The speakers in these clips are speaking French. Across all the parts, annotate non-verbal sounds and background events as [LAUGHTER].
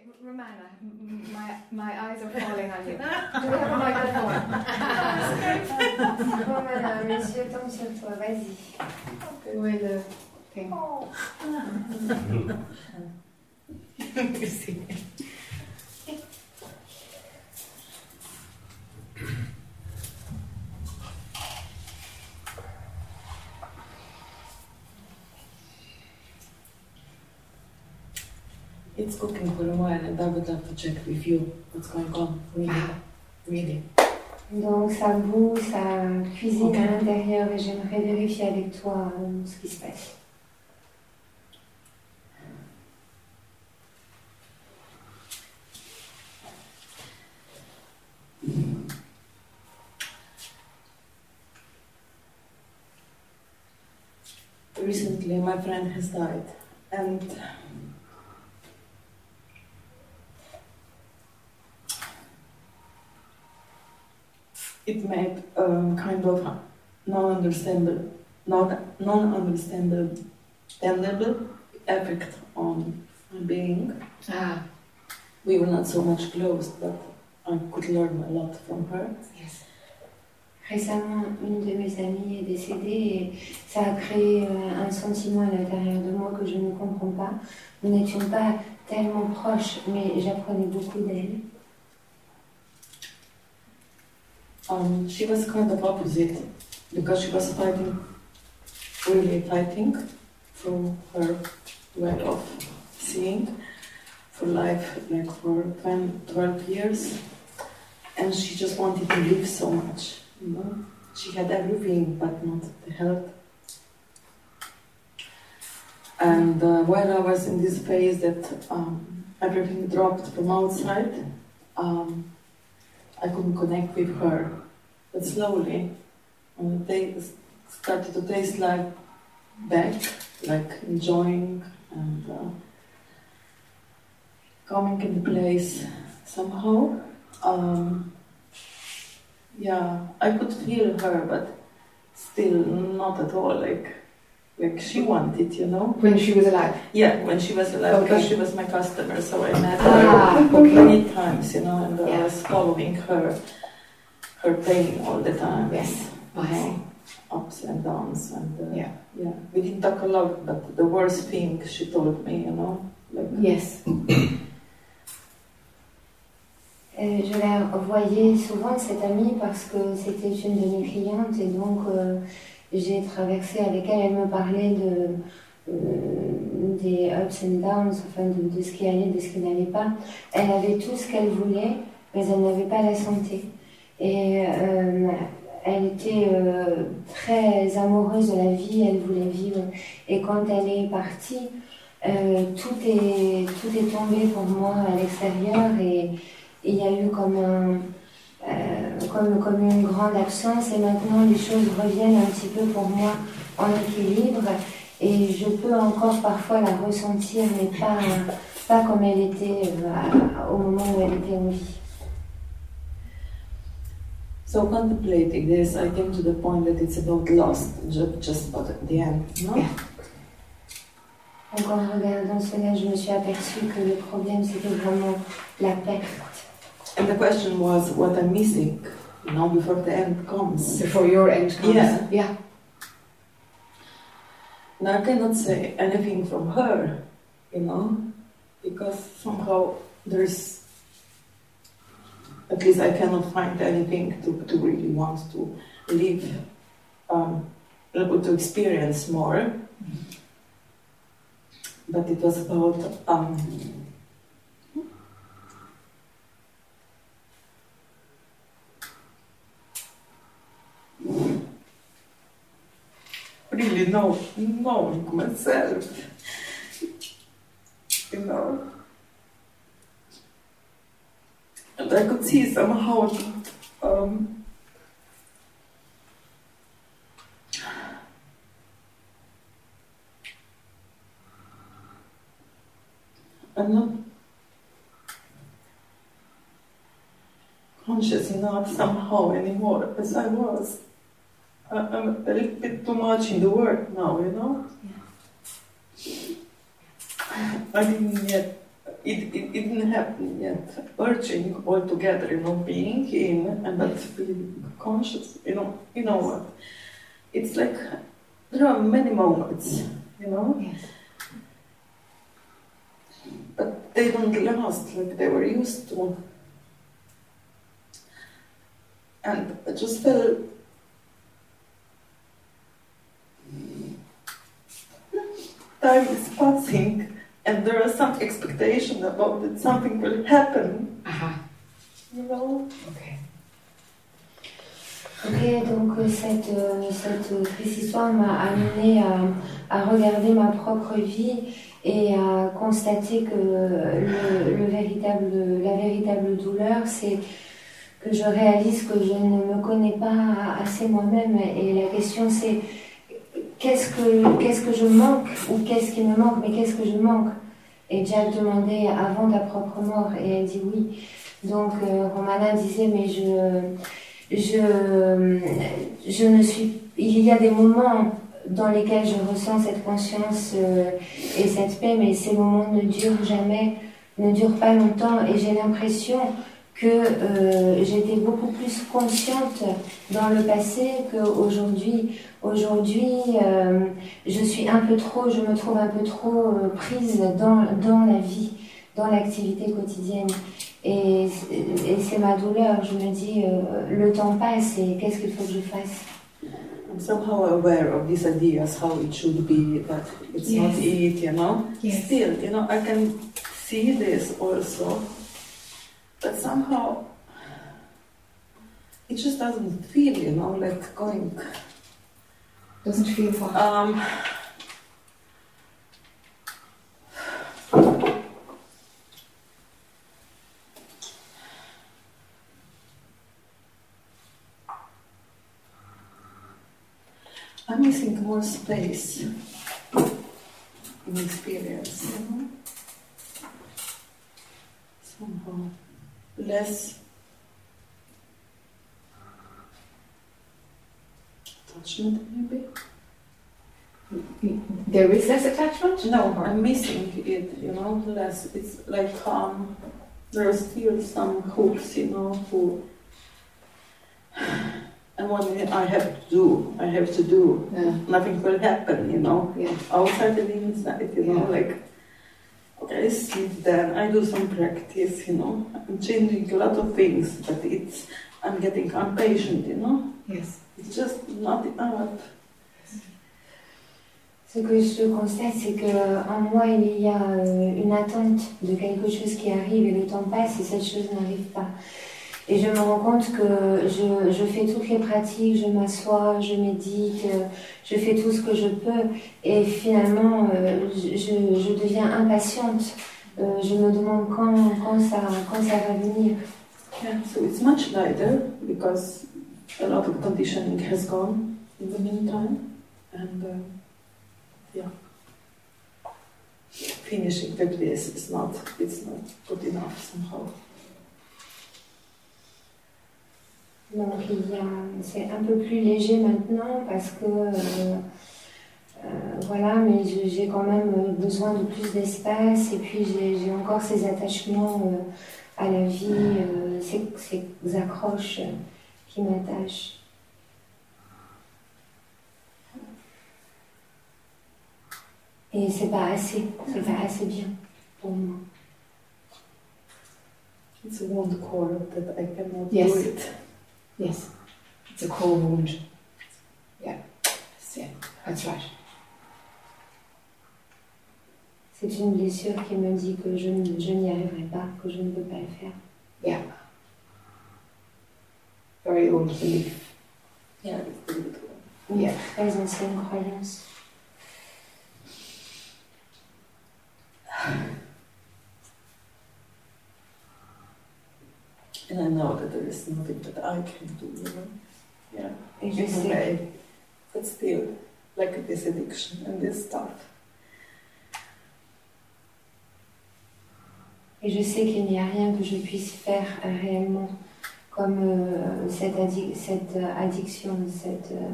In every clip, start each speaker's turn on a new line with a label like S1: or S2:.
S1: Okay, Romana, my, my eyes are falling on you. Do we have a microphone?
S2: Romana, mes yeux tombent sur toi, vas-y.
S1: Où est le thing?
S3: Merci. It's cooking for a while and I would like to check with you what's going on. Really. Really.
S2: Donc ça boue, ça cuisine
S3: Ok.
S2: à l'intérieur et j'aimerais vérifier avec toi euh, ce qui se passe.
S3: Recently, my friend has died, and it made um, kind of non-understandable, non non-understandable understandable effect on my being.
S1: Ah,
S3: We were not so much close, but I could learn a lot from her.
S1: yes.
S2: Récemment, une de mes amies est décédée et ça a créé euh, un sentiment à l'intérieur de moi que je ne comprends pas. Nous n'étions pas tellement proches, mais j'apprenais beaucoup d'elle.
S3: Um, she was kind of opposite because she was fighting, really fighting for her way of seeing for life, like for 10, 12 years. And she just wanted to live so much, you know. She had everything but not the health. And uh, while I was in this phase that um, everything dropped from outside, um, I couldn't connect with her. But slowly, when they started to taste like back, like enjoying and uh, coming in place somehow. Um, yeah, I could feel her, but still not at all like like she wanted, you know.
S1: When she was alive.
S3: Yeah, when she was alive, because she was my customer, so I met
S1: Ah,
S3: her
S1: okay.
S3: many times, you know, and I
S1: Yeah.
S3: was following her, her pain all the time.
S1: Yes.
S3: you
S1: I see.
S3: know, ups and downs, and uh,
S1: Yeah.
S3: yeah. We didn't talk a lot, but the worst thing she told me, you know, like
S1: Yes. [COUGHS]
S2: Euh, je la voyais souvent, cette amie, parce que c'était une de mes clientes et donc euh, j'ai traversé avec elle. Elle me parlait de, euh, des ups and downs, enfin de, de ce qui allait, de ce qui n'allait pas. Elle avait tout ce qu'elle voulait, mais elle n'avait pas la santé. Et euh, elle était euh, très amoureuse de la vie, elle voulait vivre. Et quand elle est partie, tout, est, tout est tombé pour moi à l'extérieur et il y a eu comme, un, comme, comme une grande absence et maintenant les choses reviennent un petit peu pour moi en équilibre et je peux encore parfois la ressentir mais pas, pas comme elle était euh, au moment où elle était en vie.
S3: So contemplating this, I came to the point that it's about lost, just, just about the end. No?
S1: Yeah.
S2: Donc en regardant cela, je me suis aperçue que le problème c'était vraiment la perte.
S3: And the question was what I'm missing, you know, before the end comes.
S1: Before your end comes.
S3: Yeah.
S1: Yeah.
S3: Now I cannot say anything from her, you know, because somehow there's, at least I cannot find anything to, to really want to live, um, able to experience more. But it was about um, really know, knowing myself, you know. And I could see somehow um, I'm not conscious enough somehow anymore as I was. I'm a little bit too much in the work now, you know? I didn't yet it, it, it didn't happen yet. Urging all together, you know, being in and not being conscious, you know, you know what? It's like there are many moments, you know,
S1: Yes.
S3: but they don't last like they were used to. And I just felt time is passing and there is some expectation about that something will happen,
S1: Aha.
S3: you know?
S1: Okay.
S2: Ok, donc euh, cette, euh, cette euh, triste histoire m'a amené à, à regarder ma propre vie et à constater que le, le véritable, la véritable douleur, c'est que je réalise que je ne me connais pas assez moi-même. Et la question c'est qu'est-ce que, qu'est-ce que je manque ou qu'est-ce qui me manque, mais qu'est-ce que je manque? Et Jack demandait avant ta propre mort et elle dit oui. Donc euh, Romana disait mais je je, je ne suis. Il y a des moments dans lesquels je ressens cette conscience euh, et cette paix, mais ces moments ne durent jamais, ne durent pas longtemps, et j'ai l'impression que euh, j'étais beaucoup plus consciente dans le passé qu'aujourd'hui. Aujourd'hui, euh, je suis un peu trop, je me trouve un peu trop euh, prise dans, dans la vie, dans l'activité quotidienne. Et, et c'est ma douleur. Je me dis, euh, le temps passe et qu'est-ce qu'il faut que je fasse?
S3: I'm somehow aware of these ideas, how it should be, that it's not
S1: Yes.
S3: it, you know?
S1: Yes.
S3: Still, you know, I can see this also, but somehow it just doesn't feel, you know, like going.
S1: Doesn't feel what?
S3: Um, I'm missing more space in experience, know? Somehow less attachment, maybe.
S1: There is less attachment?
S3: No, I'm missing it, you know, less. It's like um, there are still some hooks, you know, who. And what I have to do, I have to do.
S1: Yeah.
S3: Nothing will happen, you know,
S1: Yeah.
S3: outside and inside, you know,
S1: Yeah.
S3: like. Okay, I sit there, I do some practice, you know. I'm changing a lot of things, but it's. I'm getting impatient, you know.
S1: Yes.
S3: It's just not enough.
S2: Ce que je constate, c'est que en moi, il y a euh, une attente de quelque chose qui arrive et le temps passe et cette chose n'arrive pas. Et je me rends compte que je, je fais toutes les pratiques, je m'assois, je médite, euh, je fais tout ce que je peux et finalement, euh, je, deviens impatiente. Je me demande quand, quand, ça, quand ça va venir.
S3: Yeah, so it's much lighter because a lot of conditioning has gone in the meantime, and uh, yeah, finishing with this is not it's not good enough somehow.
S2: Donc c'est un peu plus léger maintenant parce que euh, euh, voilà, mais j'ai quand même besoin de plus d'espace et puis j'ai encore ces attachements euh, à la vie, euh, ces, ces accroches qui m'attachent. Et c'est pas assez, c'est pas assez bien pour moi.
S3: It's a wound core that I cannot
S1: Yes.
S3: do it.
S1: Yes. It's a wound. Yeah. Yeah. That's right.
S2: C'est une blessure qui me dit que je, je n'y arriverai pas, que je ne peux pas le faire.
S1: Yeah. Very old belief.
S3: Yeah, it's a good one.
S1: Yeah.
S2: Très.
S3: And I know that there is nothing that I can do, you know. Yeah,
S2: Et je
S3: in a way, but still, like this addiction and this stuff.
S2: Et je sais qu'il n'y a rien que je puisse faire réellement comme euh, cette, addi- cette euh, addiction, cette, euh,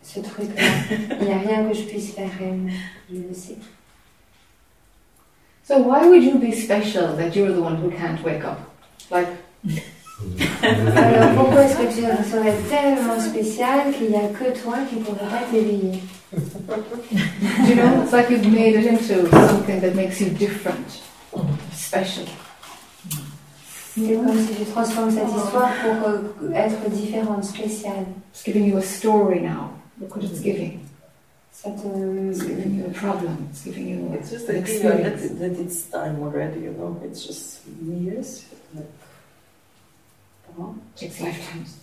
S2: ce truc-là. [LAUGHS] Il n'y a rien que je puisse faire réellement, je le sais.
S1: So why would you be special that you're the one who can't wake up? Like, [LAUGHS]
S2: Alors pourquoi est-ce que tu serais tellement spécial qu'il n'y a que toi qui ne pourrais pas t'éveiller?
S1: You know, it's like you've made it into something that makes you different, special.
S2: C'est comme si je transforme cette histoire pour euh, être différente, spéciale.
S1: It's giving you a story now. Look what it's giving.
S2: Ça te...
S1: It's giving you a problem. It's giving you
S3: It's just that,
S1: experience.
S3: it- that it's time already, you know? It's just years. Like.
S1: Takes lifetimes.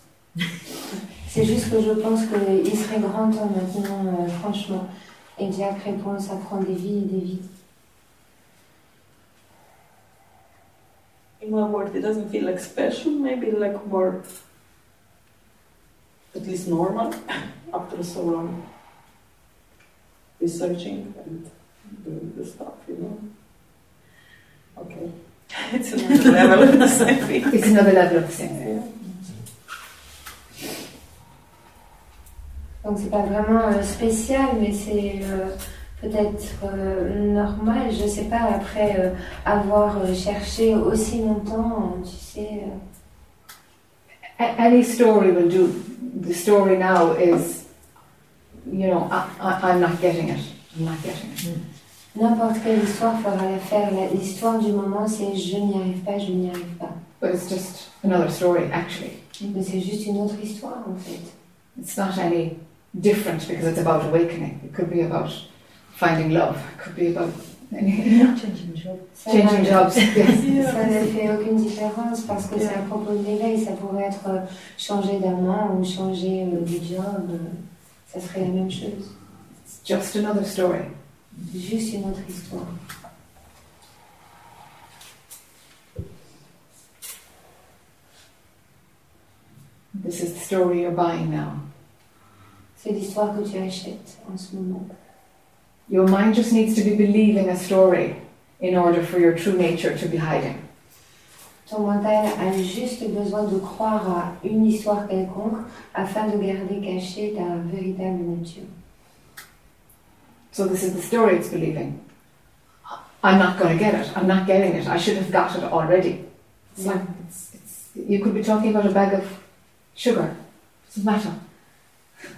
S2: C'est juste que je pense qu'il serait grand temps maintenant, euh, franchement. Et quel point ça prend des vies et des vies.
S3: In my word, it doesn't feel like special, maybe like more, at least normal, [LAUGHS] after so long researching and doing the stuff, you know. Okay, [LAUGHS] it's another [LAUGHS] level of the same thing.
S1: It's another level of the same thing.
S2: Donc c'est pas vraiment euh, spécial, mais c'est euh, peut-être euh, normal. Je sais pas, après euh, avoir euh, cherché aussi longtemps, tu sais. euh,
S1: Any story will do. The story now is, you know, I, I, I'm not getting it. I'm not getting it.
S2: N'importe quelle histoire fera l'affaire. La- L'histoire du moment, c'est je n'y arrive pas, je n'y arrive pas.
S1: But it's just another story, actually.
S2: Mais c'est juste une autre histoire en fait.
S1: It's not any different because it's about awakening. It could be about finding love. It could be about
S4: Changing job.
S2: Ça
S1: changing jobs. Yes.
S2: Ça ne [LAUGHS] fait aucune différence parce que c'est
S3: Yeah.
S2: à propos de l'éveil. Ça pourrait être euh, changer d'amant ou changer euh, de job. euh, Ça serait la même chose.
S1: It's just another story.
S2: Juste une autre histoire.
S1: This is the story you're buying now.
S2: C'est l'histoire que tu achètes en ce moment.
S1: Your mind just needs to be believing a story in order for your true nature to be hiding.
S2: Ton mental a juste besoin de croire à une histoire quelconque afin de garder cachée ta véritable nature.
S1: So this is the story it's believing. I'm not going to get it. I'm not getting it. I should have got it already. It's like it's, it's, you could be talking about a bag of sugar. It Doesn't matter. You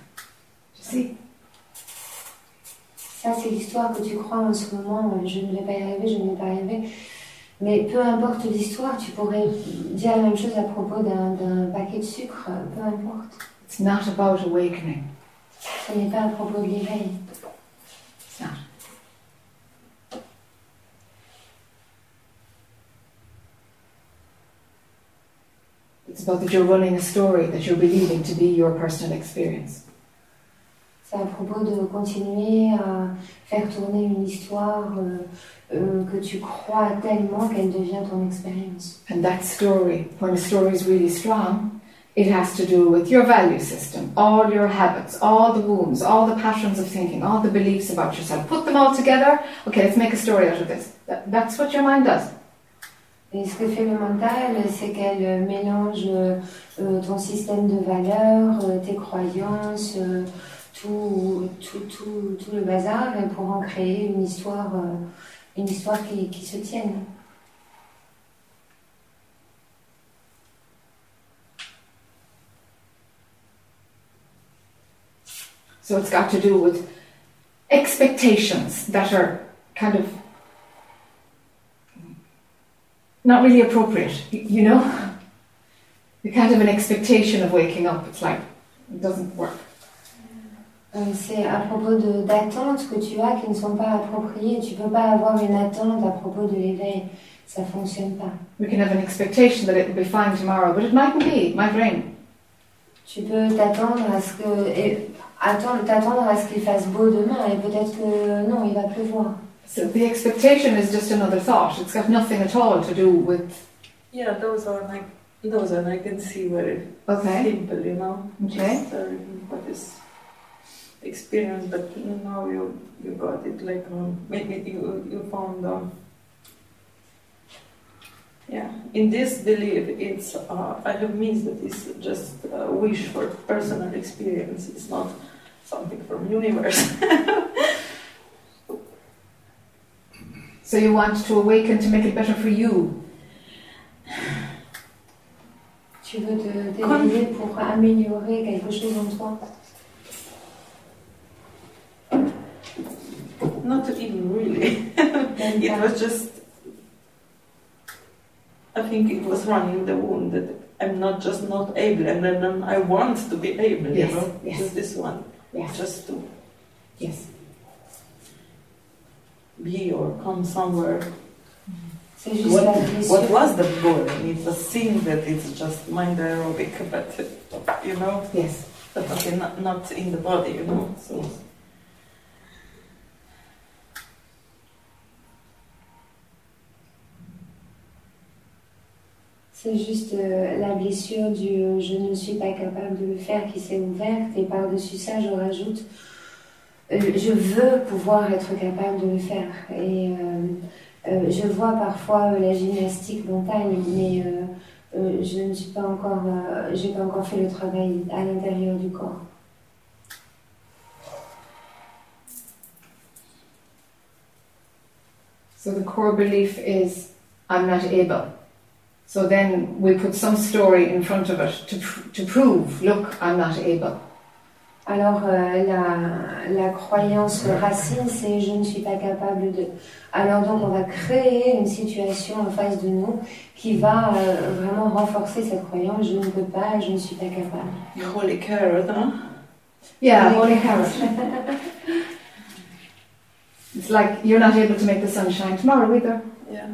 S1: see?
S2: Ça, c'est l'histoire que tu crois en ce moment. euh, Je ne vais pas y arriver, je ne vais pas y arriver. Mais peu importe l'histoire, tu pourrais dire la même chose à propos d'un paquet de sucre. euh, Peu importe.
S1: It's not about awakening.
S2: Ce n'est pas à propos de l'éveil.
S1: It's not. It's about that you're running a story that you're believing to be your personal experience.
S2: C'est à propos de continuer à faire tourner une histoire euh, euh, que tu crois tellement qu'elle devient ton expérience.
S1: And that story, when a story is really strong, it has to do with your value system, all your habits, all the wounds, all the patterns of thinking, all the beliefs about yourself. Put them all together. Okay, let's make a story out of this. That, that's what your mind does.
S2: Et ce que fait le mental, c'est qu'elle mélange euh, euh, ton système de valeurs, euh, tes croyances, euh, tout, tout, tout, tout le bazar pour en créer une histoire, euh, une histoire qui, qui se tienne.
S1: So it's got to do with expectations that are kind of not really appropriate, you know? You can't have an expectation of waking up. It's like, it doesn't work.
S2: C'est à propos de- d'attentes que tu as qui ne sont pas appropriées. Tu peux pas avoir une attente à propos de l'éveil. Ça fonctionne pas.
S1: We can have an expectation that it will be fine tomorrow, but it mightn't be. It might rain.
S2: Tu peux t'attendre à ce que et attendre, t'attendre à ce qu'il fasse beau demain et peut-être que non, il va pleuvoir.
S1: So the expectation is just another thought. It's got nothing at all to do with.
S3: Yeah, those are like those, and I can see very
S1: Okay.
S3: simple, you know?
S1: Okay.
S3: Just, uh, what is experience, but you know you you got it like um, maybe you you found um, yeah in this belief it's uh, I have means that it's just a wish for personal experience. It's not something from universe. [LAUGHS]
S1: So you want to awaken to make it better for you.
S2: Tu veux te t'éveiller pour améliorer quelque chose en toi
S3: Not even really. [LAUGHS] It was just. I think it was running the wound that I'm not just not able, and then I want to be able.
S1: Yes,
S3: You know,
S1: yes.
S3: just this one,
S1: Yes.
S3: just to
S1: Yes.
S3: be or come somewhere. What, what was the boring? It was seeing that it's just mind aerobic, but you know,
S1: Yes.
S3: but okay, not, not in the body, you know. So
S2: C'est juste euh, la blessure du euh, je ne suis pas capable de le faire qui s'est ouverte et par-dessus ça je rajoute euh, je veux pouvoir être capable de le faire et je vois parfois la gymnastique mentale mais je ne suis pas encore j'ai pas encore fait le travail à l'intérieur du corps.
S1: So the core belief is, I'm not able. So then we put some story in front of it to, pr- to prove, look, I'm not able.
S2: Alors euh, la, la croyance racine, c'est je ne suis pas capable de. Alors donc on va créer une situation en face de nous qui va euh, vraiment renforcer cette croyance, je ne peux pas, je ne suis pas capable.
S3: holy carrot, huh?
S1: Yeah, holy carrot. It's like you're not able to make the sun shine tomorrow either.
S3: Yeah.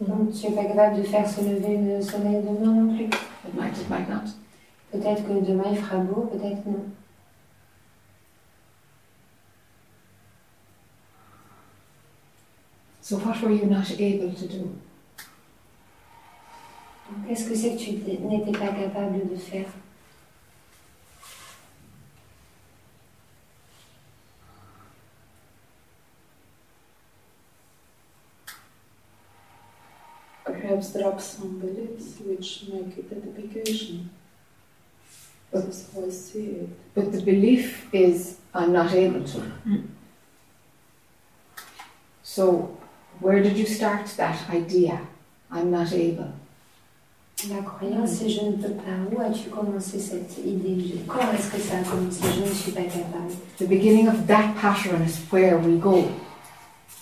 S2: Donc tu n'es pas capable de faire se lever le soleil demain non plus.
S1: It might, it might not.
S2: Peut-être que demain il fera beau, peut-être non.
S1: So what were you not able to do?
S2: Donc, Qu'est-ce que c'est que tu n'étais pas capable de faire?
S3: Perhaps drop some beliefs which make it identification. That's how I see it.
S1: But the belief is, I'm not able to. Hmm. So where did you start that idea? I'm not able.
S2: La croyance, c'est je ne peux pas. Où as-tu commencé cette idée Quand est-ce que ça a commencé Je ne suis pas capable.
S1: The beginning of that pattern is where we go.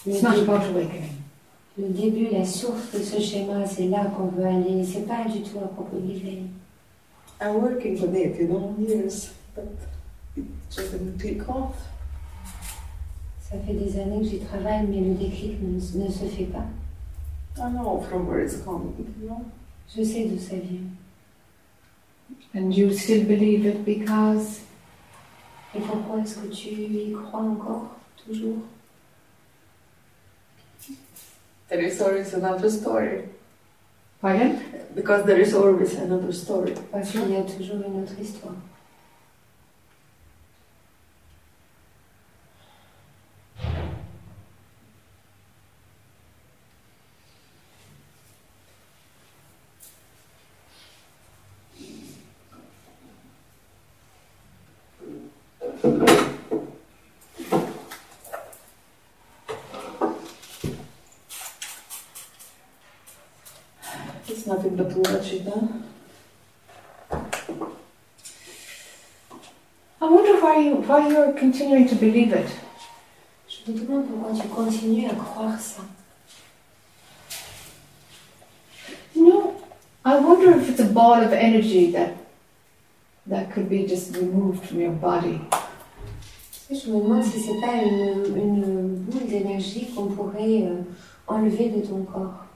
S1: It's not
S2: mm-hmm.
S1: about awakening.
S2: Le début, la source de ce schéma, c'est là qu'on veut aller. C'est pas du tout à propos de l'éveil.
S3: I'm working on it, you know, years, but it just didn't click off.
S2: Ça fait des années que j'y travaille, mais le déclic ne, ne se fait pas.
S3: I know from where it's coming, you know.
S2: Je sais d'où ça vient.
S1: And you still believe it because
S2: Et pourquoi est-ce que tu y crois encore, toujours?
S3: There is always another story.
S1: pardon?
S3: Because there is always another story.
S2: Parce qu'il y a toujours une autre histoire.
S1: Continuing to believe it.
S2: Je me demande pourquoi tu continues à croire ça.
S1: You know, I wonder if it's a ball of energy that that could be just removed from your body.
S2: Tu sais, Je me demande si c'est pas une, une boule d'énergie qu'on pourrait euh, enlever de ton corps.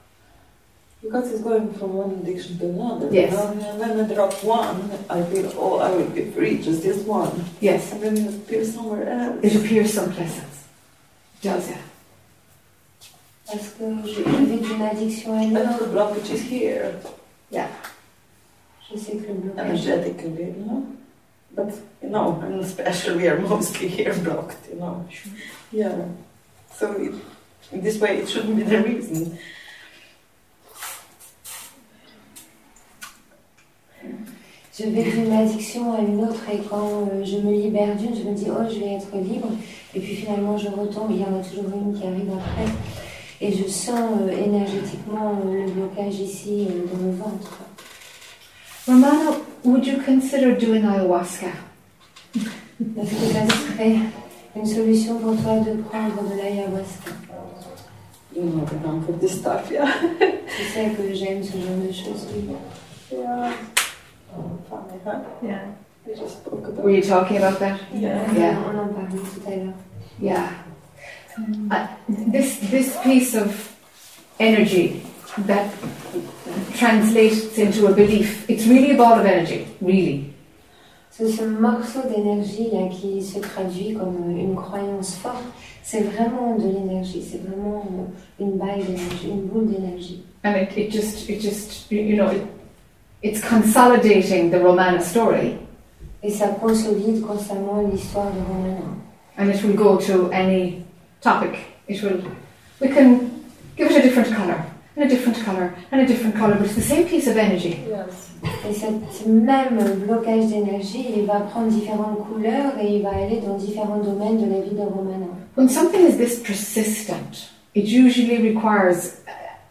S3: Because it's going from one addiction to another.
S1: Yes.
S3: And when I drop one, I feel, oh, I will be free, just this one.
S1: Yes,
S3: And then it appears somewhere else.
S1: it appears someplace else. It does, yeah.
S2: Parce que je, je vais d'une addiction à
S3: I
S2: une autre.
S3: the blockage is here,
S2: Je sais que le blocage.
S3: energetically, you know. But, you know, and especially we are mostly here blocked, you know. Yeah. So it, in this way, it shouldn't be the reason.
S2: Je vais d'une addiction à une autre et quand euh, je me libère d'une, je me dis oh je vais être libre et puis finalement je retombe, il y en a toujours une qui arrive après Et je sens euh, énergétiquement euh, le blocage ici euh, dans le ventre.
S1: Romano, would you consider doing ayahuasca? [LAUGHS]
S2: Est-ce que ça serait une solution pour toi de prendre de l'ayahuasca?
S3: You know that I'm for this stuff, yeah.
S2: Tu sais que j'aime ce genre de choses. oui. [LAUGHS]
S3: Yeah. Funny, huh?
S1: Yeah.
S3: We just spoke about
S1: Were you talking about that?
S3: Yeah.
S1: Yeah.
S2: On en parlait tout à l'heure.
S1: Yeah. Uh, this this piece of energy that translates into a belief. It's really a ball of energy, really.
S2: Ce, ce morceau d'énergie là qui se traduit comme une croyance forte, c'est vraiment de l'énergie, c'est vraiment euh, une balle d'énergie, une boule d'énergie.
S1: And it, it just it just you know it, it's consolidating the Romana story,
S2: Et ça consolide constamment l'histoire de Romana.
S1: and it will go to any topic. It will. We can give it a different color, and a different color, and a different color, but it's the same piece of energy.
S3: Yes.
S2: Et cet même blocage d'énergie, il va prendre différentes couleurs et il va aller dans différents domaines de la vie de Romana.
S1: When something is this persistent, it usually requires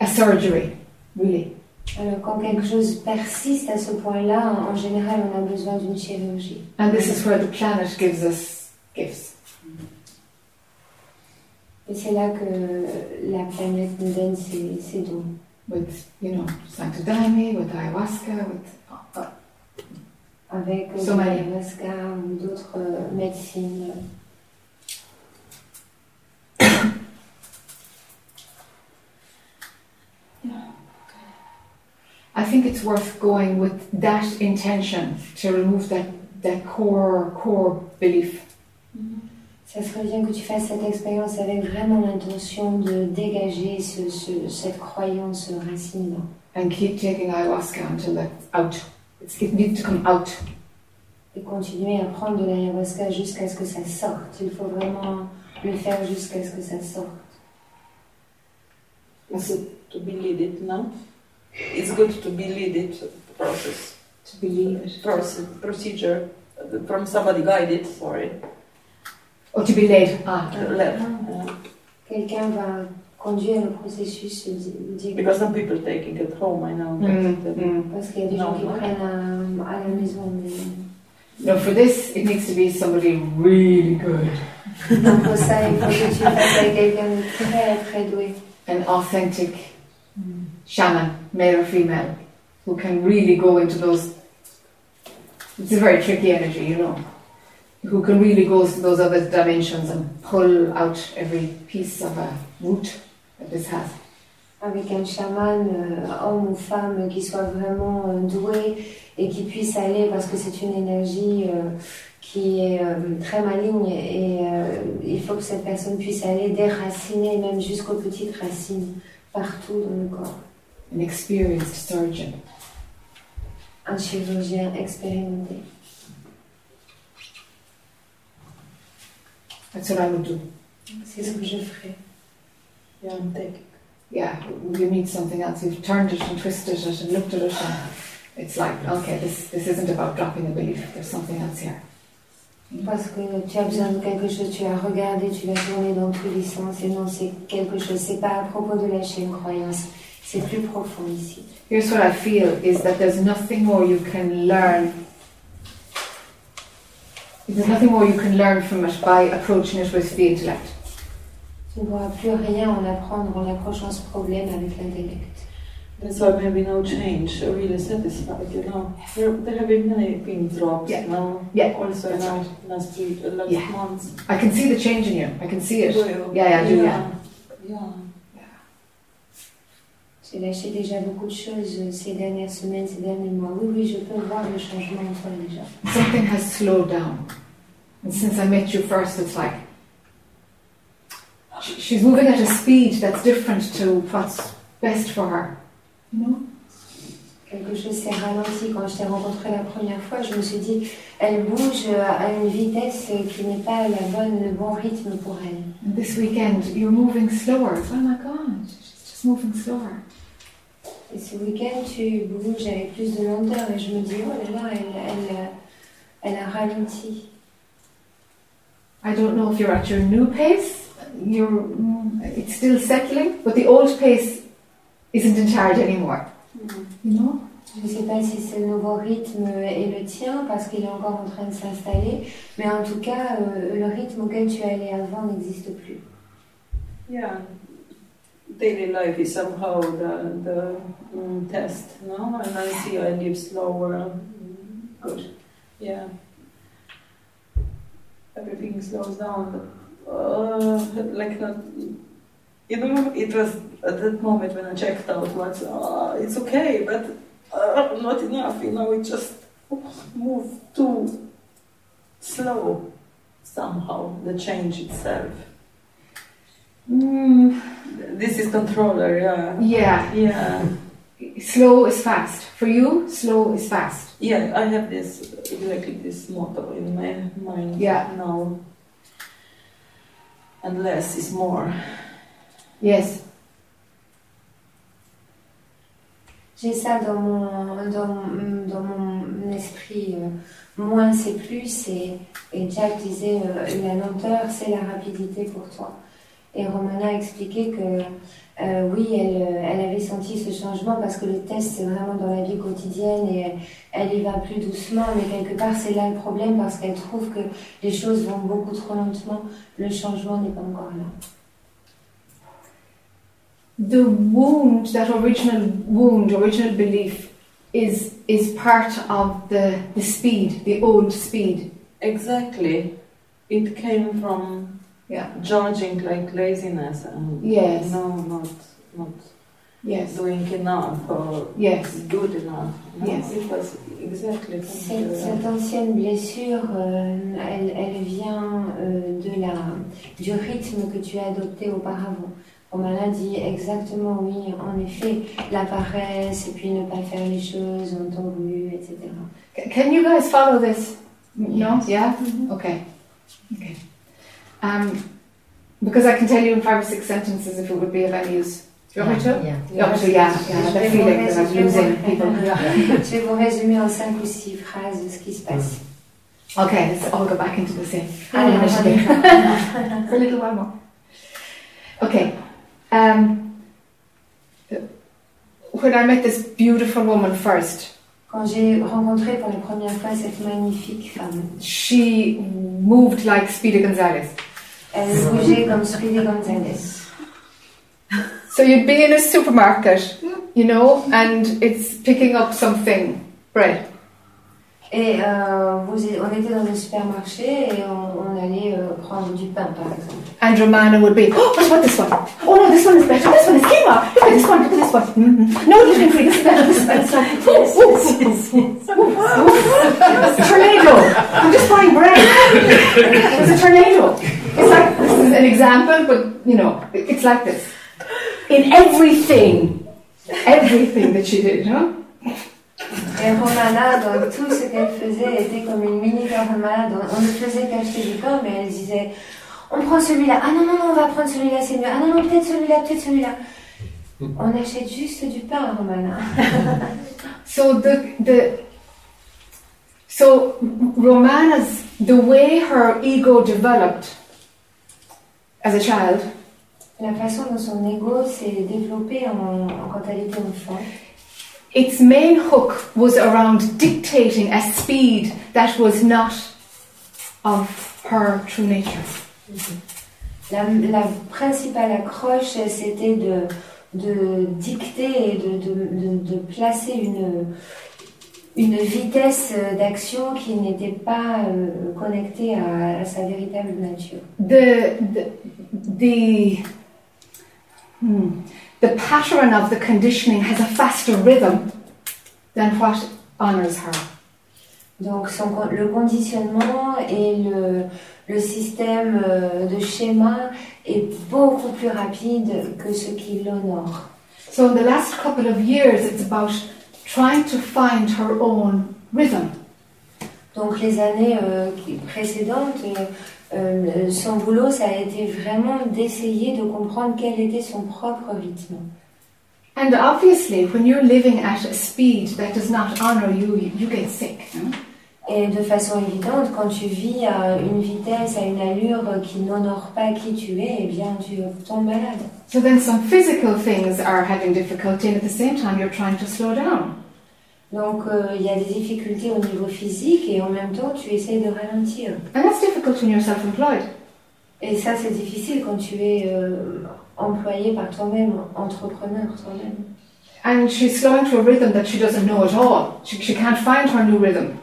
S1: a- a surgery, really.
S2: Alors quand quelque chose persiste à ce point-là, en général, on a besoin d'une chirurgie.
S1: And this is where the planet gives us gifts.
S2: Et c'est là que la planète nous donne ses, ses dons.
S1: with you know with ayahuasca, with uh,
S2: Avec euh,
S1: So
S2: l'ayahuasca ou d'autres euh, médecines.
S1: I think it's worth going with that intention to remove that that core core belief.
S2: Ça serait bien que tu fasses cette expérience avec vraiment l'intention de dégager ce, ce- cette croyance racine.
S1: And keep taking ayahuasca until that's out. It's, it needs to come out.
S2: Et continuer à prendre de l'ayahuasca jusqu'à ce que ça sorte. Il faut vraiment le faire jusqu'à ce que ça sorte.
S3: Be leaded now? It's good to be leaded process.
S1: To believe it.
S3: Process, procedure uh, from somebody guided, sorry.
S1: Or to be led. Ah,
S3: Led.
S2: Ah. Quelqu'un va conduire le processus, je dis- dis-
S3: Because some people taking it home, I know.
S1: mm,
S3: but,
S1: mm.
S2: parce qu'il y a des gens qui prennent à, à la maison. Mais...
S1: No, for this it needs to be somebody really good,
S2: Donc pour ça, il faut que tu fasses avec quelqu'un de très très doué.
S1: an authentic shaman, male or female, who can really go into those. It's a very tricky energy, you know. Who can really go to those other dimensions and pull out every piece of a root that this has.
S2: Avec un chaman, euh, homme ou femme, qui soit vraiment euh, doué et qui puisse aller, parce que c'est une énergie euh, qui est euh, très maligne et euh, il faut que cette personne puisse aller déraciner même jusqu'aux petites racines partout dans le corps.
S1: An experienced surgeon.
S2: Un chirurgien expérimenté.
S1: That's what I would do.
S2: C'est ce que je ferai.
S3: Yeah, I'm taking.
S1: Yeah, you meet something else. You've turned it and twisted it and looked at it, and it's like, okay, this this isn't about dropping a belief. There's something else here.
S2: Parce que tu as besoin de quelque chose, tu as regardé, tu l'as tourné dans tous les sens et non, c'est quelque chose. C'est pas à propos de lâcher une croyance, c'est plus profond ici.
S1: Here's what I feel is that there's nothing more you can learn. There's nothing more you can learn from it by approaching it with the intellect.
S2: Tu ne pourras plus rien en apprendre en approchant ce problème avec l'intellect.
S3: That's why maybe no change, really satisfied, you know. There, there have been many pin drops
S1: Yeah.
S3: now.
S1: Yeah,
S3: Also
S1: that's
S3: now,
S1: right.
S3: last week, last
S1: Yeah.
S3: month.
S1: I can see the change in you. I can see it. Yeah, yeah, I do, yeah.
S3: Yeah.
S2: J'ai lâché déjà beaucoup de choses euh, ces dernières semaines, ces derniers mois. Oui, oui, je peux voir le changement en toi déjà.
S1: Something has slowed down. And since I met you first, it's like she- she's moving at a speed that's different to what's best for her. You know?
S2: Quelque chose s'est ralenti quand je t'ai rencontré la première fois. Je me suis dit, elle bouge euh, à une vitesse qui n'est pas la bonne, le bon rythme pour elle.
S1: And this weekend, you're moving slower. Oh my God, just moving slower.
S2: Et ce week-end, tu bouges avec plus de lenteur et je me dis, oh là là, elle, elle, elle a ralenti.
S1: I don't know if you're at your new pace you're, mm, it's still settling, but the old pace isn't in charge anymore. You know?
S2: Je ne sais pas si c'est le nouveau rythme et le tien parce qu'il est encore en train de s'installer, mais en tout cas, euh, le rythme auquel tu allais avant n'existe plus.
S3: Yeah, daily life is somehow the the mm, test, no? And I see I live slower. Good, yeah. Everything slows down, uh, like not. You know, it was at that moment when I checked out. What's uh, it's okay, but uh, not enough. You know, it just moved too slow somehow. The change itself.
S1: Mm,
S3: This is controller, yeah.
S1: yeah,
S3: Yeah, [LAUGHS]
S1: slow is fast. For you, slow is fast.
S3: yeah, I have this exactly this motto in my mind
S1: Yeah.
S3: now. And less is more.
S1: Yes.
S2: J'ai ça dans mon, dans, dans mon esprit. euh, moins c'est plus et, et Jack disait euh, la lenteur c'est la rapidité pour toi. Et Romana a expliqué que euh, oui, elle, euh, elle avait senti ce changement parce que le test c'est vraiment dans la vie quotidienne et elle, elle y va plus doucement, mais quelque part c'est là le problème parce qu'elle trouve que les choses vont beaucoup trop lentement. Le changement n'est pas encore là.
S1: The wound, that original wound, original belief, is is part of the the speed, the old speed.
S3: Exactly. It came from
S1: Yeah.
S3: judging like laziness and
S1: Yes.
S3: no, not not
S1: Yes.
S3: doing enough or
S1: Yes.
S3: good enough. No,
S1: Yes.
S3: It was exactly
S2: Cette,
S3: the-
S2: cette ancienne blessure, euh, elle, elle vient euh, de la, du rythme que tu as adopté auparavant. Romana dit exactement oui, en effet, la paresse et puis ne pas faire les choses en temps voulu, etc.
S1: Can you guys follow this? No? Yeah? Okay. Okay. Um, because I can tell you in five or six sentences if it would be of any use. Do you want me to?
S4: Yeah.
S1: You want me to? Yeah, yeah. I have a feeling that I'm losing people.
S2: Je vais vous résumer en cinq ou six phrases ce qui se passe.
S1: Okay, let's all go back into the same
S2: Allez, on va
S1: initiative. [LAUGHS]
S2: faire.
S1: For a little while more. Okay. Um, when I met this beautiful woman first,
S2: Quand j'ai rencontré pour la première fois cette magnifique femme,
S1: she moved like Speedy Gonzales.
S2: Elle bougeait comme Gonzalez.
S1: So you'd be in a supermarket, you know, and it's picking up something, bread.
S2: Et euh, vous, on était dans un supermarché et on, on allait euh, prendre du pain, par exemple.
S1: And Romana would be, oh, what about this one? Oh no, this one is better. This one is quinoa. Look at this one. Look at this one. Mhm. No, gluten free. This is better. This is better. It's like, ooh, ooh, ooh, ooh, ooh. tornado. I'm just buying bread. It was a tornado. It's like this is an example, but you know, it- it's like this in everything, everything that she did, huh?
S2: Et Romana, dans tout ce qu'elle faisait, était comme une mini malade. On on ne faisait qu'acheter du pain, mais elle disait On prend celui-là. Ah non, non, non, on va prendre celui-là, c'est mieux. Ah non, non, peut-être celui-là, peut-être celui-là. On achète juste du pain, Romana. [LAUGHS]
S1: So the the so Romana's the way her ego developed as a child
S2: La façon dont son ego s'est développé en, en- quand elle était enfant,
S1: its main hook was around dictating a speed that was not of her true nature.
S2: la, la principale accroche, c'était de, de dicter et de, de, de, de placer une, une vitesse d'action qui n'était pas euh, connectée à, à sa véritable nature.
S1: The the the, hmm, the pattern of the conditioning has a faster rhythm than what honors her.
S2: Donc son le conditionnement et le, le système euh, de schéma est beaucoup plus rapide que ce qui l'honore.
S1: So in the last couple of years, it's about trying to find her own rhythm.
S2: Donc les années euh, précédentes, euh, euh, son boulot, ça a été vraiment d'essayer de comprendre quel était son propre rythme.
S1: And obviously, when you're living at a speed that does not honor you, you, get sick. huh?
S2: Et de façon évidente, quand tu vis à une vitesse, à une allure qui n'honore pas qui tu es, eh bien tu tombes malade.
S1: So then some physical things are having difficulty, and at the same time, you're trying to slow down.
S2: Donc euh, il y a des difficultés au niveau physique et en même temps tu essayes de ralentir.
S1: And that's difficult when you're self employed.
S2: Et ça c'est difficile quand tu es euh, employé par toi-même, entrepreneur toi-même.
S1: And she's slowing to a rhythm that she doesn't know at all. She, she can't find her new rhythm.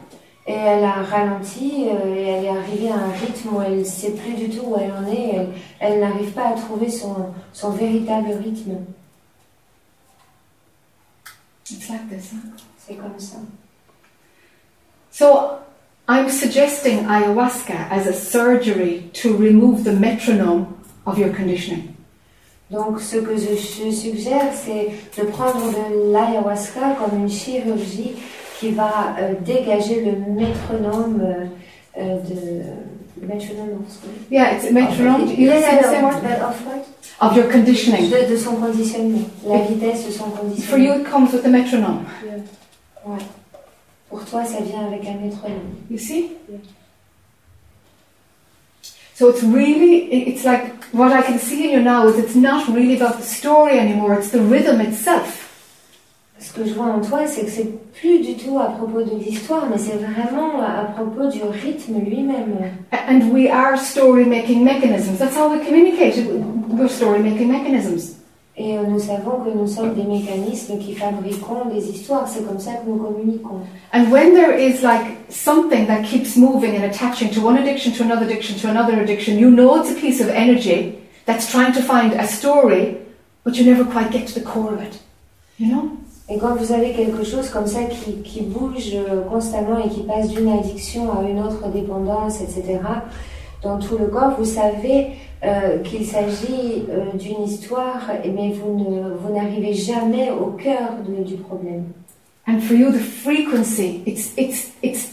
S2: Et elle a ralenti euh, et elle est arrivée à un rythme où elle ne sait plus du tout où elle en est. Elle, elle n'arrive pas à trouver son, son véritable rythme.
S1: It's like this. Huh?
S2: C'est comme ça.
S1: So I'm suggesting ayahuasca as a surgery to remove the metronome of your conditioning.
S2: Donc ce que je, je suggère, c'est de prendre de l'ayahuasca comme une chirurgie qui va euh, dégager le métronome euh, euh, de... métronome.
S1: Yeah, it's a metronome. You
S2: Yeah,
S1: say the same
S2: yeah, of what?
S1: Of your conditioning.
S2: De, de son conditionnement, la vitesse de son conditionnement.
S1: For you, it comes with the metronome.
S2: Ouais. Pour toi, ça vient avec un métronome.
S1: You see?
S2: Yeah.
S1: So it's really, it- it's like what I can see in you now is it's not really about the story anymore, it's the rhythm itself.
S2: Ce que je vois en toi, c'est que c'est plus du tout à propos de l'histoire, mais c'est vraiment à propos du rythme lui-même.
S1: And we are story making mechanisms. That's how we communicate. We're story making mechanisms.
S2: Et euh, nous savons que nous sommes des mécanismes qui fabriquons des histoires. C'est comme ça que nous communiquons.
S1: And when there is like something that keeps moving and attaching to one addiction to another addiction to another addiction, you know it's a piece of energy that's trying to find a story, but you never quite get to the core of it. You know?
S2: Et quand vous avez quelque chose comme ça qui, qui bouge euh, constamment et qui passe d'une addiction à une autre dépendance, etc., dans tout le corps, vous savez euh, qu'il s'agit euh, d'une histoire, mais vous ne- vous n'arrivez jamais au cœur de- du problème.
S1: And for you, the frequency, it's, it's, it's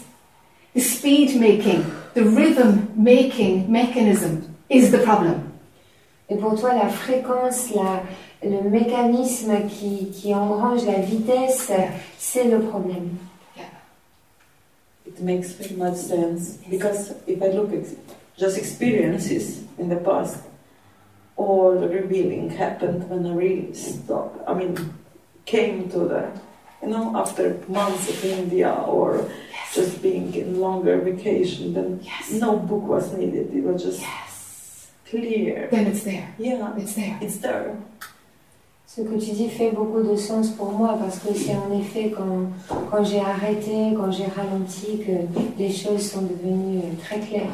S1: the speed making, the rhythm making mechanism is the problem.
S2: Et pour toi, la fréquence, la, le mécanisme qui, qui engrange la vitesse, c'est le problème.
S3: It makes very much sense because if I look at just experiences in the past, all the revealing happened when I really stopped. I mean, came to the, you know, after months of India or just being in longer vacation, then
S1: Yes.
S3: no book was needed. It was just
S1: Yes.
S3: clear.
S1: Then it's there.
S3: Yeah,
S1: It's there.
S3: it's there.
S2: Ce que tu dis fait beaucoup de sens pour moi parce que c'est en effet quand, quand j'ai arrêté, quand j'ai ralenti que les choses sont devenues très claires.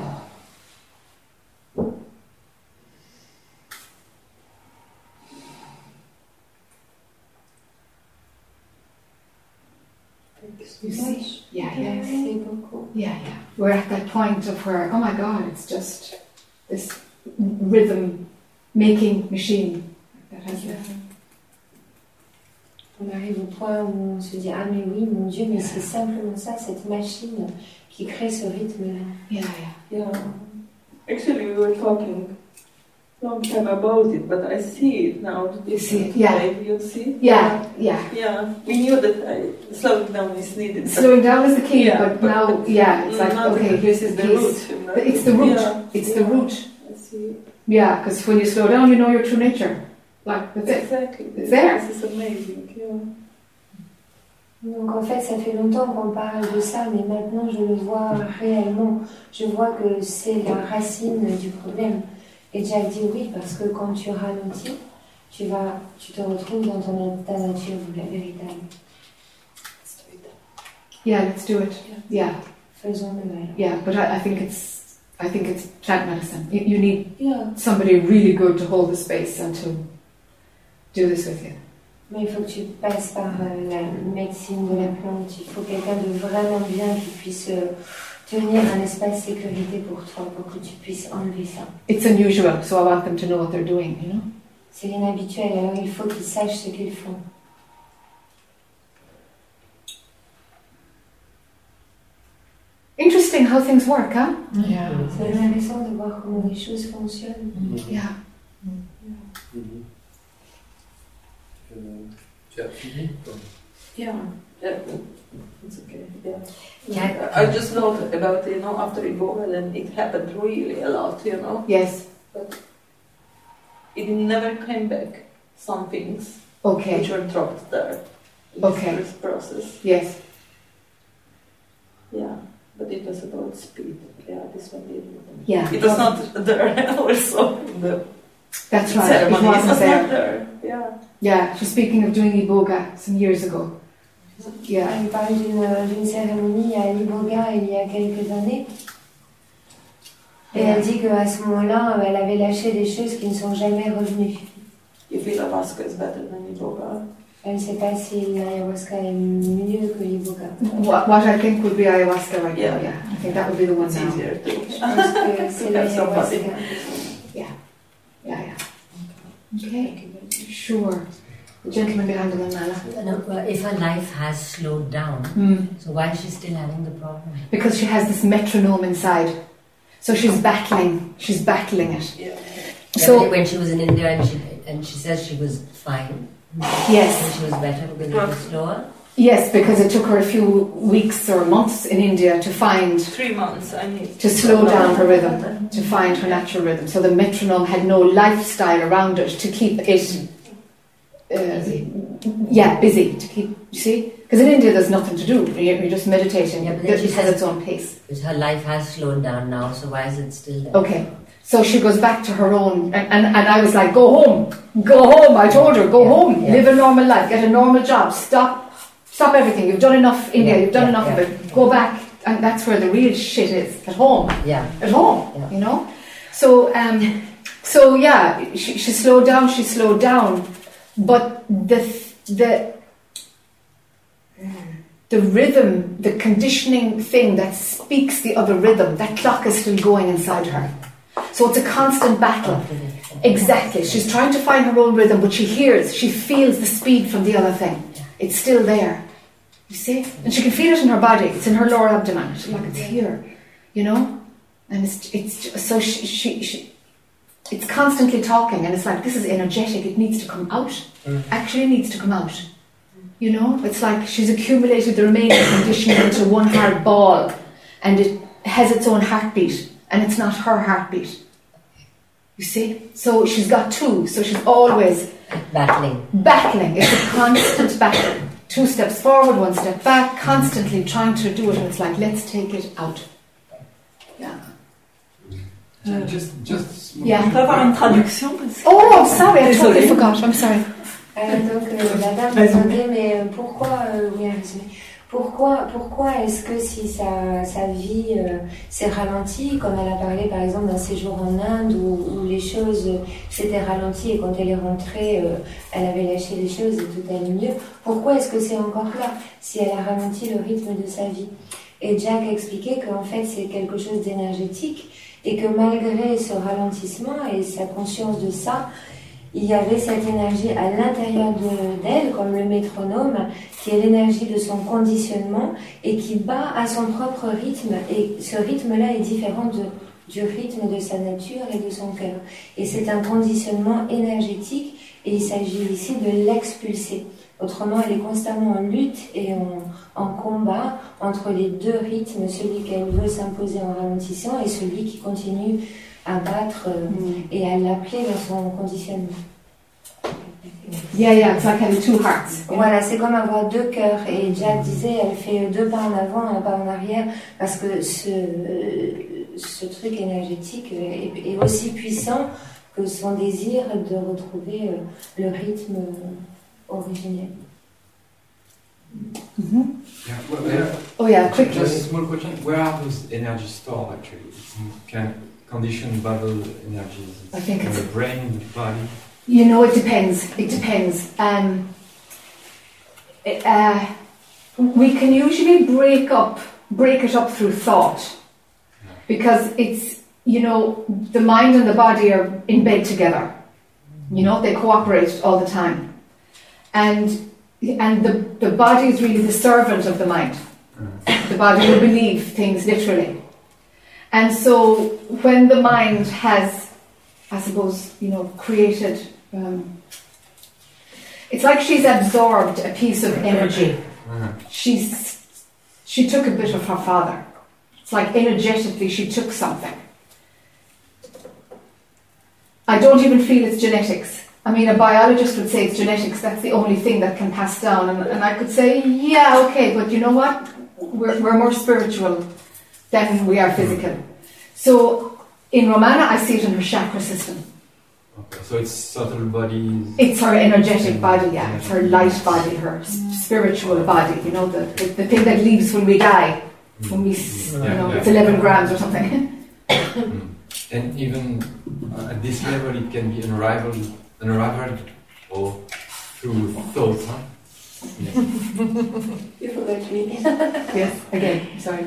S1: You see? Yeah, yeah.
S2: Merci.
S1: Yeah, yeah. We're at that point of where, oh my God, it's just this rhythm making machine that has the.
S2: On arrive au point où on se dit Ah, mais oui, mon Dieu, mais c'est simplement ça, cette machine qui crée ce rythme-là.
S1: Yeah, yeah.
S3: Yeah. Actually, we were talking long time about it, but I see it now.
S1: You see it, yeah.
S3: You see?
S1: Yeah, yeah.
S3: Yeah, we knew that I, slowing down is needed.
S1: Slowing down is the key,
S3: Yeah,
S1: but
S3: but-
S1: now,
S3: but
S1: yeah, it's like, okay,
S3: this
S1: here's
S3: is
S1: the
S3: the
S1: piece.
S3: root.
S1: But It's the root.
S3: Yeah,
S1: It's the
S3: yeah.
S1: root.
S3: I see.
S1: Yeah, because when you slow down, you know your true nature. Like, that's it.
S3: Exactly.
S1: It's there.
S3: This is amazing. Yeah.
S2: Donc en fait, ça fait longtemps qu'on parle de ça, mais maintenant je le vois réellement. Je vois que c'est la racine du problème. Et Jack dit oui, parce que quand tu ralentis, tu, vas, tu te retrouves dans ton, ta nature véritable.
S1: Yeah, let's do it. Yeah,
S2: Faisons-le
S1: yeah. But I, I think it's, I think it's plant medicine. You, you need
S3: Yeah.
S1: somebody really good to hold the space and to do this with you.
S2: Mais il faut que tu passes par euh, la médecine de la plante. Il faut quelqu'un de vraiment bien qui puisse euh, tenir un espace sécurité pour toi, pour que tu puisses enlever ça.
S1: It's unusual, so I want them to know what they're doing. You know?
S2: C'est inhabituel, alors il faut qu'ils sachent ce qu'ils font.
S1: Interesting how things work, huh?
S4: Yeah.
S2: C'est intéressant de voir comment les choses fonctionnent.
S1: Yeah.
S4: Mhm. Euh, tu as fini toi?
S3: Yeah, yeah, it's okay. Yeah.
S4: Yeah.
S3: I just know about you know after Ebola, then it happened really a lot. You know,
S1: Yes.
S3: But it never came back. Some things
S1: Okay.
S3: which were dropped there.
S1: Okay.
S3: This process.
S1: Yes.
S3: Yeah, but it was about speed. Yeah, this one did.
S1: Yeah.
S3: It was not there [LAUGHS] also. The
S1: That's right. It
S3: ceremony. It
S1: wasn't
S3: was
S1: there.
S3: there. Yeah.
S1: Yeah. She's speaking of doing iboga some years ago. Yeah.
S2: Elle parle d'une d'une cérémonie à Liboga il y a quelques années. Et elle dit qu'à ce moment-là, elle avait lâché des choses qui ne sont jamais revenues.
S3: You feel Alaska is better than Yoga.
S2: Elle ne sait pas si l'ayahuasca est mieux que l'Iboga.
S1: What, what I think would be ayahuasca right
S3: Yeah.
S1: now. Yeah. I think that would be the one
S3: It's
S1: now.
S3: easier to.
S2: Je pense que [LAUGHS] c'est l'ayahuasca.
S1: Yeah. Yeah. Okay. Sure. The gentleman behind the manala.
S4: No, well, if her life has slowed down,
S1: Hmm.
S4: so why is she still having the problem?
S1: Because she has this metronome inside. So she's battling. She's battling it.
S3: Yeah.
S4: Yeah,
S1: So
S4: but when she was in India and she and she says she was fine,
S1: yes.
S4: and she was better because it was slower.
S1: Yes, because it took her a few weeks or months in India to find,
S3: Three months. I need
S1: to slow down her rhythm, to find her natural rhythm. So the metronome had no lifestyle around it to keep it, uh, yeah, busy, to keep, you see? Because in India there's nothing to do, you're you're just meditating,
S4: Yeah, but
S1: it
S4: she
S1: has its own pace.
S4: Her life has slowed down now, so why is it still there?
S1: Okay, so she goes back to her own, and, and, and I was like, go home, go home, I told her, go
S4: Yeah,
S1: home,
S4: yeah.
S1: live a normal life, get a normal job, stop, stop everything, you've done enough India,
S4: Yeah,
S1: you've done enough of it, go back, and that's where the real shit is, at home,
S4: Yeah,
S1: at home, you know? So, um, so yeah, she, she slowed down, she slowed down, but the, the, the rhythm, the conditioning thing that speaks the other rhythm, that clock is still going inside her. So it's a constant battle. Exactly. She's trying to find her own rhythm, but she hears, she feels the speed from the other thing. It's still there. You see? And she can feel it in her body. It's in her lower abdomen. She's like, it's here. You know? And it's, it's so she, she, she, it's constantly talking, and it's like, this is energetic. It needs to come out.
S4: Mm.
S1: Actually, it needs to come out. You know? It's like she's accumulated the remaining [COUGHS] conditioning into one hard ball, and it has its own heartbeat, and it's not her heartbeat. You see? So she's got two, so she's always
S4: battling.
S1: battling. It's a constant battle. Two steps forward, one step back, constantly trying to do it, and it's like, let's take it out. Yeah.
S5: Ju- Just, just
S1: Yeah.
S3: On peut avoir une traduction parce que-
S1: Oh, sorry, I totally forgot. I'm sorry.
S2: Euh, donc euh, la dame
S3: Vas-y.
S2: demandait mais euh, pourquoi euh, oui, pourquoi pourquoi est-ce que si sa, sa vie euh, s'est ralentie comme elle a parlé par exemple d'un séjour en Inde où, où les choses euh, s'étaient ralenties et quand elle est rentrée euh, elle avait lâché les choses et tout allait mieux pourquoi est-ce que c'est encore là si elle a ralenti le rythme de sa vie? Et Jack expliquait qu'en fait c'est quelque chose d'énergétique et que malgré ce ralentissement et sa conscience de ça il y avait cette énergie à l'intérieur de- d'elle, comme le métronome, qui est l'énergie de son conditionnement et qui bat à son propre rythme. Et ce rythme-là est différent du rythme de sa nature et de son cœur. Et c'est un conditionnement énergétique et il s'agit ici de l'expulser. Autrement, elle est constamment en lutte et en, en combat entre les deux rythmes, celui qu'elle veut s'imposer en ralentissant et celui qui continue à battre euh, et à l'appeler dans son conditionnement.
S1: Yeah, yeah, it's like having two hearts.
S2: Voilà, c'est comme avoir deux cœurs. Et Jack disait, elle fait deux pas en avant, un pas en arrière, parce que ce, ce truc énergétique est, est aussi puissant que son désir de retrouver euh, le rythme euh, originel.
S1: Mhm.
S5: Yeah, well, where-
S1: Oh, yeah, quickly.
S5: Just a small question. Where are those energy stored actually? It's in kind conditioned bubble energies.
S1: I think
S5: in
S1: it's-
S5: the brain, the body.
S1: You know, it depends. It depends. Um, it, uh, we can usually break up, break it up through thought, because it's you know the mind and the body are in bed together. You know, they cooperate all the time, and and the the body is really the servant of the mind. The body will believe things literally, and so when the mind has I suppose, you know, created. Um, It's like she's absorbed a piece of energy. She's she took a bit of her father. It's like energetically she took something. I don't even feel it's genetics. I mean, a biologist would say it's genetics, that's the only thing that can pass down. And, and I could say, yeah, okay, but you know what? We're, we're more spiritual than we are physical. So in Romana, I see it in her chakra system.
S5: Okay. So it's subtle body.
S1: It's her energetic body, yeah. It's her light body, her spiritual body, you know, the, the, the thing that leaves when we die. When we, you know, it's 11 grams or something. [COUGHS]
S5: And even uh, at this level, it can be or through thoughts. Huh? [LAUGHS]
S2: Il
S1: yes, again, sorry.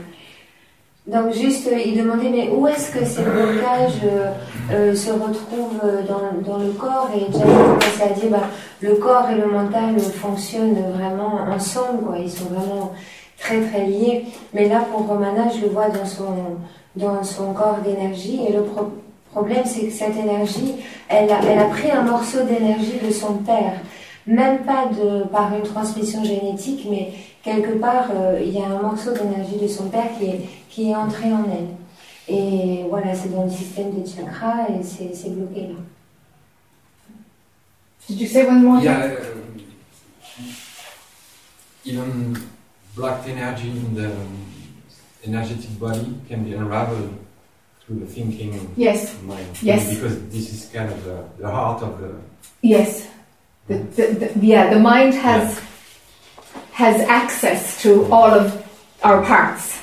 S2: Donc juste, euh, il demandait mais où est-ce que ces blocages euh, euh, se retrouvent dans, dans le corps? Et Janet commençait à dire bah, le corps et le mental fonctionnent vraiment ensemble, quoi. ils sont vraiment très très liés. Mais là pour Romana, je le vois dans son, dans son corps d'énergie et le pro- problème c'est que cette énergie, elle a, elle a pris un morceau d'énergie de son père. Même pas de, par une transmission génétique, mais quelque part, euh, il y a un morceau d'énergie de son père qui est, qui est entré en elle. Et voilà, c'est dans le système des chakras et c'est c'est bloqué là.
S1: Did you say one more?
S5: Yeah. uh, even blocked energy in the energetic body can be unraveled through the thinking
S1: Yes,
S5: mind.
S1: Yes.
S5: Because this is kind of the, the heart of the.
S1: yes. The, the, the, yeah, the mind has has access to all of our parts.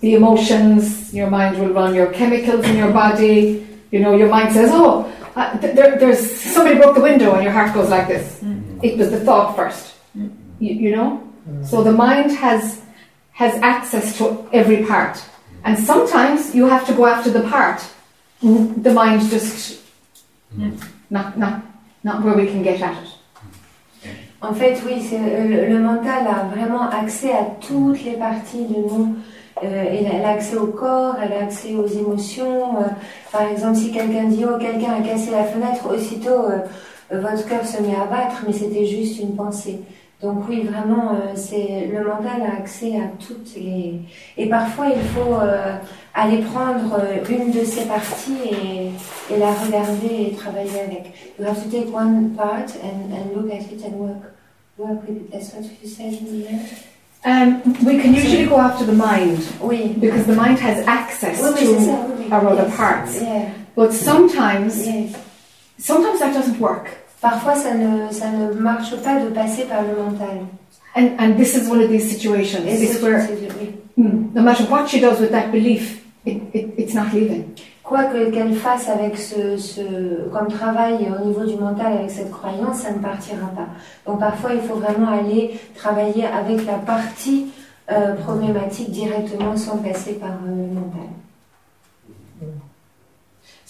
S1: The emotions, your mind will run your chemicals in your body. You know, your mind says, "Oh, uh, th- there, there's somebody broke the window," and your heart goes like this.
S5: Mhm.
S1: It was the thought first. You, you know. So the mind has has access to every part, and sometimes you have to go after the part. The mind just
S5: Mhm.
S1: not not not where we can get at it.
S2: En fait, oui, euh, le, le mental a vraiment accès à toutes les parties de nous. Euh, elle, elle a accès au corps, elle a accès aux émotions. euh, par exemple, si quelqu'un dit Oh, quelqu'un a cassé la fenêtre, aussitôt euh, euh, votre cœur se met à battre, mais c'était juste une pensée. Donc, oui, vraiment, euh, c'est le mental a accès à toutes les. Et parfois, il faut euh, aller prendre euh, une de ces parties et, et la regarder et travailler avec. You have to take one part and, and look at it and work work with it. That's what you said in the end.
S1: Um, we can usually go after the mind
S2: Oui.
S1: because the mind has access
S2: Oui, oui, c'est ça,
S1: to our other
S2: Yes.
S1: parts.
S2: Yeah.
S1: But sometimes,
S2: Yes.
S1: sometimes that doesn't work.
S2: Parfois, ça ne, ça ne marche pas de passer par le mental.
S1: And, and this is one of these situations.
S2: Et c'est-
S1: where
S2: c'est- oui.
S1: mm, no matter what she does with that belief, it, it, it's not leaving.
S2: Quoi que qu'elle fasse avec ce, ce, comme travail au niveau du mental avec cette croyance, ça ne partira pas. Donc parfois, il faut vraiment aller travailler avec la partie euh, problématique directement sans passer par euh, le mental.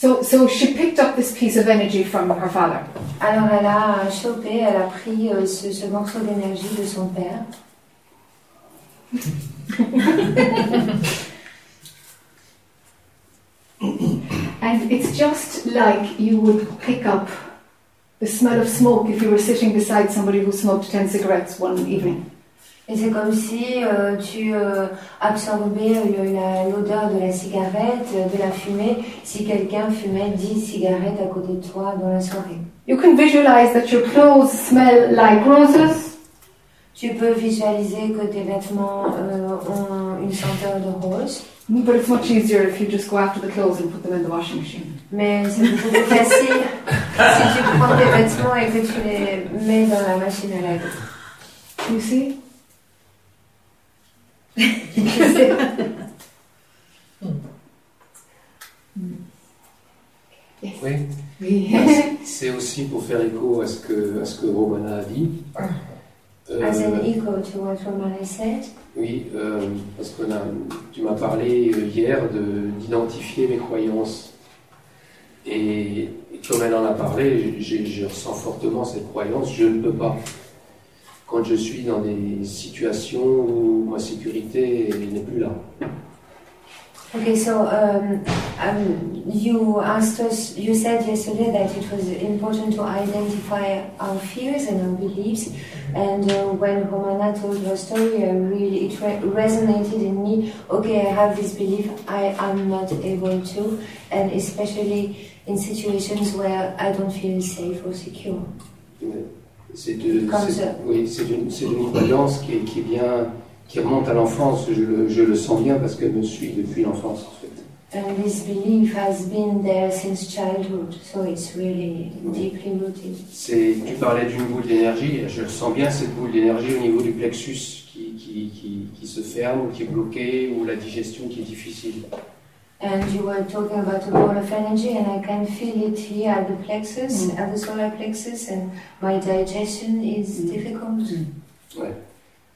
S1: So, so she picked up this piece of energy from her father.
S2: Alors elle a chopé, elle a pris euh, ce, ce morceau d'énergie de son père. [LAUGHS]
S1: And it's just like you would pick up the smell of smoke if you were sitting beside somebody who smoked 10 cigarettes one evening.
S2: Et c'est comme si euh, tu euh, absorbais l'odeur de la cigarette, de la fumée, si quelqu'un fumait 10 cigarettes à côté de toi dans la soirée.
S1: You can visualize that your clothes smell like roses,
S2: Tu peux visualiser que tes vêtements euh, ont une senteur de rose,
S1: but it's much easier if you just go after the clothes and put them in the washing machine.
S2: mais c'est beaucoup plus facile si tu prends tes vêtements et que tu les mets dans la machine à laver.
S1: You see?
S6: Oui. C'est aussi pour faire écho à ce que, à ce que Romana a dit. Euh,
S2: As an echo to what Romana said,
S6: oui, euh, parce que là, tu m'as parlé euh, hier de- d'identifier mes croyances. Et, et comme elle en a parlé, je ressens fortement cette croyance, je ne peux pas. Quand je suis dans des situations où ma sécurité n'est plus là.
S2: Okay, so um, um, you asked us, you said yesterday that it was important to identify our fears and our beliefs. And uh, when Romana told her story, I really it re- resonated in me. Okay, I have this belief, I am not able to, and especially in situations where I don't feel safe or secure.
S6: C'est- oui, une, croyance qui, est, qui est bien, qui remonte à l'enfance. Je le, je le sens bien parce qu'elle me suit depuis l'enfance en fait.
S2: And this belief has been there since childhood, so it's really deeply rooted.
S6: C'est, tu parlais d'une boule d'énergie. Je ressens bien cette boule d'énergie au niveau du plexus qui, qui, qui, qui se ferme ou qui est bloqué ou la digestion qui est difficile.
S2: And you were talking about a ball of energy, and I can feel it here at the plexus, at the solar plexus, and my digestion is
S1: Mm.
S2: difficult.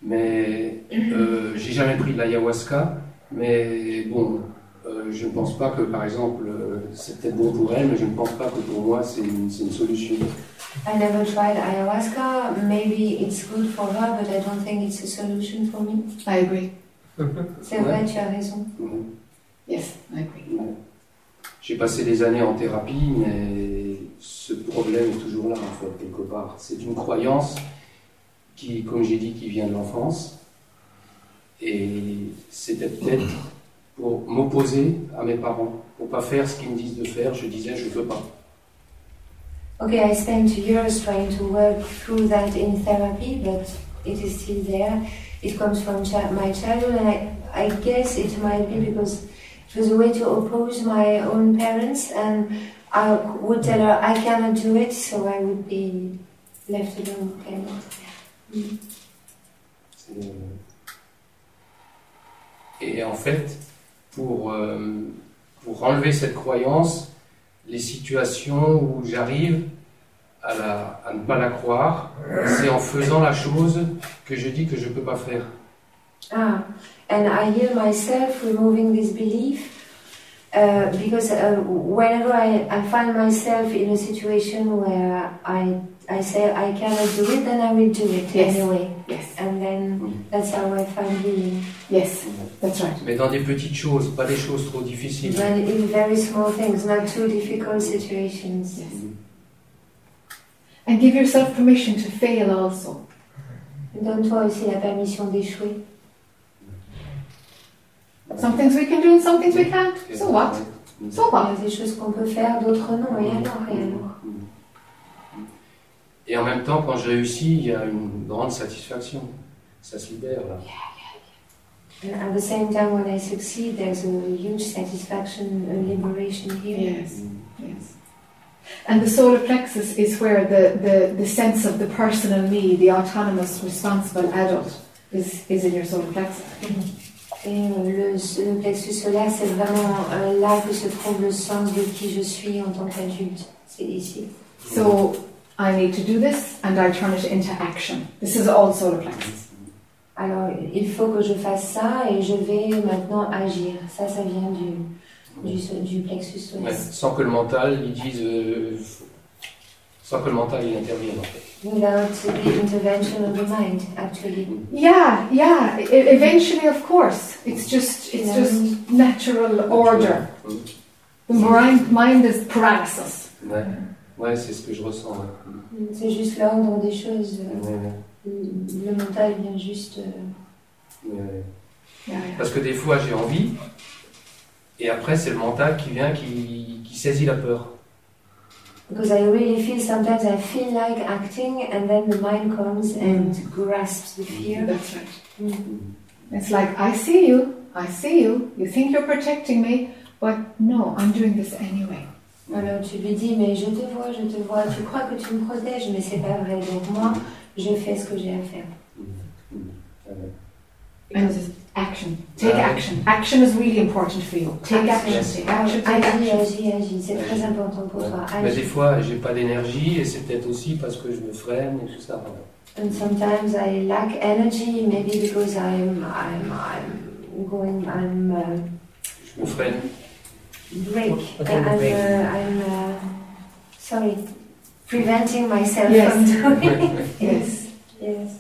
S6: Mais euh, [CLEARS THROAT] j'ai jamais pris de l'ayahuasca. Mais bon, euh, je ne pense pas que par exemple, euh, c'est peut-être bon pour elle, mais je ne pense pas que pour moi c'est une, une solution.
S2: I never tried ayahuasca. Maybe it's good for her, but I don't think it's a solution for me. [LAUGHS]
S1: I agree.
S2: C'est vrai, tu as raison.
S1: Yes, I agree.
S6: J'ai passé des années en thérapie, mais ce problème est toujours là, en fait, quelque part. C'est une croyance qui, comme j'ai dit, qui vient de l'enfance. Et c'était [COUGHS] peut-être pour m'opposer à mes parents, pour pas faire ce qu'ils me disent de faire. Je disais, je veux pas.
S2: Okay, I spent years trying to work through that in therapy, but it is still there. It comes from my childhood, and I, I guess it might be because it was a way to oppose my own parents, and I would tell her I cannot do it, so I would be left alone. Of. Mm.
S6: Et en fait, pour, euh, pour enlever cette croyance, les situations où j'arrive à, la- à ne pas la croire, c'est en faisant la chose que je dis que je ne peux pas faire.
S2: Ah, and I hear myself removing this belief uh, because uh, whenever I, I find myself in a situation where I, I say I cannot do it, then I will do it
S1: Yes.
S2: anyway.
S1: Yes,
S2: And then
S6: Mm.
S2: that's how I find healing.
S1: yes, that's right.
S6: Mais dans des petites choses, pas des choses trop difficiles.
S2: But in very small things, not too difficult situations.
S1: Yes. And give yourself permission to fail also.
S2: Donne-toi aussi la permission d'échouer.
S1: Some things we can do and some things we can't. So what? So
S2: Il y
S1: what?
S2: a des choses qu'on peut faire, d'autres non. Et alors, et alors
S6: Et en même temps, quand je réussis, il y a une grande satisfaction. Ça se libère là.
S2: And at the same time, when I succeed, there's a huge satisfaction, a liberation here.
S1: Yes, yes. And the solar plexus is where the, the, the sense of the personal me, the autonomous, responsible adult, is, is in your solar plexus. Mm-hmm.
S2: Et euh, le, le plexus solaire, c'est vraiment euh, là que se trouve le sens de qui je suis en tant qu'adulte. C'est ici.
S1: So I need to do this and I turn it into action. This is all solar plexus.
S2: Alors, il faut que je fasse ça et je vais maintenant agir. Ça, ça vient du, du, so- du plexus
S6: Ouais,
S2: solaire.
S6: sans que le mental, il dise. euh, sans que le mental, il intervienne en fait.
S2: Without the intervention of the mind, actually.
S1: Yeah, yeah. e- eventually, of course, it's just it's just natural order. The mind, mind is paralysis.
S6: Ouais, ouais c'est ce que je ressens. ouais.
S2: C'est juste l'ordre des choses. euh,
S6: Ouais,
S2: Le mental vient juste. euh.
S1: Yeah, yeah.
S6: Parce que des fois, j'ai envie, et après, c'est le mental qui vient, qui, qui saisit la peur.
S2: Because I really feel sometimes I feel like acting, and then the mind comes and mm. grasps the fear.
S1: Mm, that's right.
S2: Mm.
S1: It's like I see you, I see you. You think you're protecting me, but no, I'm doing this anyway.
S2: Alors tu lui dis, mais je te vois, je te vois, tu crois que tu me protèges, mais c'est pas vrai. Donc moi, je fais ce que j'ai à faire. Mm.
S1: And it's action. Take
S6: Yeah.
S1: action. Action is really important for you. Take action.
S6: Yes.
S1: Take action. Take
S2: Agis,
S1: action.
S2: agis, agis. C'est très important pour toi.
S6: Mais des fois, j'ai pas d'énergie, et c'est peut-être aussi parce que je me freine et tout ça.
S2: And sometimes I lack energy, maybe because I'm, I'm, I'm going, I'm uh,
S6: Je me freine.
S2: break.
S4: Okay,
S2: I'm,
S4: break?
S2: uh, I'm uh, sorry, preventing myself
S1: Yes.
S2: from doing [LAUGHS] it.
S1: Yes.
S2: Yes,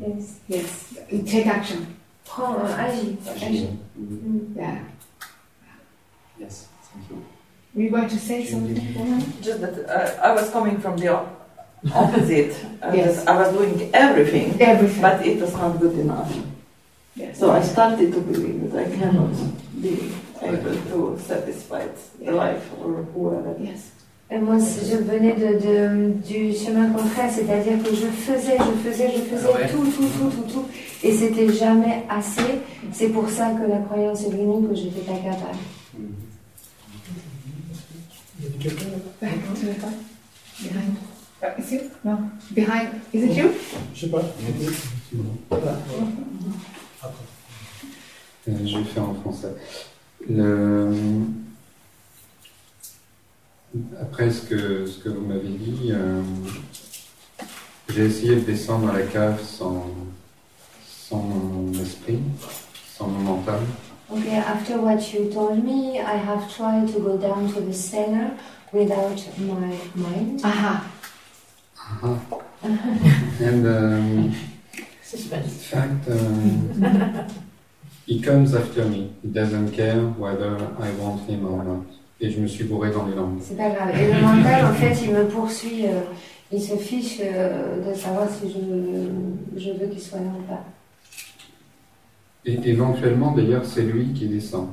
S2: Yes.
S1: Yes. Take action.
S2: Oh, action.
S6: action.
S2: Mm -hmm.
S1: Yeah. Yes. Thank you. We were to say something.
S3: Just that uh, I was coming from the opposite. [LAUGHS] I
S1: yes.
S3: Was, I was doing everything.
S1: Everything.
S3: But it was not good enough.
S1: Yes.
S3: So I started to believe that I cannot be able to satisfy the life or whoever.
S1: Yes.
S2: Et moi, je venais de, de- du chemin contraire, c'est-à-dire que je faisais, je faisais, je faisais
S6: Ah ouais.
S2: tout, tout, tout, tout, tout, et c'était jamais assez. C'est pour ça que la croyance est venue que j'étais pas capable.
S7: Il y avait quelqu'un là
S1: the front. Behind. Is you? No. Behind. Is it you?
S7: Je sais pas. Attends.
S8: Euh, je vais faire en français. Le- Après ce que, ce que vous m'avez dit, euh, j'ai essayé de descendre dans la cave sans, sans mon esprit, sans mon mental.
S2: Okay, after what you told me, I have tried to go down to the cellar without my mind.
S1: Aha. [LAUGHS]
S8: And um,
S4: Suspense.
S8: in fact, um, [LAUGHS] he comes after me. He doesn't care whether I want him or not. Et je me suis bourré dans les langues.
S2: C'est pas grave. Et le mental, en fait, il me poursuit, euh, il se fiche euh, de savoir si je, je veux qu'il soit là ou pas.
S8: Et éventuellement, d'ailleurs, c'est lui qui descend.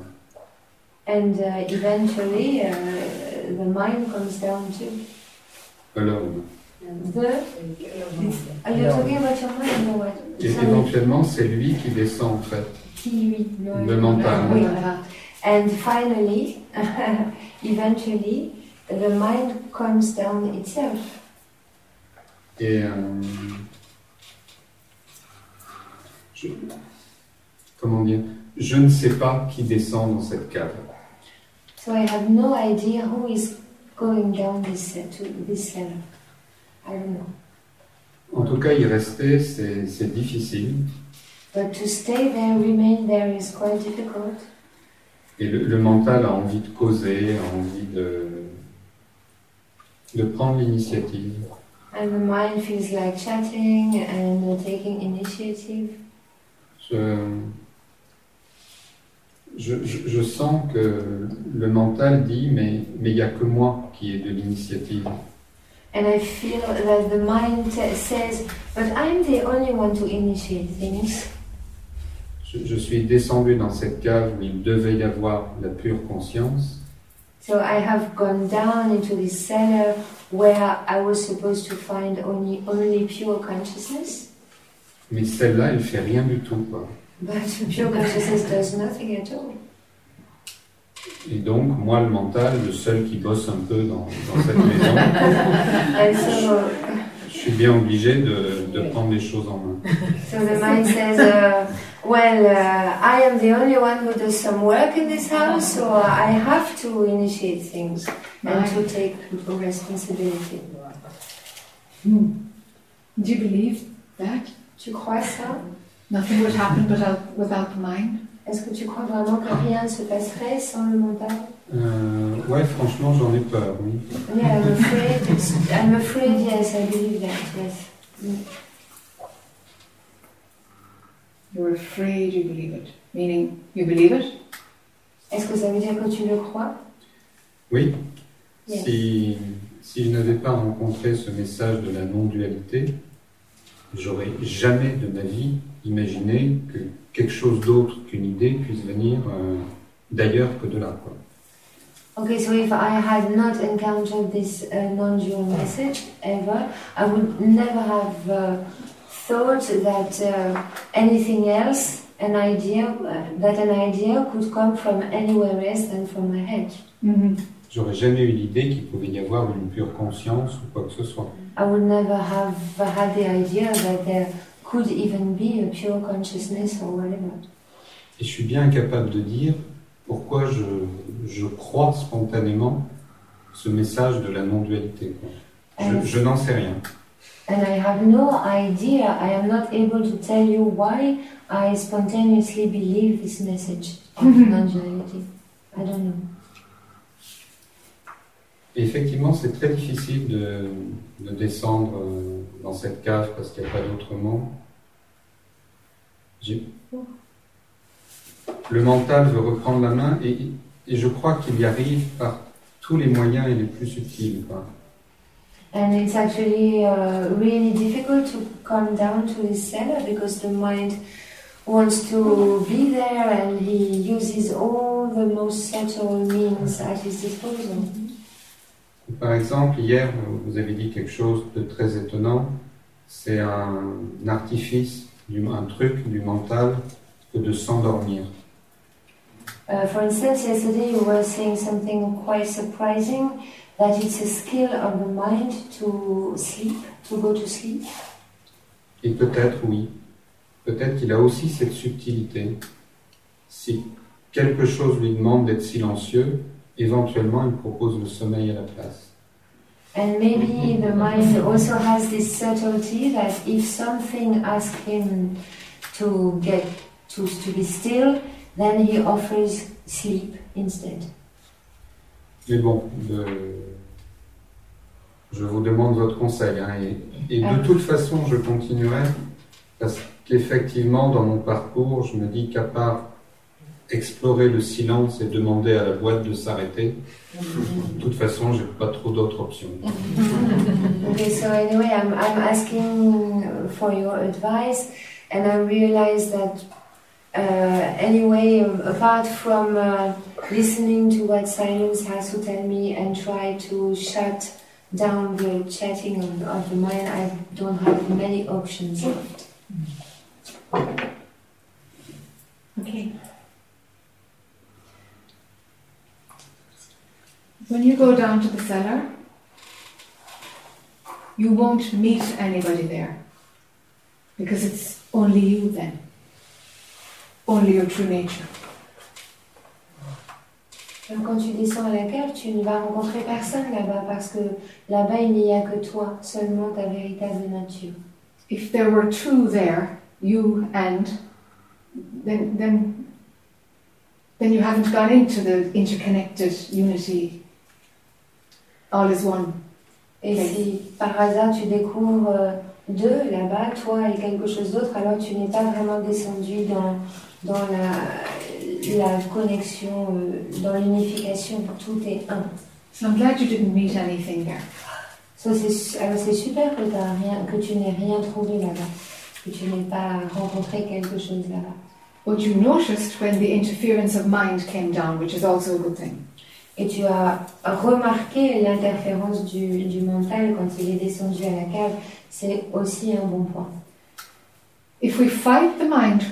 S2: And uh, eventually, uh, the mind comes down too.
S8: Alone.
S2: The, are you talking about your mind or what?
S8: Et éventuellement, c'est lui qui descend en fait.
S2: Qui, lui,
S8: Le mental.
S2: Oui.
S1: Aha.
S2: And finally, [LAUGHS] eventually, the mind comes down itself.
S8: Et euh, je- comment dire? Je ne sais pas qui descend dans cette cave.
S2: So I have no idea who is going down this uh, to this cellar. I don't know.
S8: En tout cas, y rester, c'est c'est difficile.
S2: But to stay there, remain there is quite difficult.
S8: Et le, le mental a envie de causer, a envie de, de prendre l'initiative.
S2: And the mind feels like chatting and taking initiative.
S8: Je, je, je- je sens que le mental dit mais mais il n'y a que moi qui ai de l'initiative.
S2: And I feel that the mind says, but I'm the only one to initiate things.
S8: Je, je suis descendu dans cette cave où il devait y avoir la pure conscience,
S2: So I have gone down into this cellar where I was supposed to find only, only pure consciousness.
S8: mais celle-là, elle fait rien du tout. Quoi.
S2: But [LAUGHS] pure consciousness does nothing at all.
S8: Et donc, moi, le mental, le seul qui bosse un peu dans, dans cette maison, [LAUGHS]
S2: so,
S8: je suis bien obligé de, de prendre les choses en main.
S2: so the mind says, uh, well, uh, I am the only one who does some work in this house, so I have to initiate things and to take responsibility.
S1: Hmm. Do you believe that?
S2: Tu crois ça
S1: Nothing would happen without, without the mind?
S2: Est-ce que tu crois vraiment que rien ne se passerait sans le mental
S8: Euh, ouais, franchement, j'en ai peur, oui.
S2: Yeah, I'm afraid. It's, I'm afraid. Yes, I believe that. Yes.
S1: You're afraid you believe it. Meaning, you believe it?
S2: Est-ce que ça veut dire que tu le crois?
S8: Oui,
S2: Yes.
S8: si, si je n'avais pas rencontré ce message de la non-dualité, j'aurais jamais de ma vie imaginé que quelque chose d'autre qu'une idée puisse venir euh, d'ailleurs que de là. Quoi.
S2: Okay, so if I had not encountered this uh, non-dual message ever, I would never have uh, thought that uh, anything else, an idea, uh, that an idea could come from anywhere else than from my head.
S1: Mm-hmm.
S8: J'aurais jamais eu l'idée qu'il pouvait y avoir une pure conscience ou quoi que ce soit.
S2: I would never have had the idea that there could even be a pure consciousness or whatever.
S8: Et je suis bien incapable de dire pourquoi je, je crois spontanément ce message de la non-dualité. Je, je n'en sais rien.
S2: And I have no idea, I am not able to tell you why I spontaneously believe this message of non-duality. I don't know.
S8: Effectivement, c'est très difficile de, de descendre euh, dans cette cave parce qu'il n'y a pas d'autre mot. J'ai- Le mental veut reprendre la main et, et je crois qu'il y arrive par tous les moyens et les plus subtils. Quoi.
S2: And it's actually uh, really difficult to come down to this center because the mind wants to be there and he uses all the most subtle means at his disposal.
S8: Par exemple, hier, vous avez dit quelque chose de très étonnant. C'est un artifice, un truc du mental que de s'endormir.
S2: Uh, for instance, yesterday you were saying something quite surprising that it's a skill of the mind to sleep, to go to sleep.
S8: Et peut-être, oui, peut-être qu'il a aussi cette subtilité. Si quelque chose lui demande d'être silencieux, éventuellement il propose le sommeil à la place.
S2: And maybe the mind also has this subtlety that if something asks him to get to, to be still, then he offers sleep instead.
S8: Mais bon, je vous demande votre conseil. hein, et, et de toute façon, je continuerai parce qu'effectivement, dans mon parcours, je me dis qu'à part explorer le silence et demander à la boîte de s'arrêter, de toute façon, j'ai pas trop d'autres options. [LAUGHS]
S2: Okay, so anyway, I'm, I'm asking for your advice, and I realize that uh, anyway, apart from uh, listening to what silence has to tell me and try to shut down the chatting of, of the mind, I don't have many options left.
S1: Okay. When you go down to the cellar, you won't meet anybody there because it's only you then, only your true nature.
S2: Donc, Quand tu descends à la cave, tu ne vas rencontrer personne là-bas parce que là-bas il n'y a que toi, seulement ta véritable nature.
S1: If there were two there, you and, then then then you haven't gone into the interconnected unity. All is one.
S2: Et
S1: Ok.
S2: si par hasard tu découvres euh, deux là-bas, toi et quelque chose d'autre, alors tu n'es pas vraiment descendu dans, dans la, la connexion, euh, dans l'unification, tout est un.
S1: So I'm glad you didn't meet anything there.
S2: So, alors c'est super que, t'as rien, que tu n'aies rien trouvé là-bas, que tu n'aies pas rencontré quelque chose là-bas.
S1: But you noticed when the interference of mind came down, which is also a good thing.
S2: Et tu as remarqué l'interférence du, du mental quand il est descendu à la cave, c'est aussi un bon point.
S1: If we fight the mind,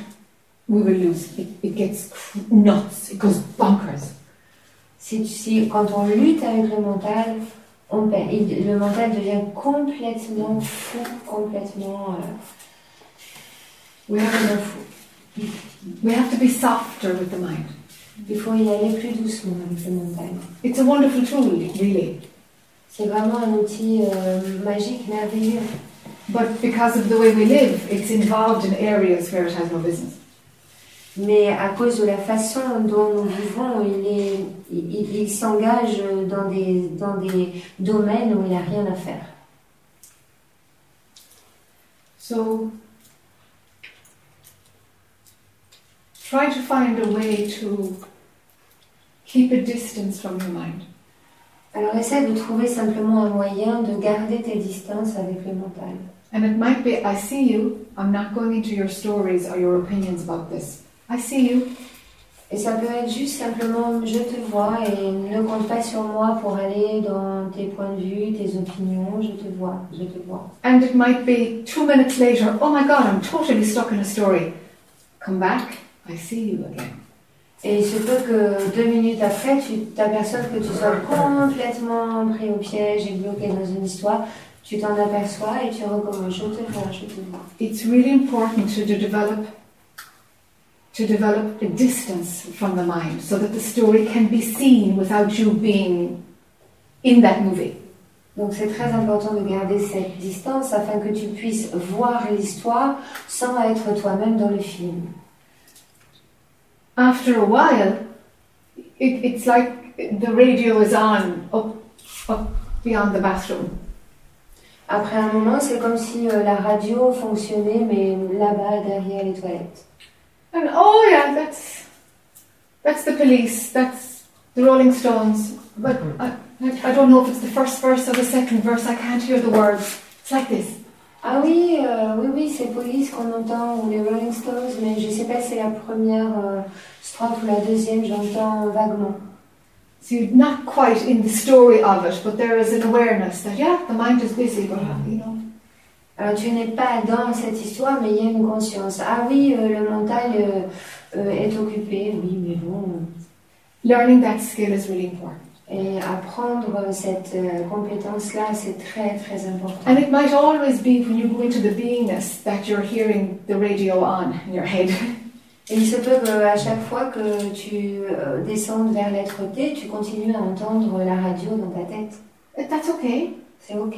S1: we will lose. It, it gets nuts. It goes bonkers.
S2: Si, si- quand on lutte avec le mental, on. Il- le mental devient complètement fou, complètement. euh,
S1: We have,
S2: fou.
S1: we have to be softer with the mind.
S2: Il faut y aller plus doucement avec le mental.
S1: It's a wonderful tool, really.
S2: C'est vraiment un outil euh, magique, merveilleux.
S1: But because of the way we live, it's involved in areas where it has no business.
S2: Mais à cause de la façon dont nous vivons, il, est, il, il- s'engage dans des, dans des domaines où il n'a rien à faire.
S1: So try to find a way to keep a distance from your mind.
S2: Alors essaie de trouver simplement un moyen de garder tes distances avec le mental.
S1: And it might be, I see you, I'm not going into your stories or your opinions about this. I see you,
S2: Et ça peut être juste simplement je te vois et ne compte pas sur moi pour aller dans tes points de vue, tes opinions, je te vois, je te vois.
S1: and it might be two minutes later, oh my god, I'm totally stuck in a story. Come back, I see you again.
S2: Et il se peut que deux minutes après, tu t'aperçoives que tu sois complètement pris au piège et bloqué dans une histoire. Tu t'en aperçois et tu recommences. Je te vois, je te vois.
S1: It's really important to, to develop to develop a distance from the mind so that the story can be seen without you being in that movie.
S2: Donc c'est très important de garder cette distance afin que tu puisses voir l'histoire sans être toi-même dans le film.
S1: After a while, it, it's like the radio is on up, up beyond the bathroom.
S2: Après un moment, c'est comme si euh, la radio fonctionnait, mais là-bas, derrière les toilettes.
S1: And oh yeah, that's that's the police, that's the Rolling Stones. But I, I I don't know if it's the first verse or the second verse. I can't hear the words. It's like this.
S2: Ah oui, euh, oui, oui, c'est Police qu'on entend, ou les Rolling Stones, mais je sais pas si c'est la première euh, strophe ou la deuxième, j'entends vaguement.
S1: So you're not quite in the story of it, but there is an awareness that yeah, the mind is busy, but you know.
S2: Alors tu n'es pas dans cette histoire, mais il y a une conscience. Ah oui, euh, le mental euh, euh, est occupé, oui, mais bon.
S1: Learning that skill is really important.
S2: Et apprendre cette euh, compétence-là, c'est très très important.
S1: And it might always be when you go into the beingness that you're hearing the radio on in your head.
S2: Et il se peut qu'à chaque fois que tu euh, descendes vers l'être T, tu continues à entendre la radio dans ta tête.
S1: That's okay,
S2: C'est ok.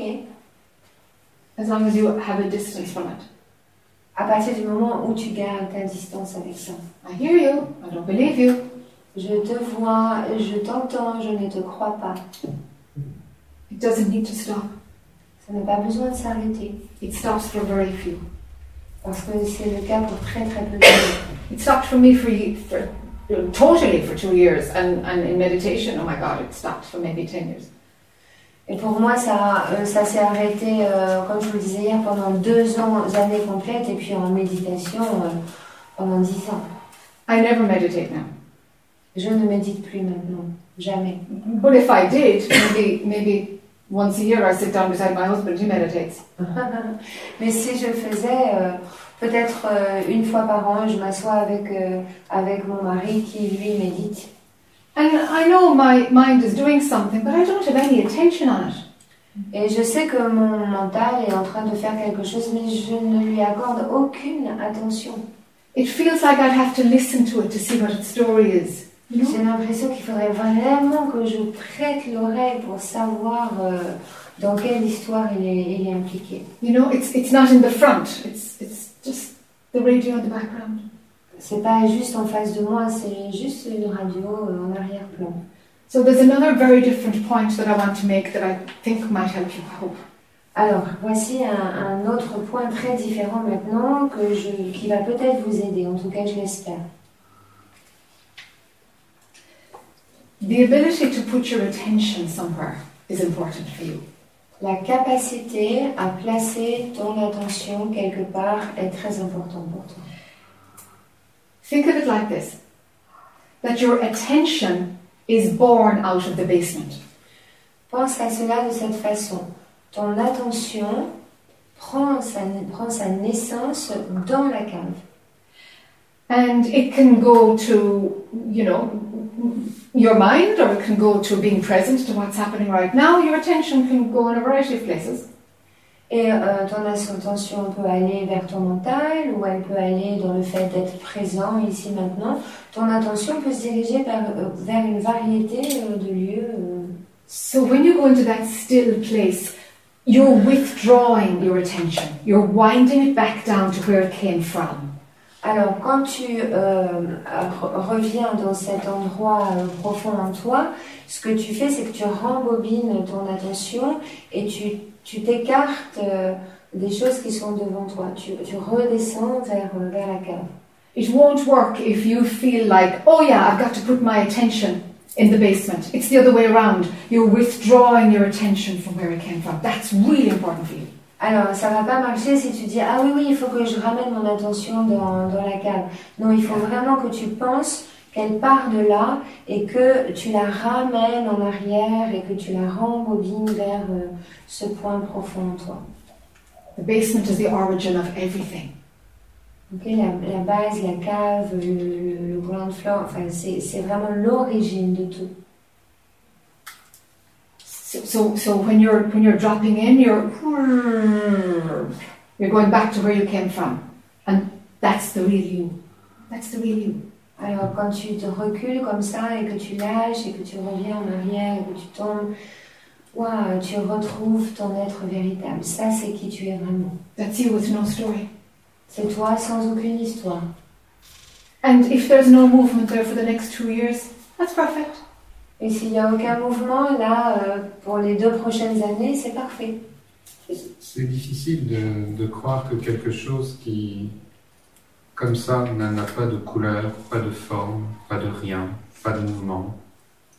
S1: As long as you have a distance from it.
S2: À partir du moment où tu gardes ta distance avec ça.
S1: I hear you, I don't believe you.
S2: Je te vois, je t'entends, je ne te crois pas.
S1: It doesn't need to stop.
S2: Ça n'a pas besoin de s'arrêter.
S1: It stops for very few.
S2: Parce que c'est le cas pour très très peu de gens.
S1: It stopped for me for, for totally for two years, and, and in meditation, oh my God, it stopped for maybe 10 years.
S2: Et pour moi, ça, euh, ça s'est arrêté, euh, comme je vous le disais hier, pendant deux ans, années complètes, et puis en méditation euh, pendant dix ans.
S1: I never meditate now.
S2: Je ne médite plus maintenant, jamais.
S1: But if I did, maybe, maybe once a year I sit down beside my husband, he meditates. [LAUGHS]
S2: Mais si je le faisais, euh, peut-être une fois par an, je m'assois avec, avec mon mari qui, lui, médite.
S1: And I know my mind is doing something, but I don't have any attention on it.
S2: Et je sais que mon mental est en train de faire quelque chose, mais je ne lui accorde aucune attention.
S1: It feels like I'd have to listen to it to see what its story is. You know?
S2: J'ai l'impression qu'il faudrait vraiment que je prête l'oreille pour savoir euh, dans quelle histoire il est, il est impliqué.
S1: You know, it's, it's not in the front, it's, it's just the radio in the background.
S2: C'est pas juste en face de moi, c'est juste une radio euh, en arrière-plan.
S1: So there's another very different point that I want to make that I think might help you.
S2: Alors, voici un, un autre point très différent maintenant que je, qui va peut-être vous aider, en tout cas je l'espère.
S1: The ability to put your attention somewhere is important for you.
S2: La capacité à placer ton attention quelque part est très importante pour toi.
S1: Think of it like this that your attention is born out of the basement.
S2: Pense à cela de cette façon. Ton attention prend sa, prend sa naissance dans la cave.
S1: And it can go to, you know, your mind or it can go to being present to what's happening right now. Your attention can go in a variety of places.
S2: Et euh, ton attention peut aller vers ton mental ou elle peut aller dans le fait d'être présent ici maintenant. Ton attention peut se diriger vers, euh, vers une variété euh, de lieux. euh.
S1: So when you go into that still place, you're withdrawing your attention. You're winding it back down to where it came from.
S2: Alors, quand tu euh, re- reviens dans cet endroit euh, profond en toi, ce que tu fais, c'est que tu rembobines ton attention et tu tu t'écartes euh, des choses qui sont devant toi. Tu, tu redescends vers, vers la cave.
S1: It won't work if you feel like, oh yeah, I've got to put my attention in the basement. It's the other way around. You're withdrawing your attention from where it came from. That's really important for you.
S2: Alors, ça va pas marcher si tu dis Ah oui, oui, il faut que je ramène mon attention dans, dans la cave. Non, il faut vraiment que tu penses qu'elle part de là et que tu la ramènes en arrière et que tu la rembobines vers euh, ce point profond en toi.
S1: The basement is the origin of everything.
S2: Ok, la, la base, la cave, le, le, le ground floor, enfin, c'est c'est vraiment l'origine de tout.
S1: So, so, so when you're when you're dropping in, you're you're going back to where you came from, and that's the real you. That's the real you.
S2: Alors, quand tu te recules comme ça et que tu lâches et que tu reviens en arrière et que tu tombes, waouh, tu retrouves ton être véritable. Ça, c'est qui tu es vraiment.
S1: That's you with no story.
S2: C'est toi sans aucune histoire.
S1: And if there's no movement there for the next two years, that's perfect.
S2: Et s'il n'y a aucun mouvement, là, euh, pour les deux prochaines années, c'est parfait.
S8: C'est difficile de, de croire que quelque chose qui, comme ça, n'a pas de couleur, pas de forme, pas de rien, pas de mouvement,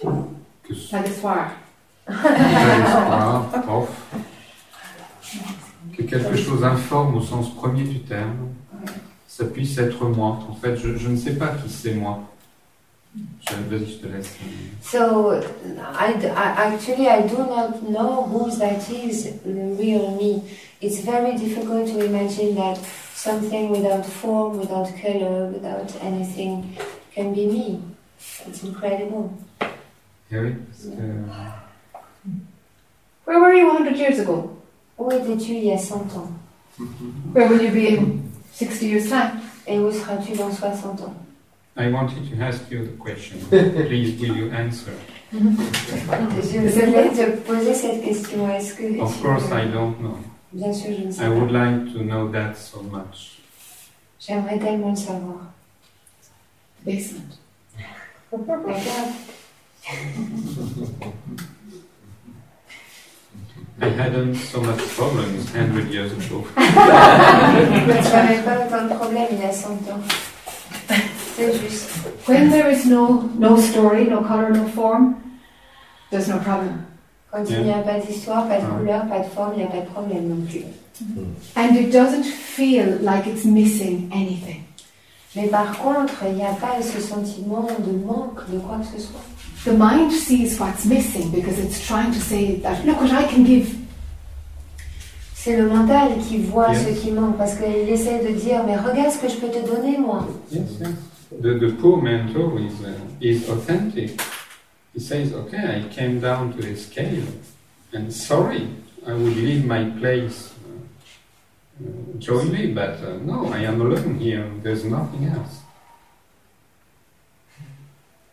S8: que ce-
S1: Like a swar.
S8: l'espoir, off, que quelque chose informe au sens premier du terme, ça puisse être moi. En fait, je, je ne sais pas qui c'est moi.
S2: So I, d- I- actually I do not know who that is the real me. It's very difficult to imagine that something without form, without color, without anything can be me. It's incredible.
S8: Oui, parce que uh,
S1: Where were you 100 years ago?
S2: Où étais-tu il y a 100 ans
S1: Where will you be in 60 years' time?
S2: Et où seras-tu dans 60 ans
S8: I wanted to ask you the question. [LAUGHS] Please, will you answer?
S2: Je voulais te poser cette question. Est-ce que
S8: Of course, I don't know.
S2: Bien sûr, je ne sais
S8: I would
S2: pas.
S8: like to know that so much.
S2: J'aimerais tellement le savoir.
S1: Basement.
S8: I hadn't so much problems 100 years ago. [LAUGHS]
S2: Tu n'avais pas autant de problèmes il y a 100 ans.
S1: When there is no, no story, no colour, no form, there's no problem.
S2: Quand il n'y a pas d'histoire, pas de couleur, pas de forme, il n'y a pas de problème non plus.
S1: And it doesn't feel like it's missing anything.
S2: Mais par contre, il n'y a pas ce sentiment de manque de quoi que ce soit.
S1: The mind sees what's missing because it's trying to say that, look what I can give.
S2: C'est le mental qui voit
S8: Yes.
S2: ce qui manque parce qu'il essaie de dire mais regarde ce que je peux te donner moi.
S8: Yes, yes. The, the poor mentor is, uh, is authentic. He says, okay, I came down to this scale, and sorry, I would leave my place uh, uh, jointly, but uh, no, I am alone here, there's nothing else.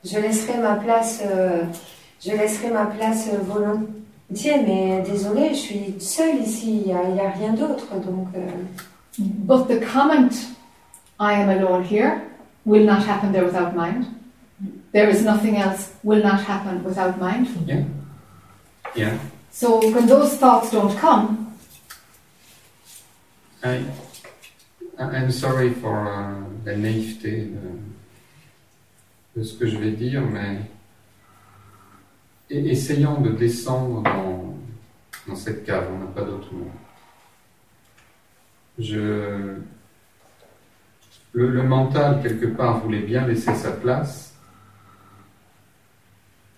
S2: Je laisserai ma place, euh, je laisserai ma place euh, volontiers, mais désolé, je suis seule ici, il n'y a, a rien d'autre donc. euh,
S1: But the comment, I am alone here, will not happen there without mind. There is nothing else, will not happen without mind.
S8: Yeah,
S1: So when those thoughts don't come,
S8: I, I'm sorry for uh, la naïveté de, de ce que je vais dire, mais essayons de descendre dans, dans cette cave, on n'a pas d'autre mot. Je, le, mental, quelque part, voulait bien laisser sa place,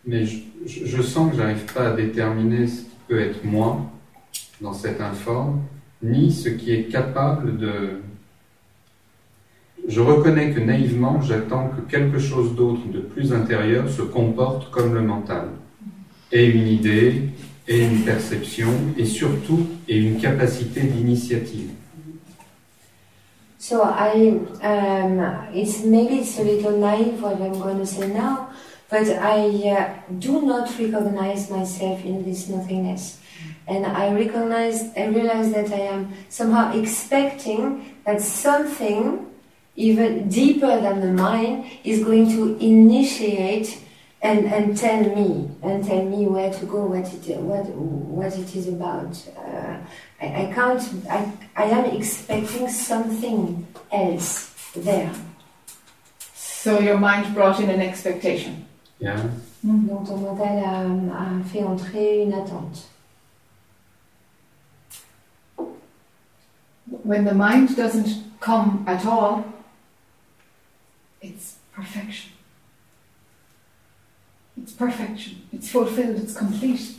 S8: mais je, sens que j'arrive pas à déterminer ce qui peut être moi dans cet informe, ni ce qui est capable de... Je reconnais que naïvement, j'attends que quelque chose d'autre de plus intérieur se comporte comme le mental. Et une idée, et une perception, et surtout, et une capacité d'initiative.
S2: So I, um, it's maybe it's a little naive what I'm going to say now, but I uh, do not recognize myself in this nothingness, and I recognize, I realize that I am somehow expecting that something even deeper than the mind is going to initiate and, and tell me and tell me where to go, what it what what it is about. Uh, I, I can't. I, I am expecting something else there.
S1: so your mind brought in an expectation.
S8: Yeah?
S2: Donc ton mental a, a fait entrer une attente.
S1: When the mind doesn't come at all, it's perfection. It's perfection. It's fulfilled. It's complete.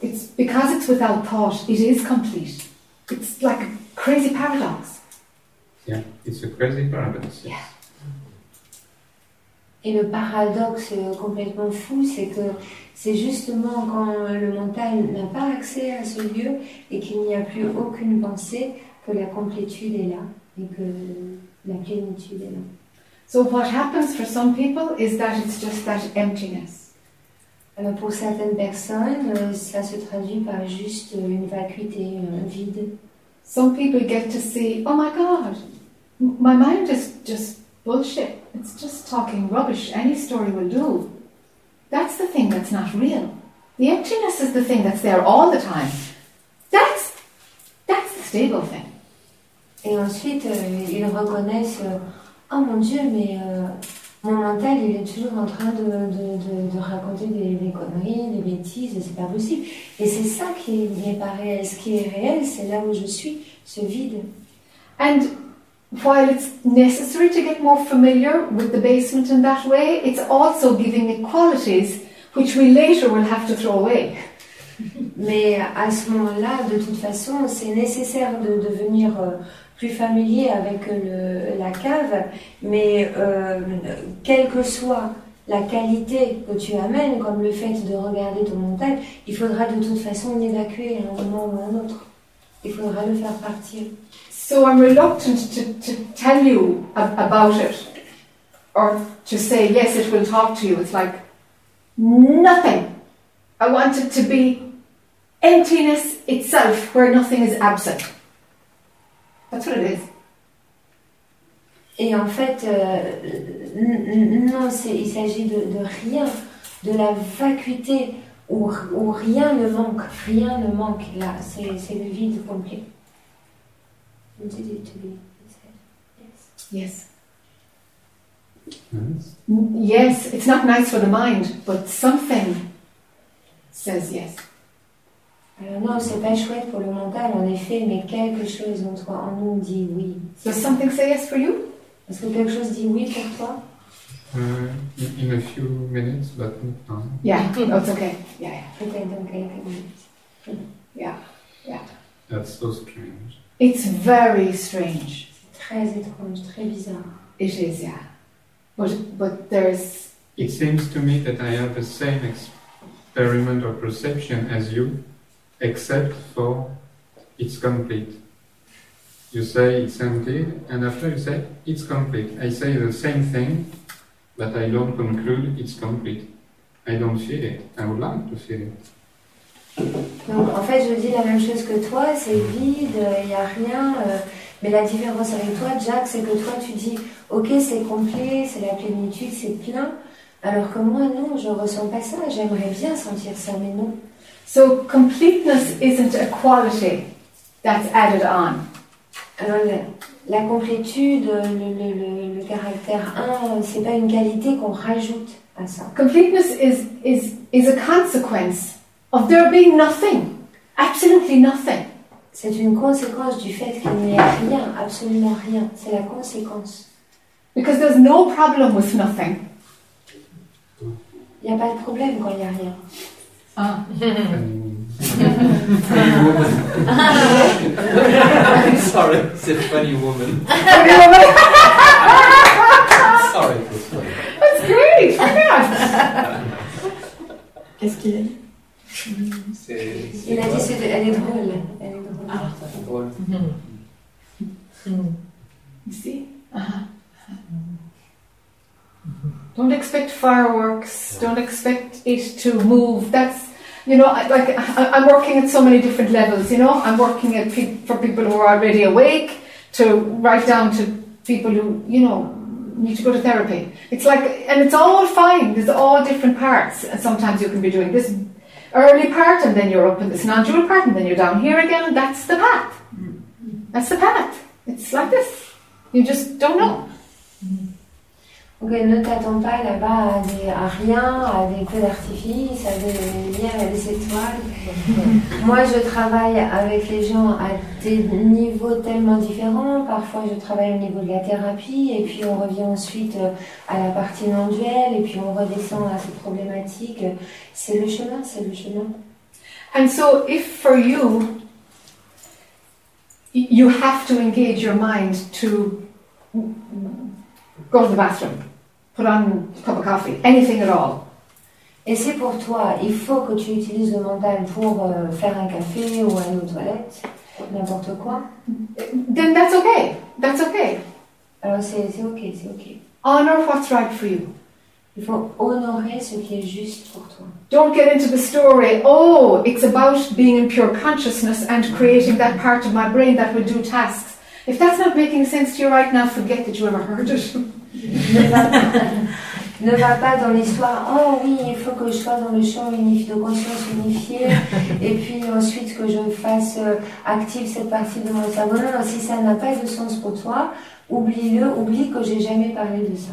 S1: It's because it's without thought. It is complete. It's like a crazy paradox.
S8: Yeah, it's a crazy paradox. yes.
S2: Et le paradoxe complètement fou, c'est que c'est justement quand le mental n'a pas accès à ce lieu et qu'il n'y a plus aucune pensée que la complétude est là et que la plénitude est là.
S1: So what happens for some people is that it's just that emptiness.
S2: Alors pour certaines personnes, euh, ça se traduit par juste euh, une vacuité, un vide.
S1: Some people get to see, oh my God, my mind is just bullshit. It's just talking rubbish. Any story will do. That's the thing that's not real. The emptiness is the thing that's there all the time. That's that's the stable thing.
S2: Et ensuite, euh, ils reconnaissent, euh, oh mon Dieu, mais euh, mon mental, il est toujours en train de, de, de, de raconter des, des conneries, des bêtises, c'est pas possible. Et c'est ça qui n'est pas réel. Ce qui est réel, c'est là où je suis, ce vide.
S1: And while it's necessary to get more familiar with the basement in that way, it's also giving it qualities which we later will have to throw away. [LAUGHS]
S2: Mais à ce moment-là, de toute façon, c'est nécessaire de devenir euh, plus familier avec le, la cave, mais euh, quelle que soit la qualité que tu amènes, comme le fait de regarder ton mental, il faudra de toute façon l'évacuer à un moment ou à un autre. Il faudra le faire partir.
S1: So I'm reluctant to, to tell you ab- about it or to say, yes, it will talk to you. It's like nothing. I want it to be emptiness itself where nothing is absent. That's what it is.
S2: Et en fait, euh, non, c'est- il s'agit de, de rien, de la vacuité où, où rien ne manque, rien ne manque là, c'est le vide complet. You did it to me, he said? Yes.
S1: Yes.
S8: Yes.
S1: N- Yes, it's not nice for the mind, but something says yes.
S2: Alors non, c'est pas chouette pour le mental en effet, mais quelque chose en toi, en nous dit oui.
S1: Does something say yes for you?
S2: Est-ce que quelque chose dit oui pour toi?
S8: Uh, in, in a few minutes, but not now.
S1: Yeah, it's okay. Yeah, yeah.
S2: Peut-être dans quelques minutes.
S1: Yeah.
S8: That's so strange.
S1: It's very strange.
S2: Très étrange, très bizarre.
S1: It is, yeah. But but there's
S8: It seems to me that I have the same experiment or perception as you, except for it's complete. You say it's empty, and after you say it's complete. I say the same thing, but I don't conclude it's complete. I don't feel it. I would like to feel it.
S2: Donc en fait, je dis la même chose que toi, c'est vide, il n'y a rien. euh, mais la différence avec toi, Jack, c'est que toi, tu dis, ok, c'est complet, c'est la plénitude, c'est plein. Alors que moi, non, je ressens pas ça. J'aimerais bien sentir ça, mais non.
S1: So completeness isn't a quality that's added on.
S2: Alors la, la complétude, le, le, le, le caractère 1, c'est pas une qualité qu'on rajoute à ça.
S1: Completeness is is is a consequence of there being nothing, absolutely nothing.
S2: C'est une conséquence du fait qu'il n'y a rien, absolument rien. C'est la conséquence.
S1: Because there's no problem with nothing.
S2: Il n'y a pas de problème quand il n'y a rien.
S1: Ah.
S8: And
S5: Funny woman. [LAUGHS] Sorry, it's a funny woman. [LAUGHS] Sorry, it was funny.
S1: That's great. Oh my God.
S3: Qu'est-ce qu'il a dit
S6: C'est c'est
S2: Il a
S6: quoi
S2: dit c'est elle est drôle. Elle est drôle.
S6: C'est drôle.
S1: You see? Uh-huh. Don't expect fireworks. Don't expect it to move. That's, you know, I- like I- I'm working at so many different levels. You know, I'm working at pe- for people who are already awake, to right down to people who, you know, need to go to therapy. It's like, and it's all fine. There's all different parts. And sometimes you can be doing this early part, and then you're up in this non-dual part, and then you're down here again. And that's the path. Mm. That's the path. It's like this. You just don't know. Mm.
S2: Donc ne t'attends pas là-bas à, rien, à des feux d'artifice, à des lumières, à des étoiles. [LAUGHS] Moi, je travaille avec les gens à des niveaux tellement différents. Parfois, je travaille au niveau de la thérapie, et puis on revient ensuite euh, à la partie non duelle, et puis on redescend à ces problématiques. C'est le chemin, c'est le chemin.
S1: And so, if for you, you have to engage your mind to go to the bathroom, put on a cup of coffee, anything at all,
S2: Et c'est pour toi, il faut que tu utilises le mental pour euh, faire un café ou aller aux toilettes, n'importe quoi. Mm-hmm.
S1: then that's okay. That's okay.
S2: Alors c'est c'est ok, c'est ok.
S1: Honor what's right for you.
S2: Il faut honorer ce qui est juste pour toi.
S1: Don't get into the story, oh, it's about being in pure consciousness and creating that part of my brain that will do tasks. If that's not making sense to you right now, forget that you ever heard it. [LAUGHS]
S2: Ne va pas, dans l'histoire, oh oui, il faut que je sois dans le champ unifié, de conscience unifiée, et puis ensuite que je fasse euh, active cette partie de mon cerveau. Non, si ça n'a pas de sens pour toi, oublie-le, oublie que j'ai jamais parlé de ça.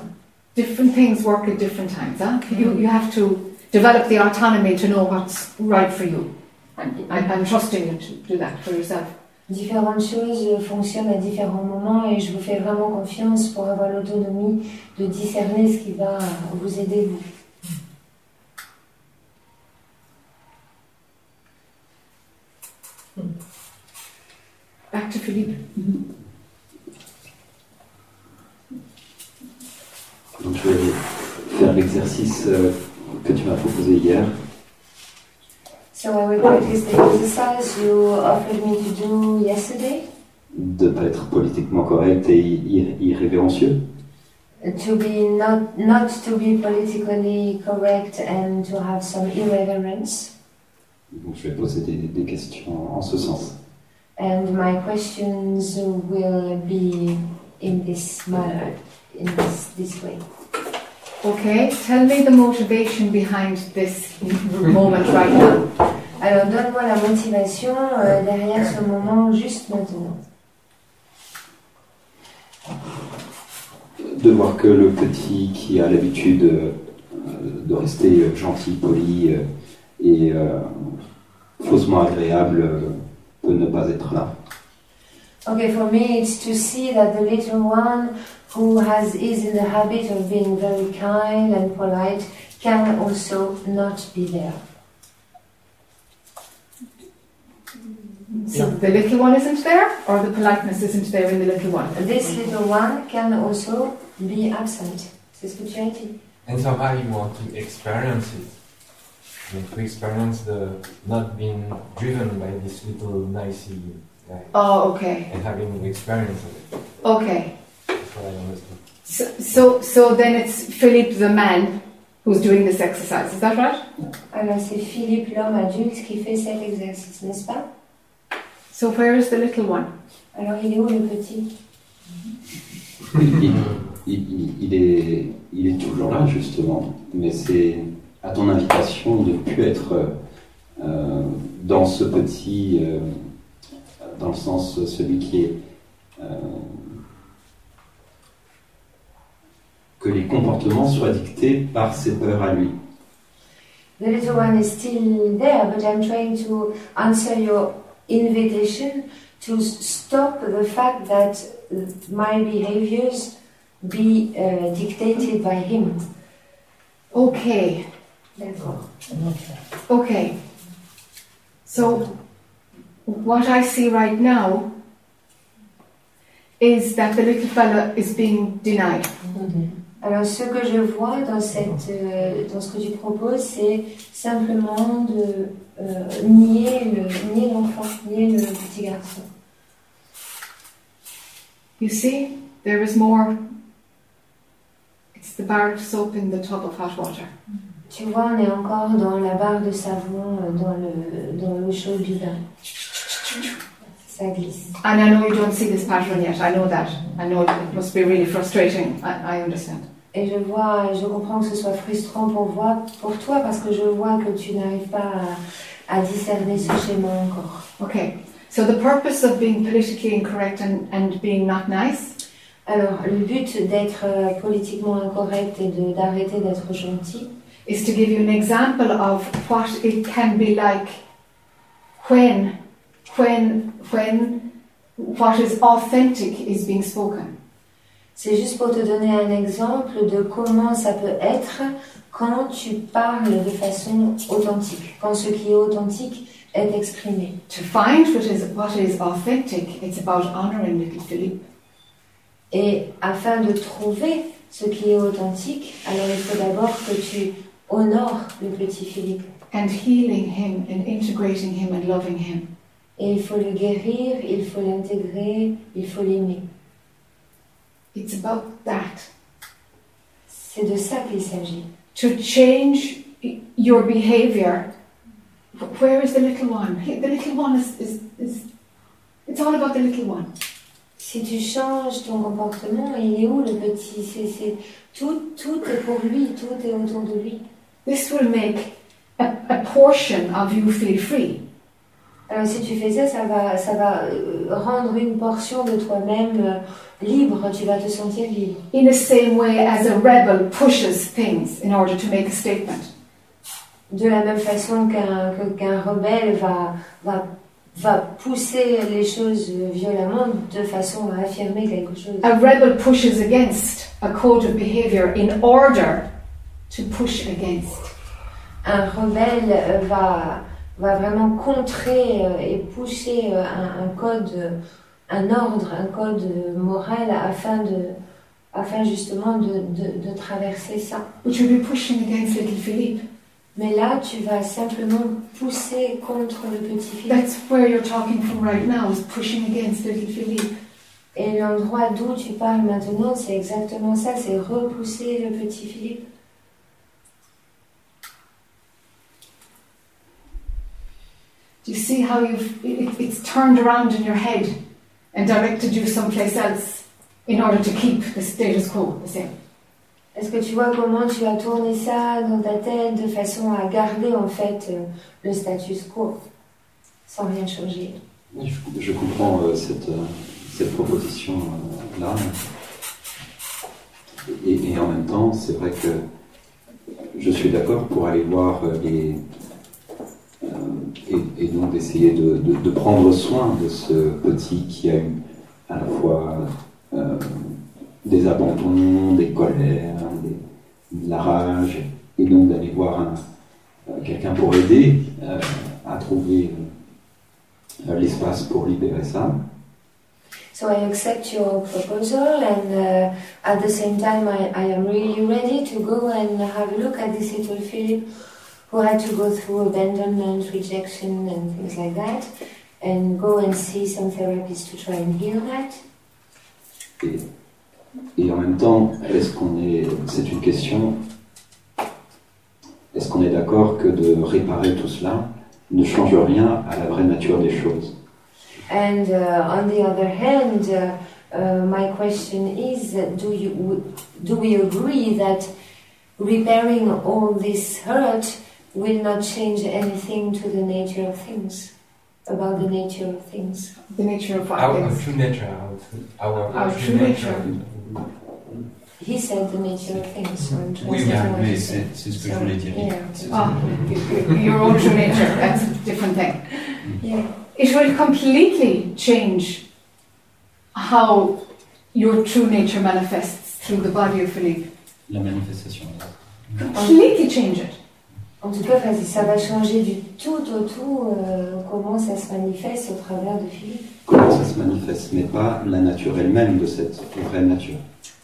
S1: different things work at different times. Huh? You, you have to develop the autonomy to know what's right for you. And I, I'm trusting you to do that for yourself.
S2: Différentes choses fonctionnent à différents moments et je vous fais vraiment confiance pour avoir l'autonomie de discerner ce qui va vous aider vous.
S1: Back to Philippe.
S9: Donc je vais faire l'exercice euh, que tu m'as proposé hier.
S2: So I will practice the exercise you offered me to do yesterday.
S9: de pas être politiquement correct et ir- irrévérencieux.
S2: To be not not to be politically correct and to have some irreverence.
S9: Donc je vais poser des, des questions en ce sens.
S2: And my questions will be in this manner, in this, this way.
S1: Okay, tell me the motivation behind this moment right now.
S2: Alors donne-moi la motivation euh, derrière ce moment juste maintenant.
S9: De voir que le petit qui a l'habitude euh, de rester gentil, poli euh, et euh, faussement agréable euh, peut ne pas être là.
S2: Okay, for me it's to see that the little one who has is in the habit of being very kind and polite can also not be there.
S1: So the little one isn't there, or the politeness isn't there in the little one?
S2: This little one can also be absent. C'est ce que tu as dit.
S5: And somehow you want to experience it. And to experience the not being driven by this little nicey guy
S1: Oh, okay,
S5: and having the experience of it.
S1: okay. So, so, so then it's Philippe the man who's doing this exercise, is that right?
S2: Alors c'est Philippe l'homme adulte qui fait cet exercice, n'est-ce pas?
S1: So where is the little one?
S2: Alors il est où le petit?
S9: Il, il- il- il est, il est toujours là justement, mais c'est à ton invitation de ne plus être euh, dans ce petit, euh, dans le sens celui qui est euh, que les comportements soient dictés par ses peurs à lui.
S2: The little one is still there, but I'm trying to answer your invitation to stop the fact that my behaviors be uh, dictated by him.
S1: Okay,
S2: D'accord.
S1: okay. So what I see right now is that the little fella is being denied.
S2: Alors ce que je vois dans, cette, euh, dans ce que tu proposes, c'est simplement de euh, nier le- nier l'enfant, nier le petit garçon.
S1: You see, there is more. It's the bar of soap in the tub of hot water.
S2: Tu vois, on est encore dans la barre de savon, euh, dans le dans l'eau chaude du bain. Ça glisse.
S1: And I know you don't see this pattern yet. I know that. I know it must be really frustrating. I, I understand.
S2: Et je vois, je comprends que ce soit frustrant pour, voir, pour toi parce que je vois que tu n'arrives pas à, à discerner ce schéma encore.
S1: Okay. So the purpose of being politically incorrect and, and being not nice?
S2: Alors, le but d'être euh, politiquement incorrect et d'arrêter d'être gentil,
S1: is to give you an example of what it can be like when, when, when what is authentic is being spoken.
S2: c'est juste pour te donner un exemple de comment ça peut être quand tu parles de façon authentique, quand ce qui est authentique est exprimé.
S1: To find what is, what is authentic, it's about honouring little Philippe.
S2: Et afin de trouver ce qui est authentique, alors il faut d'abord que tu honores le petit Philippe.
S1: and healing him and integrating him and loving him.
S2: Et il faut le guérir, il faut l'intégrer, il faut l'aimer.
S1: It's about that.
S2: C'est de ça qu'il s'agit.
S1: To change your behavior. Wh- Where is the little one? He- The little one is, is, is it's all about the little one.
S2: Si tu changes ton comportement, il est où le petit? C'est, c'est- tout, tout est pour lui, tout est autour de lui.
S1: This will make a, a portion of you feel free.
S2: Alors si tu fais ça, ça va, ça va euh, rendre une portion de toi-même euh, libre, tu vas te sentir libre.
S1: In the same way as a rebel pushes things in order to make a statement.
S2: De la même façon qu'un qu'un rebelle va, va, va pousser les choses violemment de façon à affirmer quelque chose.
S1: A rebel pushes against a code of behavior in order to push against.
S2: Un rebelle euh, va, va vraiment contrer euh, et pousser euh, un, un code, euh, un ordre, un code moral afin, de, afin justement de, de, de traverser ça. Mais là, tu vas simplement pousser contre le petit Philippe.
S1: That's where you're talking from right now, is pushing against little Philippe.
S2: Et l'endroit d'où tu parles maintenant, c'est exactement ça, c'est repousser le petit Philippe.
S1: Do you see how you've it, it's turned around in your head and directed you someplace else in order to keep the status quo the same?
S2: Est-ce que tu vois comment tu as tourné ça dans ta tête de façon à garder en fait euh, le status quo sans rien changer?
S9: Je, je comprends euh, cette, euh, cette proposition-là. et, et en même temps, c'est vrai que je suis d'accord pour aller voir euh, les. Euh, et, et donc d'essayer de, de- de prendre soin de ce petit qui a eu à la fois euh, des abandons, des colères, des- de la rage, et donc d'aller voir euh, quelqu'un pour aider euh, à trouver euh, l'espace pour libérer ça.
S2: So I accept your proposal and uh, at the same time I, I am really ready to go and have a look at this little Philip who had to go through abandonment, rejection and things like that and go and see some therapists to try and heal that.
S9: Et, et en même temps, est-ce qu'on est, c'est une question, est-ce qu'on est d'accord que de réparer tout cela ne change rien à la vraie nature des choses?
S2: And uh, on the other hand, uh, uh, my question is: Do you do we agree that repairing all this hurt will not change anything to the nature of things, about the nature of things?
S1: The nature of
S5: Our, our true nature, our, our,
S1: Our true nature.
S2: He said the nature of things. So I'm
S10: Oui,
S2: translating
S10: oui,
S2: what
S10: mais
S2: he
S10: c'est
S2: said.
S10: c'est ce que
S2: So,
S10: je voulais dire.
S2: yeah,
S10: C'est-
S1: Ah, y- y- your own true nature, that's a different thing.
S2: yeah.
S1: It will completely change how your true nature manifests through the body of Philippe.
S10: La manifestation.
S1: Completely change it.
S2: En tout cas, ça- ça va changer du tout au tout euh, comment ça se manifeste au travers de Philippe.
S9: Comment ça se manifeste, mais pas la nature elle-même de cette vraie nature.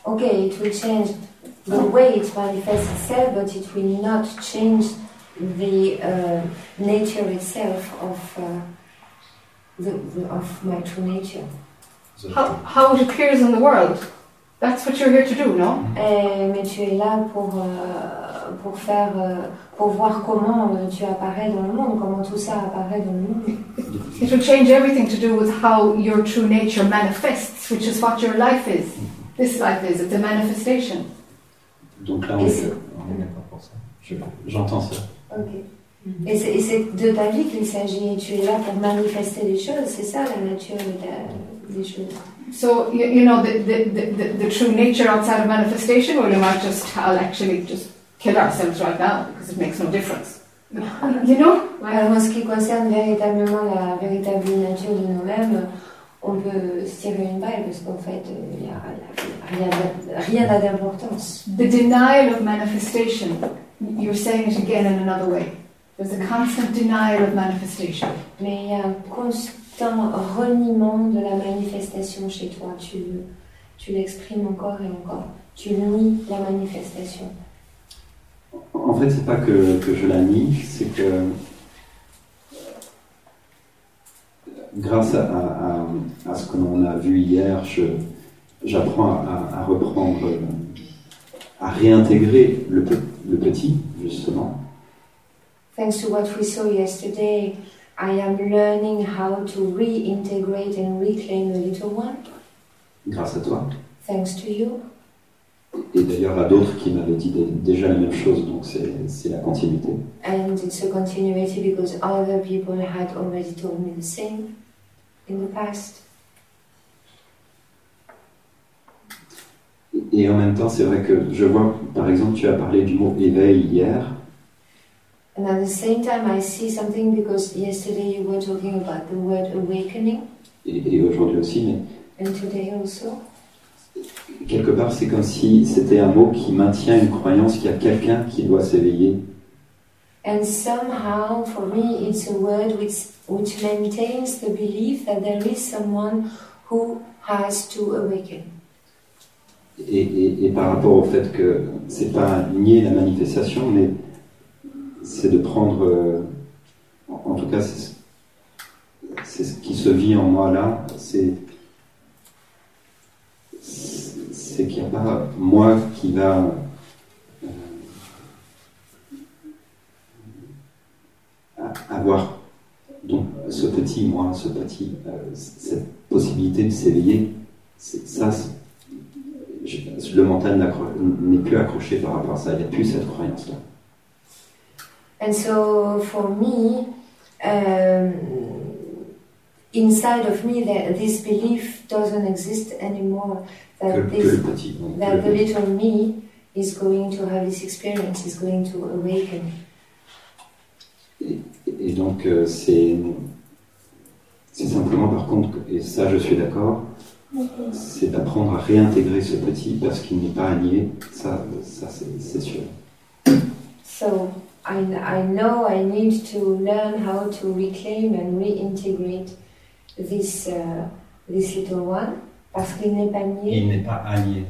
S2: Okay, it will change the way it manifests itself, but it will not change the uh, nature itself of, uh, the, the, of my true nature.
S1: How, how it appears in the world. That's what you're here to do, no?
S2: Eh, mais tu es là pour, euh, pour faire, euh, pour voir comment euh, tu apparais dans le monde, comment tout ça apparaît dans le monde.
S1: It will change everything to do with how your true nature manifests, which is what your life is. This life is, it's a manifestation.
S9: Donc là, on est, on est d'accord pour ça. Je- J'entends ça.
S2: Ok. Et c'est et c'est de ta vie qu'il s'agit. Tu es là pour manifester les choses. C'est ça la nature de ta- des choses.
S1: So, you, you know, the, the, the, the, the true nature outside of manifestation, well, you might just, I'll actually just kill ourselves right now because it makes no difference. [LAUGHS] You know?
S2: Alors, en ce qui concerne véritablement la véritable nature de nous-mêmes, on peut se tirer une balle parce qu'en fait, il n'y a, rien rien d'importance.
S1: The denial of manifestation, you're saying it again in another way. There's a constant denial of manifestation.
S2: Mais il y a un constant reniement de la manifestation chez toi. Tu, tu l'exprimes encore et encore. Tu nies la manifestation.
S9: En fait, c'est pas que, que je la nie, c'est que grâce à, à- à ce que l'on a vu hier, je- j'apprends à, à reprendre, euh, à réintégrer le, le petit, justement,
S2: Thanks to what we saw yesterday, I am learning how to reintegrate and reclaim the little one.
S9: grâce à toi.
S2: Thanks to you.
S9: Et d'ailleurs, à d'autres qui m'avaient dit dé- déjà la même chose, donc c'est c'est la continuité.
S2: And it's a continuity because other people had already told me the same in the past.
S9: Et en même temps, c'est vrai que je vois, par exemple, tu as parlé du mot éveil hier,
S2: And at the same time, I see something because yesterday you were talking about the word awakening,
S9: et, et aujourd'hui aussi, mais
S2: and today also.
S9: Quelque part, c'est comme si c'était un mot qui maintient une croyance qu'il y a quelqu'un qui doit s'éveiller.
S2: And somehow, for me, it's a word which, which maintains the belief that there is someone who has to awaken.
S9: Et, et- et par rapport au fait que c'est pas nier la manifestation, mais c'est de prendre, euh, en en tout cas, c'est c'est ce qui se vit en moi là, c'est c'est qu'il n'y a pas moi qui va euh, avoir donc ce petit moi, ce petit, euh, cette possibilité de s'éveiller. Ça, le mental n'est plus accroché par rapport à ça. Il n'y a plus cette croyance-là.
S2: And so, for me, um, inside of me, this belief doesn't exist anymore. That this that the little me is going to have this experience, is going to awaken.
S9: Et donc, euh, c'est c'est simplement, par contre, et ça, je suis d'accord, c'est d'apprendre à réintégrer ce petit parce qu'il n'est pas nier. Ça, ça c'est c'est sûr.
S2: So I, I know I need to learn how to reclaim and reintegrate this uh, this little one parce qu'il n'est pas nié.
S9: Il n'est pas nier.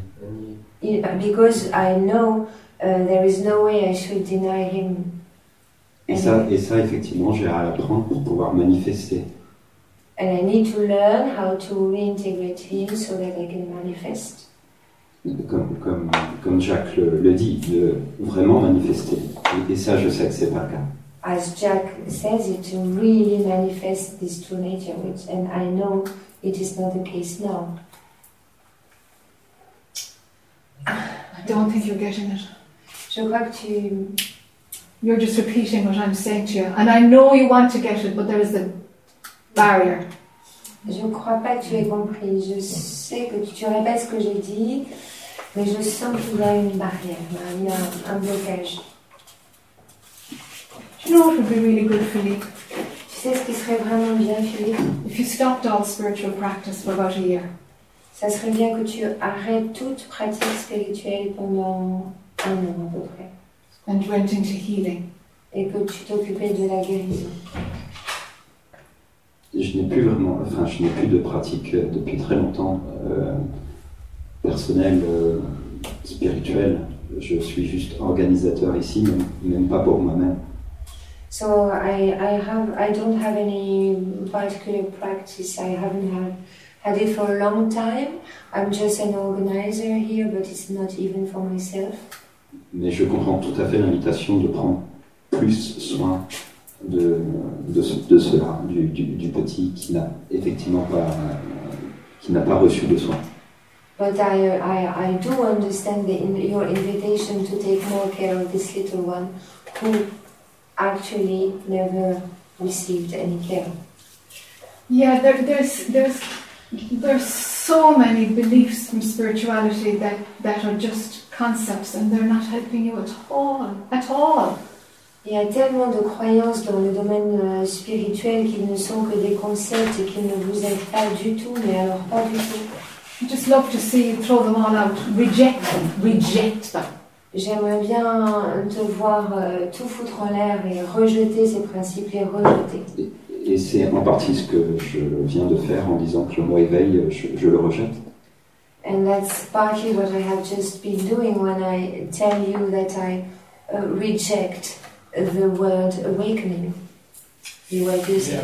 S2: Il- Because I know uh, there is no way I should deny him.
S9: Et ça, et ça, effectivement, j'ai à l'apprendre pour pouvoir manifester.
S2: And I need to learn how to reintegrate him so that I can manifest.
S9: Comme, comme, comme Jacques le, le dit, de vraiment manifester. Et, et ça, je sais que c'est pas le cas.
S2: As Jack says it, to really manifest this true nature, which, and I know it is not the case now.
S1: I don't think you're getting it.
S2: Je crois que tu,
S1: You're just repeating what I'm saying to you. And I know you want to get it, but there is a barrier.
S2: Je ne crois pas que tu aies compris. Je sais que tu, tu répètes ce que j'ai dit, mais je sens qu'il y a une barrière, il y a un, un blocage.
S1: Do you know what would be really good, Philippe?
S2: Tu sais ce qui serait vraiment bien, Philippe
S1: If you stopped all spiritual practice for about a year.
S2: Ça serait bien que tu arrêtes toute pratique spirituelle pendant un an à peu près,
S1: and went into healing.
S2: et que tu t'occupais de la guérison.
S9: Je n'ai plus vraiment, enfin, je n'ai plus de pratique euh, depuis très longtemps euh, personnelle, euh, spirituelle. Je suis juste organisateur ici, même, même pas pour moi-même.
S2: So I, I have I don't have any particular practice. I haven't had had it for a long time. I'm just an organizer here, but it's not even for myself.
S9: Mais je comprends tout à fait l'invitation de prendre plus soin de, de, ce- de cela, du, du, du petit qui n'a effectivement pas, qui n'a pas reçu de soins.
S2: But I, I, I do understand the, in, your invitation to take more care of this little one who actually never received any care.
S1: Yeah, there, there's there's there's so many beliefs from spirituality that, that are just concepts and they're not helping you at all. At all.
S2: Il y a tellement de croyances dans le domaine euh, spirituel qui ne sont que des concepts et qui ne vous aident pas du tout, mais alors pas du tout.
S1: I just love to see you throw them all out. Reject them. Reject them.
S2: J'aimerais bien te voir euh, tout foutre en l'air et rejeter ces principes, les rejeter.
S9: Et c'est en partie ce que je viens de faire en disant que le mot éveil, je, je le rejette.
S2: And that's partly what I have just been doing when I tell you that I uh, reject the word awakening. You were using.
S5: Yeah.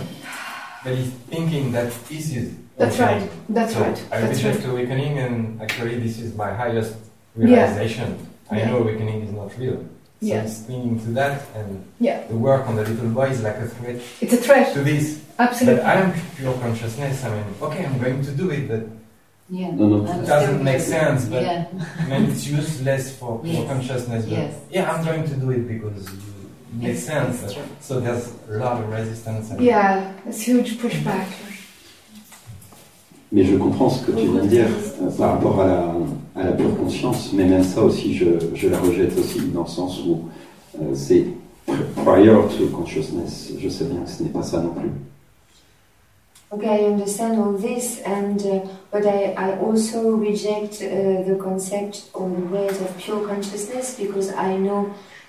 S5: But he's thinking that this is.
S1: That's
S5: awakening.
S1: right. That's
S5: So
S1: right.
S5: I
S1: That's
S5: reject
S1: right.
S5: awakening, and actually, this is my highest
S1: Yeah.
S5: realization. I
S1: Yeah.
S5: know awakening is not real. So
S1: Yeah.
S5: he's clinging to that, and
S1: Yeah.
S5: the work on the little boy is like a threat
S1: It's a threat.
S5: to this.
S1: Absolutely.
S5: But I am pure consciousness. I mean, okay, I'm going to do it, but
S4: Yeah.
S9: Non, non.
S10: It doesn't make sense, but
S4: Yeah.
S10: I mean, it's useless for pure
S4: Yes.
S10: consciousness. But
S4: Yes.
S10: Yeah, I'm going to do it because it makes sense.
S4: That's.
S10: So there's a lot of resistance. And
S1: Yeah, it's huge pushback.
S9: Mais je comprends ce que tu viens de dire euh, par rapport à la, à la pure conscience, mais même ça aussi, je, je la rejette aussi, dans le sens où euh, c'est pr- prior to consciousness. Je sais bien que ce n'est pas ça non plus.
S2: Okay, I understand all this, and uh, but I, I also reject uh, the concept or the ways of pure consciousness because I know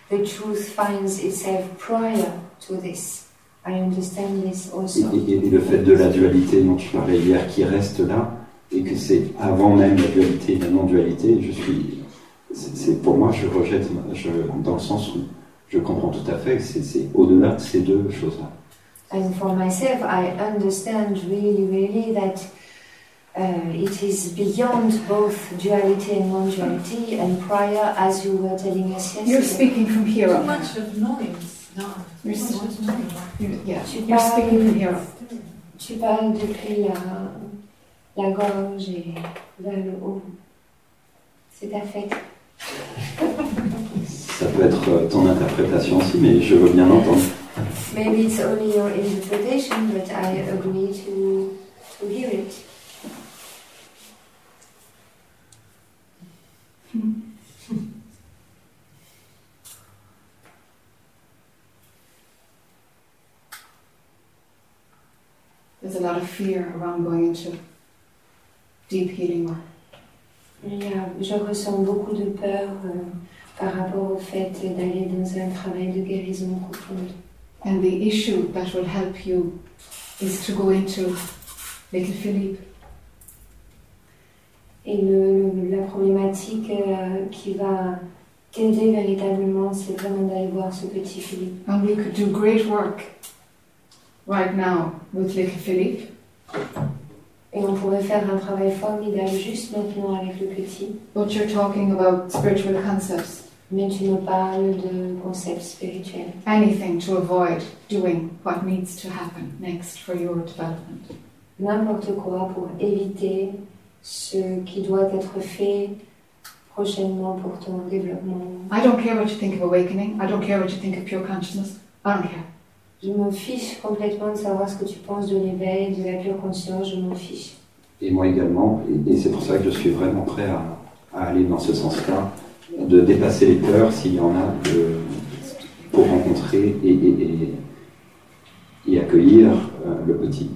S2: the truth finds itself prior to this. I understand this
S9: Et,
S2: also.
S9: et- et le fait de la dualité dont tu parlais hier qui reste là, et que c'est avant même la dualité et la non-dualité, je suis. c'est- pour moi, je rejette, je, dans le sens où je comprends tout à fait que c'est au-delà de ces deux choses-là.
S2: And for myself, I understand really, really that uh, it is beyond both duality and non-duality, and prior, as you were telling us yesterday.
S1: You're speaking from here
S11: Too much of noise.
S1: You're, yeah,
S2: Tu
S1: you're speaking from here
S2: parles, tu parles depuis la, la gorge et vers le haut. C'est ta fête. [LAUGHS]
S9: Ça peut être euh, ton interprétation aussi, mais je veux bien l'entendre.
S2: Maybe it's only your interpretation, but I agree to, to hear it.
S1: There's a lot of fear around going into deep healing work.
S2: A- je ressens beaucoup de peur euh, par rapport au fait d'aller dans un travail de guérison profonde.
S1: And the issue that will help you is to go into Little Philippe.
S2: Et le, le- la problématique euh, qui va t'aider véritablement, c'est vraiment d'aller voir ce petit Philippe.
S1: And we could do great work right now with Little Philippe.
S2: Et on pourrait faire un travail formidable juste maintenant avec le petit.
S1: But you're talking about spiritual concepts,
S2: Mais tu me parles de concepts spirituels.
S1: anything to avoid doing what needs to happen next for your development.
S2: N'importe quoi pour éviter ce qui doit être fait prochainement pour ton développement.
S1: I don't care what you think of awakening. I don't care what you think of pure consciousness. I don't care.
S2: Je me fiche complètement de savoir ce que tu penses de l'éveil, de la pure conscience, je m'en fiche.
S9: Et moi également, et, c'est pour ça que je suis vraiment prêt à, aller dans ce sens-là, de dépasser les peurs s'il y en a, pour rencontrer et, et- et- accueillir euh, le petit.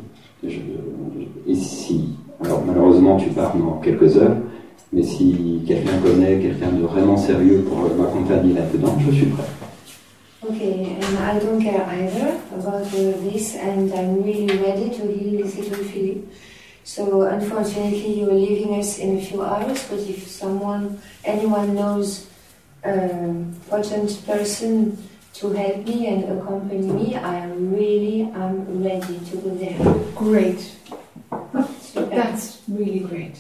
S9: Et si, alors malheureusement tu pars dans quelques heures, mais si quelqu'un connaît quelqu'un de vraiment sérieux pour m'accompagner là-dedans, je suis prêt.
S2: Okay, and I don't care either about this, and I'm really ready to heal this little Philip. So unfortunately, you're leaving us in a few hours. But if someone, anyone knows a potent person to help me and accompany me, I really am ready to go there.
S1: Great.
S2: Super,
S1: That's really great.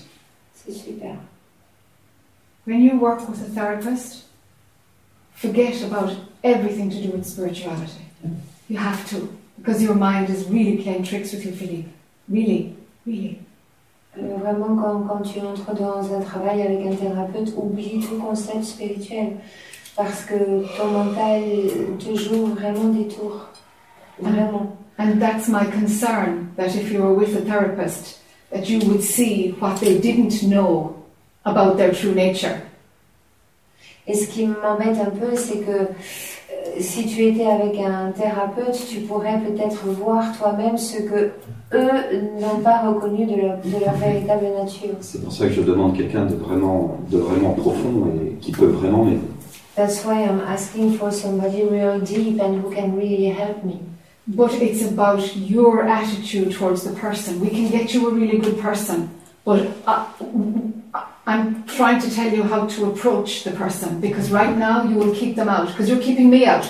S2: c'est super.
S1: When you work with a therapist, forget about everything to do with spirituality. You have to, because your mind is really playing tricks with you, Philippe. Really, really.
S2: Euh, vraiment, quand, quand tu entres dans un travail avec un thérapeute, oublie tout concept spirituel. Parce que ton mental euh, te joue vraiment des tours. Vraiment.
S1: And that's my concern that if you were with a therapist, that you would see what they didn't know about their true nature.
S2: Et ce qui m'embête un peu, c'est que euh, si tu étais avec un thérapeute, tu pourrais peut-être voir toi-même ce que eux n'ont pas reconnu de leur, de leur véritable nature.
S9: C'est pour ça que je demande quelqu'un de vraiment, de vraiment profond et qui peut vraiment m'aider.
S2: That's why I'm asking for somebody real deep and who can really help me.
S1: But it's about your attitude towards the person. We can get you a really good person, but I, I'm trying to tell you how to approach the person because right now you will keep them out because you're keeping me out.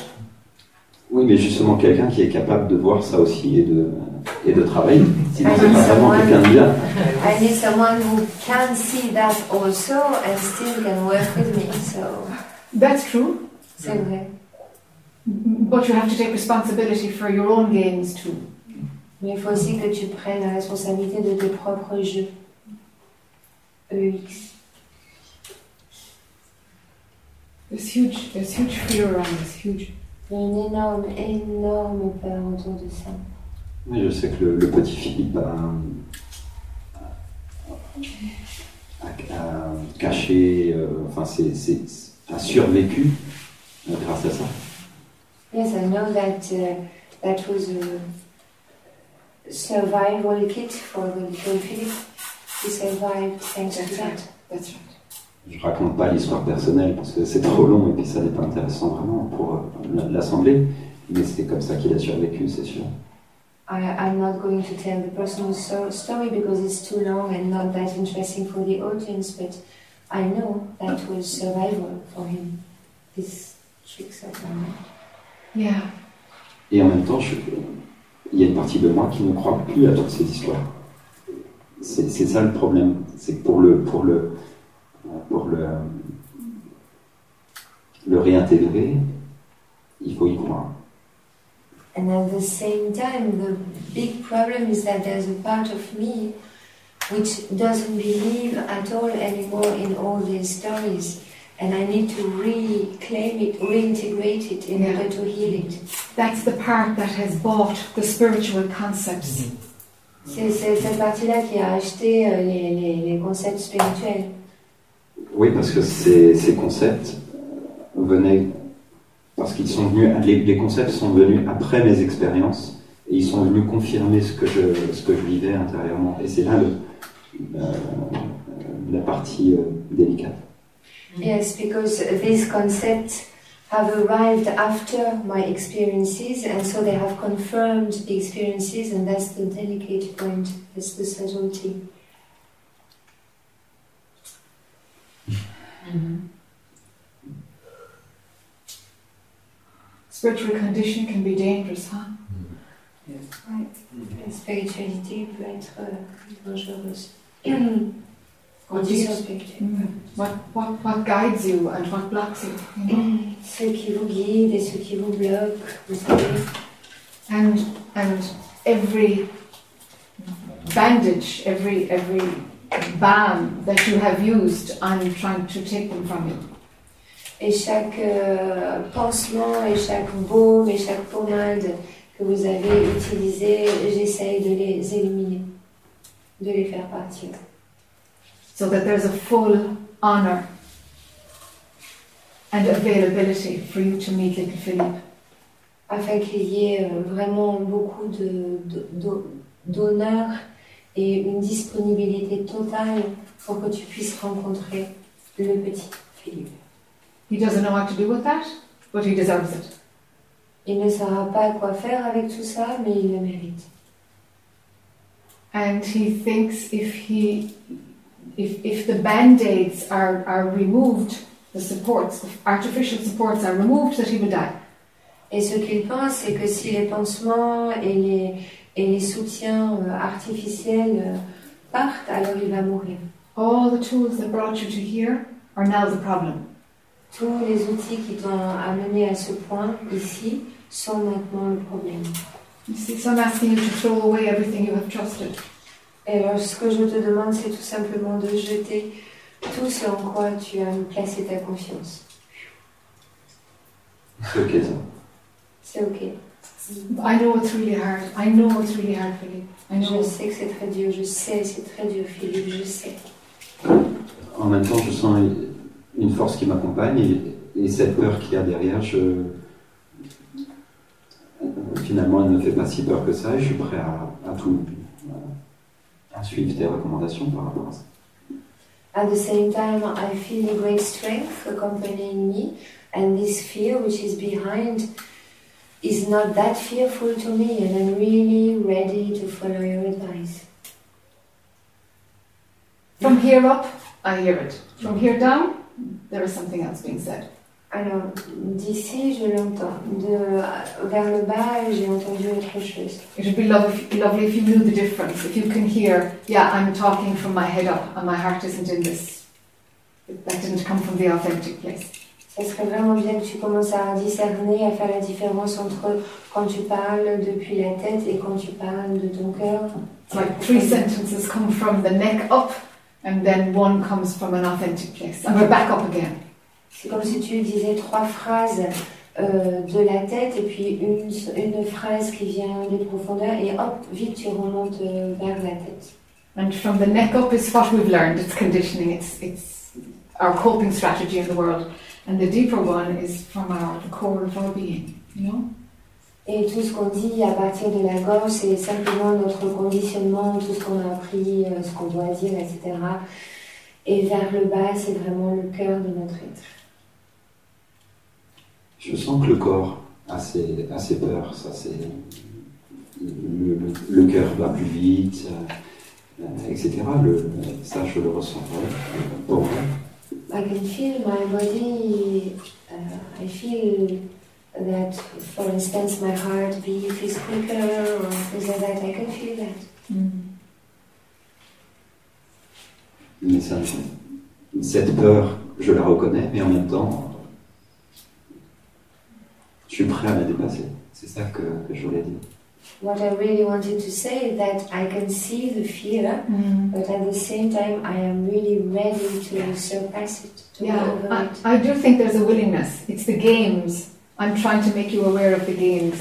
S9: Oui, mais justement quelqu'un qui est capable de voir ça aussi et de, et de travailler. Sinon, c'est pas vraiment
S2: someone-
S9: quelqu'un de bien.
S2: I need someone who can see that also and still can work with me. So
S1: That's true,
S2: c'est vrai.
S1: but you have to take responsibility for your own games too.
S2: Mais il faut aussi que tu prennes la responsabilité de tes propres jeux. E-X.
S1: There's huge, there's huge fear around this, huge.
S2: Il y a une énorme, énorme peur autour de ça.
S9: Oui, je sais que le, le petit Philippe a, a- a caché, euh, enfin, c'est, c'est- a survécu euh, grâce à ça.
S2: Yes, I know that uh, that was a survival kit for the little Philip. He survived
S1: That's right.
S9: Je raconte pas l'histoire personnelle parce que c'est trop long et puis ça n'est pas intéressant vraiment pour euh, l'assemblée, mais c'est comme ça qu'il a survécu, c'est sûr.
S2: I, I'm not going to tell the personal so- story because it's too long and not that interesting for the audience, but I know that was survival for him. This tricks
S1: Yeah.
S9: Et en même temps, je- il y a une partie de moi qui ne croit plus à toutes ces histoires. C'est ça le problème. C'est que pour le, pour le, pour le, le réintégrer, il faut y croire.
S2: And at the same time, the big problem is that there's a part of me which doesn't believe at all anymore in all these stories. And I need to reclaim it, reintegrate it in
S1: Yeah.
S2: order to heal it.
S1: That's the part that has bought the spiritual concepts.
S2: C'est c'est cette partie-là qui a acheté euh, les, les, les concepts spirituels.
S9: Oui, parce que ces, ces concepts venaient, parce qu'ils sont venus, les, les concepts sont venus après mes expériences et ils sont venus confirmer ce que je, ce que je vivais intérieurement. Et c'est là le, euh, la partie euh, délicate.
S2: Yes, because these concepts have arrived after my experiences, and so they have confirmed the experiences, and that's the delicate point, that's the subtlety. Mm-hmm.
S1: Spiritual condition can be dangerous, huh? Yes.
S2: Right. La spiritualité peut être dangereuse.
S1: Mm. what, what, what guides you and what blocks you, you know?
S2: Ceux qui vous guident et ceux qui vous savez.
S1: And, and every bandage, every, every balm that you have used, I'm trying to take them from you.
S2: Et chaque euh, pansement, et chaque baume, et chaque pommade que vous avez utilisé, j'essaye de les éliminer, de les faire partir.
S1: So that there's a full honour and availability for you to meet little Philippe.
S2: afin qu'il y ait euh, vraiment beaucoup de- de- d'honneur et une disponibilité totale pour que tu puisses rencontrer le petit Philippe.
S1: He doesn't know what to do with that, but he deserves it.
S2: Il ne saura pas quoi faire avec tout ça, mais il le mérite.
S1: And he thinks if he, if, if the band-aids are, are removed, the supports, the artificial supports are removed, that he will die.
S2: Et ce qu'il pense, c'est que si les pansements et les, et les soutiens euh, artificiels euh, partent, alors il va mourir.
S1: All the tools that brought you to here are now the problem.
S2: Tous les outils qui t'ont amené à ce point ici sont maintenant le problème.
S1: You see, so I'm asking you to throw away everything you have trusted.
S2: Et alors, ce que je te demande, c'est tout simplement de jeter tout ce en quoi tu as placé ta confiance.
S9: C'est ok ça.
S2: C'est ok.
S1: I know it's really hard. I know it's really hard, Philippe. I know.
S2: Je sais que c'est très dur, je sais, c'est très dur, Philippe, je sais.
S9: En même temps, je sens une force qui m'accompagne et, et cette peur qu'il y a derrière, je, finalement, elle ne me fait pas si peur que ça et je suis prêt à, à tout, à suivre tes recommandations par rapport à ça.
S2: At the same time, I feel a great strength accompanying me, and this fear which is behind is not that fearful to me, and I'm really ready to follow your advice.
S1: From here up, I hear it. From here down, there is something else being said.
S2: Alors, d'ici, je l'entends. De vers le bas, j'ai entendu autre chose.
S1: It would be lovely, lovely if you knew the difference. If you can hear, yeah, I'm talking from my head up, and my heart isn't in this. That didn't come from the authentic place.
S2: Ça serait vraiment bien que tu commences à discerner, à faire la différence entre quand tu parles depuis la tête et quand tu parles de ton cœur?
S1: It's like three sentences come from the neck up, and then one comes from an authentic place, and we're back up again.
S2: C'est comme si tu disais trois phrases euh, de la tête et puis une, une phrase qui vient des profondeurs et hop, vite tu remontes euh, vers la tête.
S1: And from the neck up is what we've learned. It's conditioning. It's it's our coping strategy in the world. And the deeper one is from our the core of our being. You know?
S2: Et tout ce qu'on dit à partir de la gorge, c'est simplement notre conditionnement, tout ce qu'on a appris, euh, ce qu'on doit dire, etc. Et vers le bas, c'est vraiment le cœur de notre être.
S9: Je sens que le corps a ses, a ses peurs, ça c'est. Le, le, le cœur va plus vite, euh, etc. Le, ça, je le ressens. vrai.
S2: I can feel my body, uh, I feel that, for instance, my heartbeat is quicker or things like that. I can feel that.
S9: Mais ça, cette peur, je la reconnais, mais en même temps, je suis prêt à la dépasser. C'est ça que, que je voulais dire.
S2: What I really wanted to say is that I can see the fear, but at the same time, I am really ready to surpass it, to
S1: Yeah,
S2: go over
S1: I,
S2: it.
S1: I do think there's a willingness. It's the games. I'm trying to make you aware of the games.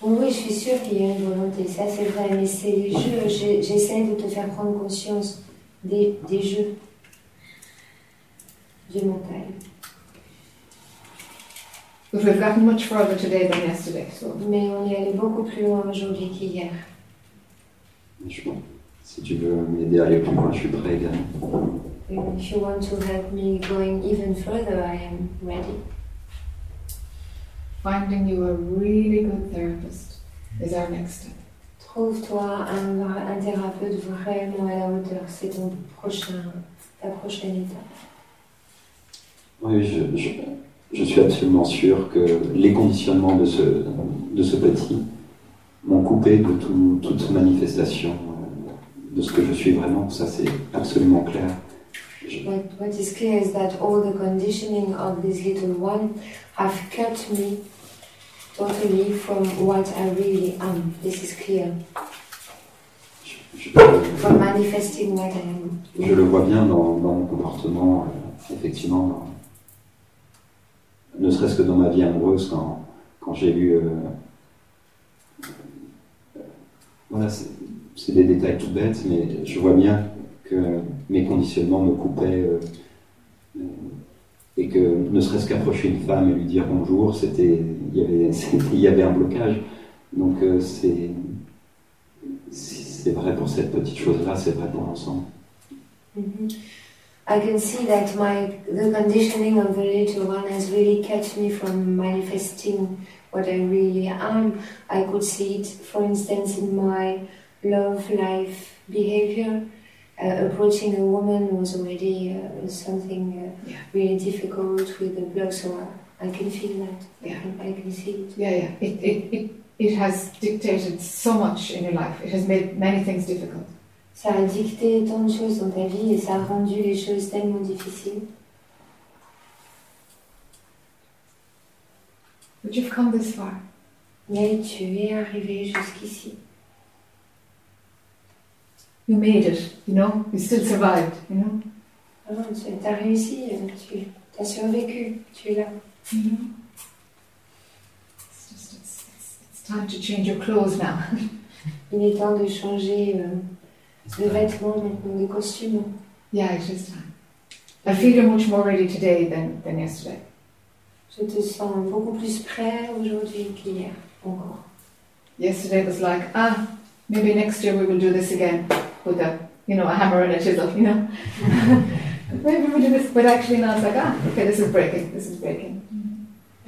S2: Oui, je suis sûre qu'il y a une volonté, ça c'est vrai, mais c'est les jeux, j'essaie de te faire prendre conscience des, des jeux du mental.
S1: But we've gotten much further today than yesterday. So
S2: Mais on est allé beaucoup plus loin aujourd'hui qu'hier.
S9: Je- si tu veux m'aider à aller plus loin, je suis prêt également.
S2: And if you want to help me going even further, I am ready.
S1: finding you a really good therapist is our next step.
S2: Trouve-toi un, un thérapeute vraiment à la hauteur, c'est ton prochain, ta prochaine étape.
S9: Oui, je, je, je suis absolument sûr que les conditionnements de ce, de ce petit m'ont coupé de tout- toute manifestation euh, de ce que je suis vraiment. Ça, c'est absolument clair.
S2: What, what is clear is that all the conditioning of this little one have cut me totally from what I really am. This is clear.
S9: je-
S2: From manifesting what I am.
S9: Je le vois bien dans, dans mon comportement, euh, effectivement, ne serait-ce que dans ma vie amoureuse, quand, j'ai eu... euh, euh, voilà, c'est des détails tout bêtes, mais je vois bien que mes conditionnements me coupaient euh, et que ne serait-ce qu'approcher une femme et lui dire bonjour, c'était il y avait, [LAUGHS] un blocage. Donc c'est c'est vrai pour cette petite chose-là, c'est vrai pour l'ensemble.
S2: Mhm. I can see that my the conditioning of the little one has really kept me from manifesting what I really am. I could see it, for instance, in my love life behavior. Uh, approaching a woman was already uh, something uh,
S1: Yeah.
S2: really difficult with the block, so I, I can feel that. I,
S1: Yeah.
S2: can, I can see it.
S1: Yeah, yeah. It, it, it, it has dictated so much in your life. It has made many things difficult.
S2: Ça a dicté tant de choses dans ta vie et ça a rendu les choses tellement difficiles.
S1: But you've come this far.
S2: Mais tu es arrivé jusqu'ici.
S1: You made it, you know? You still survived, you know?
S2: Ah, tu as réussi, euh, tu as survécu, tu es là.
S1: You know? It's just, it's, it's, it's time to change your clothes now. [LAUGHS]
S2: Il est temps de changer euh, de vêtements, maintenant, de costume.
S1: yeah, it is just time. I feel much more ready today than, than yesterday.
S2: Je te sens beaucoup plus prêt aujourd'hui qu'hier, encore.
S1: Yesterday was like, ah, maybe next year we will do this again with a, you know, a hammer and a chisel, you know? [LAUGHS] maybe we'll do this, but actually now it's like, ah, okay, this is breaking, this is breaking.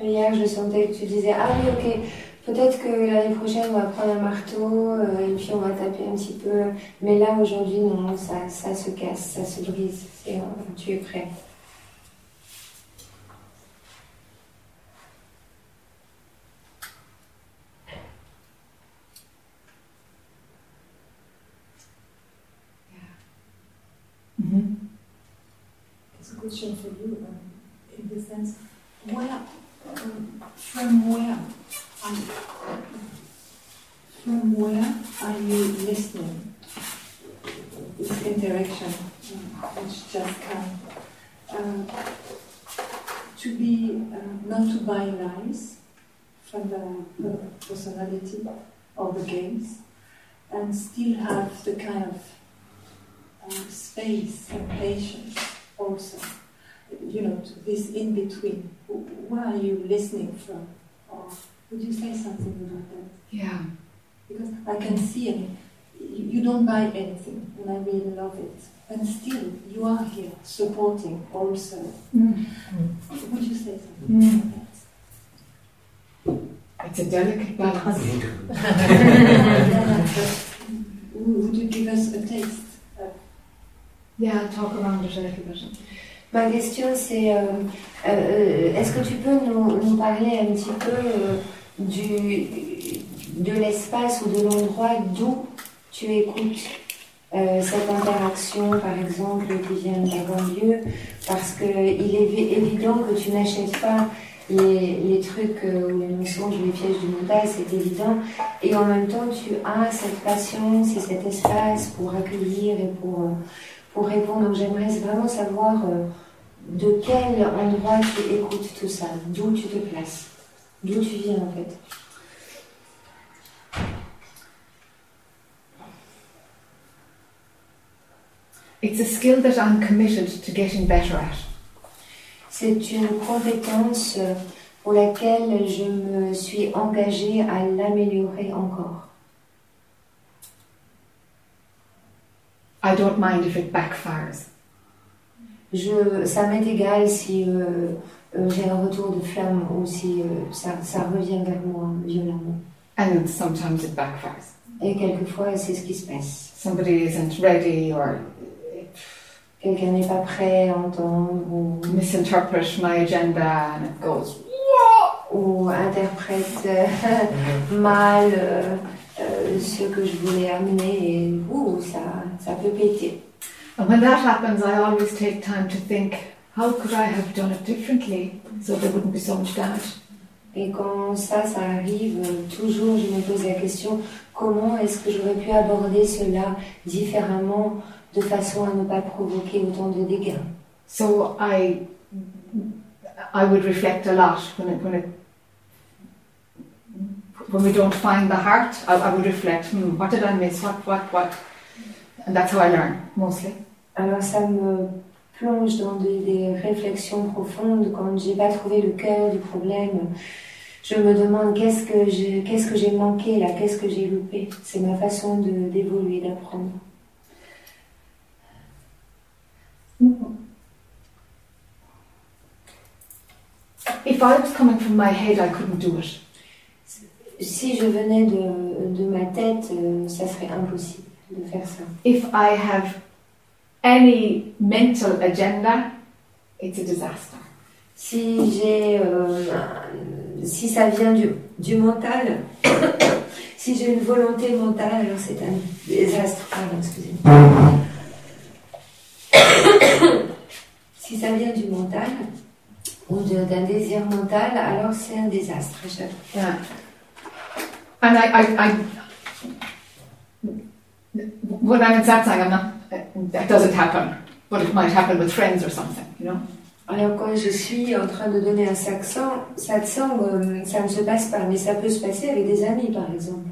S2: Hier, je sentais que tu disais Ah oui, ok, peut-être que l'année prochaine, on va prendre un marteau euh, et puis on va taper un petit peu. Mais là, aujourd'hui, non, ça, ça se casse, ça se brise. Euh, tu es prêt.
S1: Mm-hmm.
S11: It's a question for you, in the sense, where, um, from where, are you, from where are you listening? This interaction uh, which just come. Uh, to be, uh, not to buy lies from the personality of the games, and still have the kind of uh, space and patience also. You know, this in between. Where are you listening from? Or would you say something about that?
S1: Yeah.
S11: Because I can see, I mean, you don't buy anything, and I really love it. And still, you are here supporting also.
S1: Mm.
S11: Would you say something
S1: Mm.
S11: about that?
S1: It's a delicate balance. [LAUGHS]
S11: Would you give us a taste?
S1: Yeah, talk around it a little bit.
S2: Ma question c'est euh, euh, est-ce que tu peux nous, nous parler un petit peu euh, du, de l'espace ou de l'endroit d'où tu écoutes euh, cette interaction, par exemple, qui vient d'avoir lieu Parce qu'il est évi- évident que tu n'achètes pas les, les trucs euh, ou les mensonges ou les pièges du montage, c'est évident. Et en même temps, tu as cette patience et cet espace pour accueillir et pour, euh, pour répondre. Donc j'aimerais vraiment savoir de quel endroit tu écoutes tout ça, d'où tu te places, d'où tu viens en fait.
S1: It's a skill that I'm committed to getting better at.
S2: C'est une compétence euh, pour laquelle je me suis engagée à l'améliorer encore.
S1: I don't mind if it backfires.
S2: Je, ça m'est égal si euh, euh, j'ai un retour de flamme ou si euh, ça, ça revient vers moi violemment.
S1: And sometimes it backfires.
S2: Et quelquefois, c'est ce qui se passe.
S1: Somebody isn't ready or
S2: Quelqu'un n'est pas prêt à entendre ou,
S1: misinterpret my agenda and it goes.
S2: ou interprète euh, [LAUGHS] mal euh, euh, ce que je voulais amener et ouh, ça, ça peut péter.
S1: And when that happens, I always take time to think, how could I have done it differently so there wouldn't be so much damage?
S2: Et quand ça, ça arrive, euh, toujours je me pose la question, comment est-ce que j'aurais pu aborder cela différemment de façon à ne pas provoquer autant de dégâts?
S1: So I, I would reflect a lot when it, when it, when we don't find the heart. I, I would reflect, hmm, what did I miss? What, what, what? And that's how I learn mostly.
S2: Alors ça me plonge dans des, des réflexions profondes quand j'ai pas trouvé le cœur du problème. Je me demande qu'est-ce que j'ai qu'est-ce que j'ai manqué là, qu'est-ce que j'ai loupé? C'est ma façon de d'évoluer, d'apprendre.
S1: If I was coming from my head, I couldn't do it.
S2: Si je venais de, de ma tête, euh, ça serait impossible de faire ça.
S1: If I have any mental agenda, it's a disaster.
S2: Si j'ai, euh, si ça vient du, du mental, [COUGHS] si j'ai une volonté mentale, alors c'est un désastre. Pardon, excusez-moi. [COUGHS] si ça vient du mental ou d'un désir mental, alors c'est un désastre.
S1: Yeah. And I, I, I when I'm in satsang, I'm not, that doesn't happen, but it might happen with friends or something, you know?
S2: Alors quand je suis en train de donner un satsang, satsang euh, ça ne se passe pas, mais ça peut se passer avec des amis par exemple.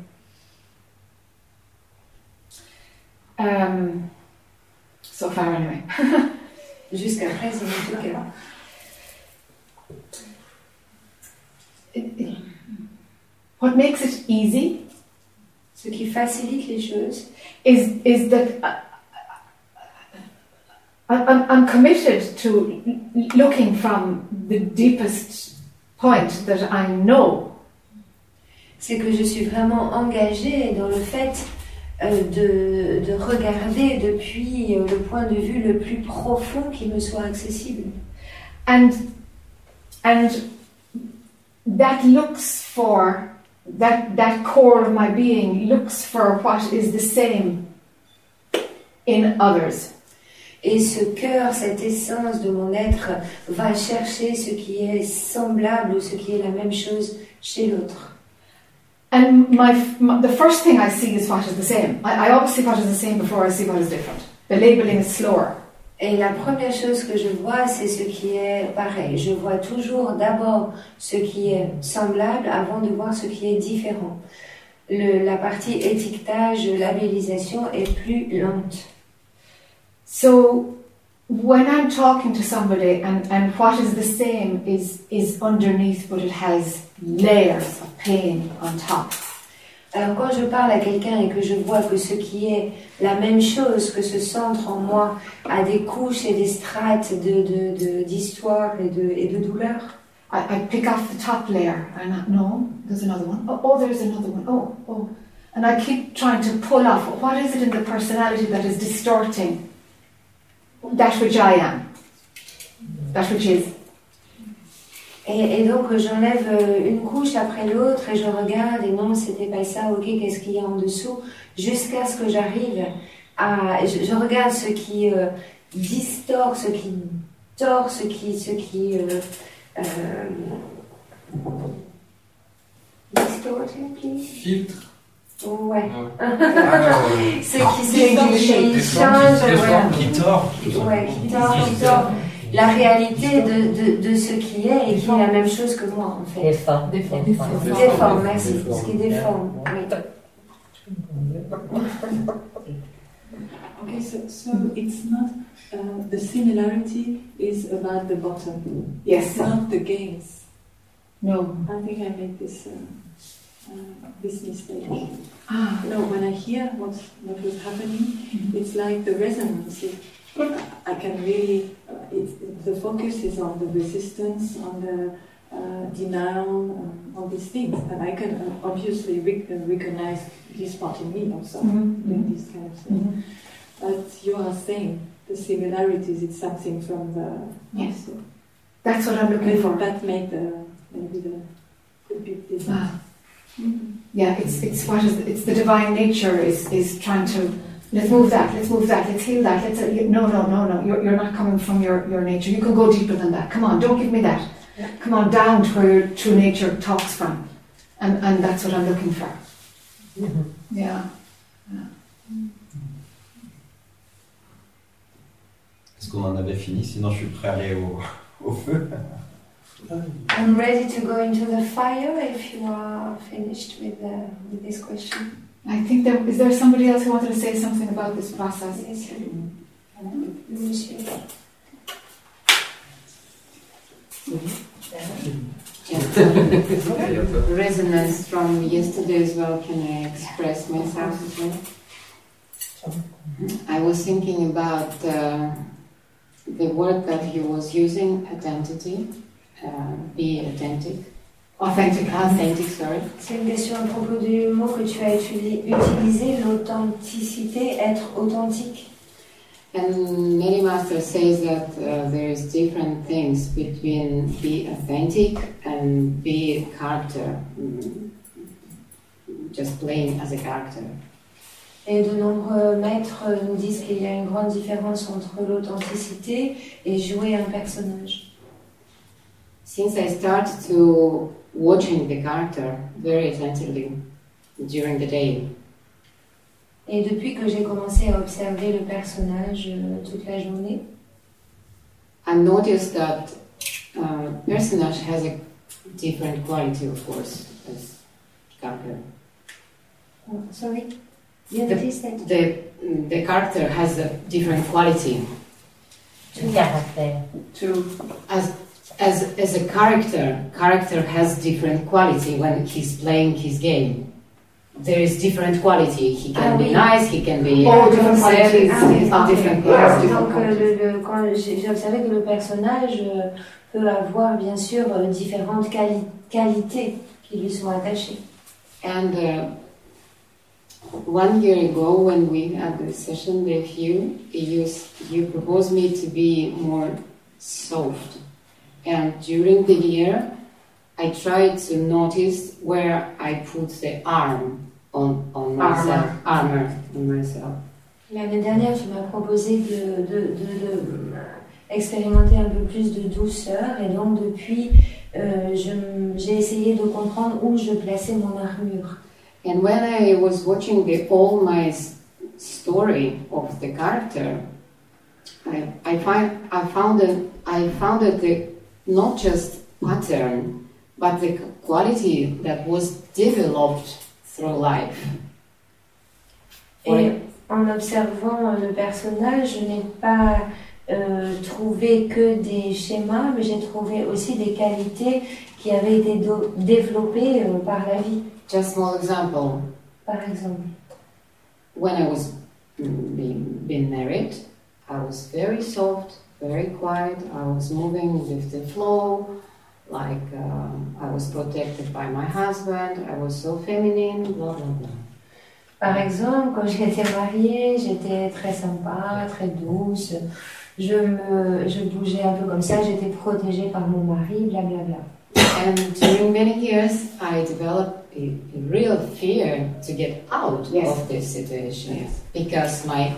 S1: Um, so far, anyway. [LAUGHS]
S2: Jusqu'à présent en tout cas.
S1: What makes it easy?
S2: Ce qui facilite les choses,
S1: is, is that I, I, I'm, I'm committed to looking from the deepest point that I know
S2: c'est que je suis vraiment engagée dans le fait euh, de, de regarder depuis euh, le point de vue le plus profond qui me soit accessible.
S1: and and that looks for that that core of my being looks for what is the same in others.
S2: Et ce cœur, cette essence de mon être va chercher ce qui est semblable ou ce qui est la même chose chez l'autre.
S1: and my, my the first thing i see is what is the same. I, I always see what is the same before i see what is different. The labeling is slower
S2: Et la première chose que je vois, c'est ce qui est pareil. Je vois toujours d'abord ce qui est semblable avant de voir ce qui est différent. La partie étiquetage, labellisation est plus lente.
S1: So when I'm talking to somebody and, and what is the same is, is underneath, but it has layers of pain on top.
S2: Alors quand je parle à quelqu'un et que je vois que ce qui est la même chose, que ce centre en moi a des couches et des strates de, de, de- d'histoire et de, et de douleur,
S1: I, I pick off the top layer and I, no, there's another one. Oh, oh, there's another one. Oh, oh. And I keep trying to pull off what is it in the personality that is distorting? That which I am, that which is.
S2: Et, et donc j'enlève euh, une couche après l'autre et je regarde et non c'était pas ça, ok qu'est-ce qu'il y a en dessous, jusqu'à ce que j'arrive à, je, je regarde ce qui euh, distord, ce qui tord, ce qui, ce qui euh, euh.
S5: Filtre.
S2: Ouais.
S5: Ah ouais. [LAUGHS]
S2: ce qui, qui change,
S10: qui tord.
S2: Ouais, qui tord, qui tord la réalité de, de, de ce qui est et qui est la même chose que moi en fait.
S4: Déforme.
S1: Déforme.
S4: Déforme.
S2: Déforme, merci.
S6: Déforme.
S2: Ce qui déforme. Oui. [LAUGHS]
S11: Okay, so, so it's not uh, the similarity is about the bottom.
S1: Yes.
S11: It's not the gains.
S1: No.
S11: I think I made this uh, uh, this mistake.
S1: Ah.
S11: No, when I hear what what was happening, it's like the resonance. It, I can really. Uh, it, the focus is on the resistance, on the uh, denial, um, all these things, and I can uh, obviously uh, recognize this part in me also
S1: Mhm.
S11: doing these kind of things.
S1: Mhm.
S11: But you are saying the similarities. It's something from the
S1: Yes.
S11: so
S1: That's what I'm looking
S11: maybe
S1: for.
S11: that made the maybe the, the big difference.
S1: Ah. Yeah, it's it's what is it's the divine nature is is trying to let's move that, let's move that, let's heal that. Let's uh, no no no no. You're you're not coming from your your nature. You can go deeper than that. Come on, don't give me that. Come on down to where your true nature talks from, and and that's what I'm looking for. Yeah.
S9: Est-ce qu'on en avait fini Sinon, je suis prêt à aller au, au feu.
S2: I'm ready to go into the fire if you are finished with, the, with this question.
S1: I think there is there somebody else who wanted to say something about this process.
S2: Yes. Monsieur.
S12: resonance from yesterday as well. Can I express myself as well? I was thinking about uh, the word that he was using, identity, uh, be authentic.
S1: Authentic.
S12: Authentic, sorry.
S2: C'est une question à propos du mot que tu as utili- utilisé, l'authenticité, être authentique.
S12: And Many Master says that uh, there is different things between be authentic and be a character, mm, just playing as a character.
S2: Et de nombreux maîtres nous disent qu'il y a une grande différence entre l'authenticité et jouer un personnage.
S12: Since I started to watching the character very attentively during the day,
S2: Et depuis que j'ai commencé à observer le personnage euh, toute la journée,
S12: I noticed that uh, personage has a different quality, of course, as character.
S2: Oh, sorry, you
S12: The-
S2: noticed that?
S12: The the character has a different quality.
S4: Le caractère.
S1: To
S12: As as as a character, character has different quality when he's playing his game. There is different quality. He can
S2: Ah
S12: be
S2: oui.
S12: nice. He can be
S1: Oh, different qualities.
S2: Ah
S12: different qualities.
S2: Donc, euh, le, le- quand j'ai j'ai observé que le personnage euh, peut avoir bien sûr euh, différentes quali- qualités qui lui sont attachées.
S12: And uh, one year ago, when we had the session with you, you you proposed me to be more soft. And during the year, I tried to notice where I put the arm on on myself, armor on myself.
S2: L'année dernière, tu m'as proposé de, de, de- de, euh, expérimenter un peu plus de douceur et donc depuis, euh, j'ai essayé de comprendre où je plaçais mon armure.
S12: And when I was watching the all my story of the character, I, I find I found that I found that the not just pattern, but the quality that was developed through life.
S2: Et en observant euh, le personnage, je n'ai pas euh, trouvé que des schémas, mais j'ai trouvé aussi des qualités qui avaient été développées euh, par la vie.
S12: Just small example.
S2: Par exemple,
S12: When I was mm, being, being married, I was very soft, very quiet. I was moving with the flow, like um, I was protected by my husband. I was so feminine, blah blah blah.
S2: par exemple, quand j'étais mariée, j'étais très sympa, très douce. Je me, je bougeais un peu comme ça. J'étais protégée par mon mari, blablabla.
S12: And during many years, I developed a, a real fear to get out
S1: Yes.
S12: of this situation because my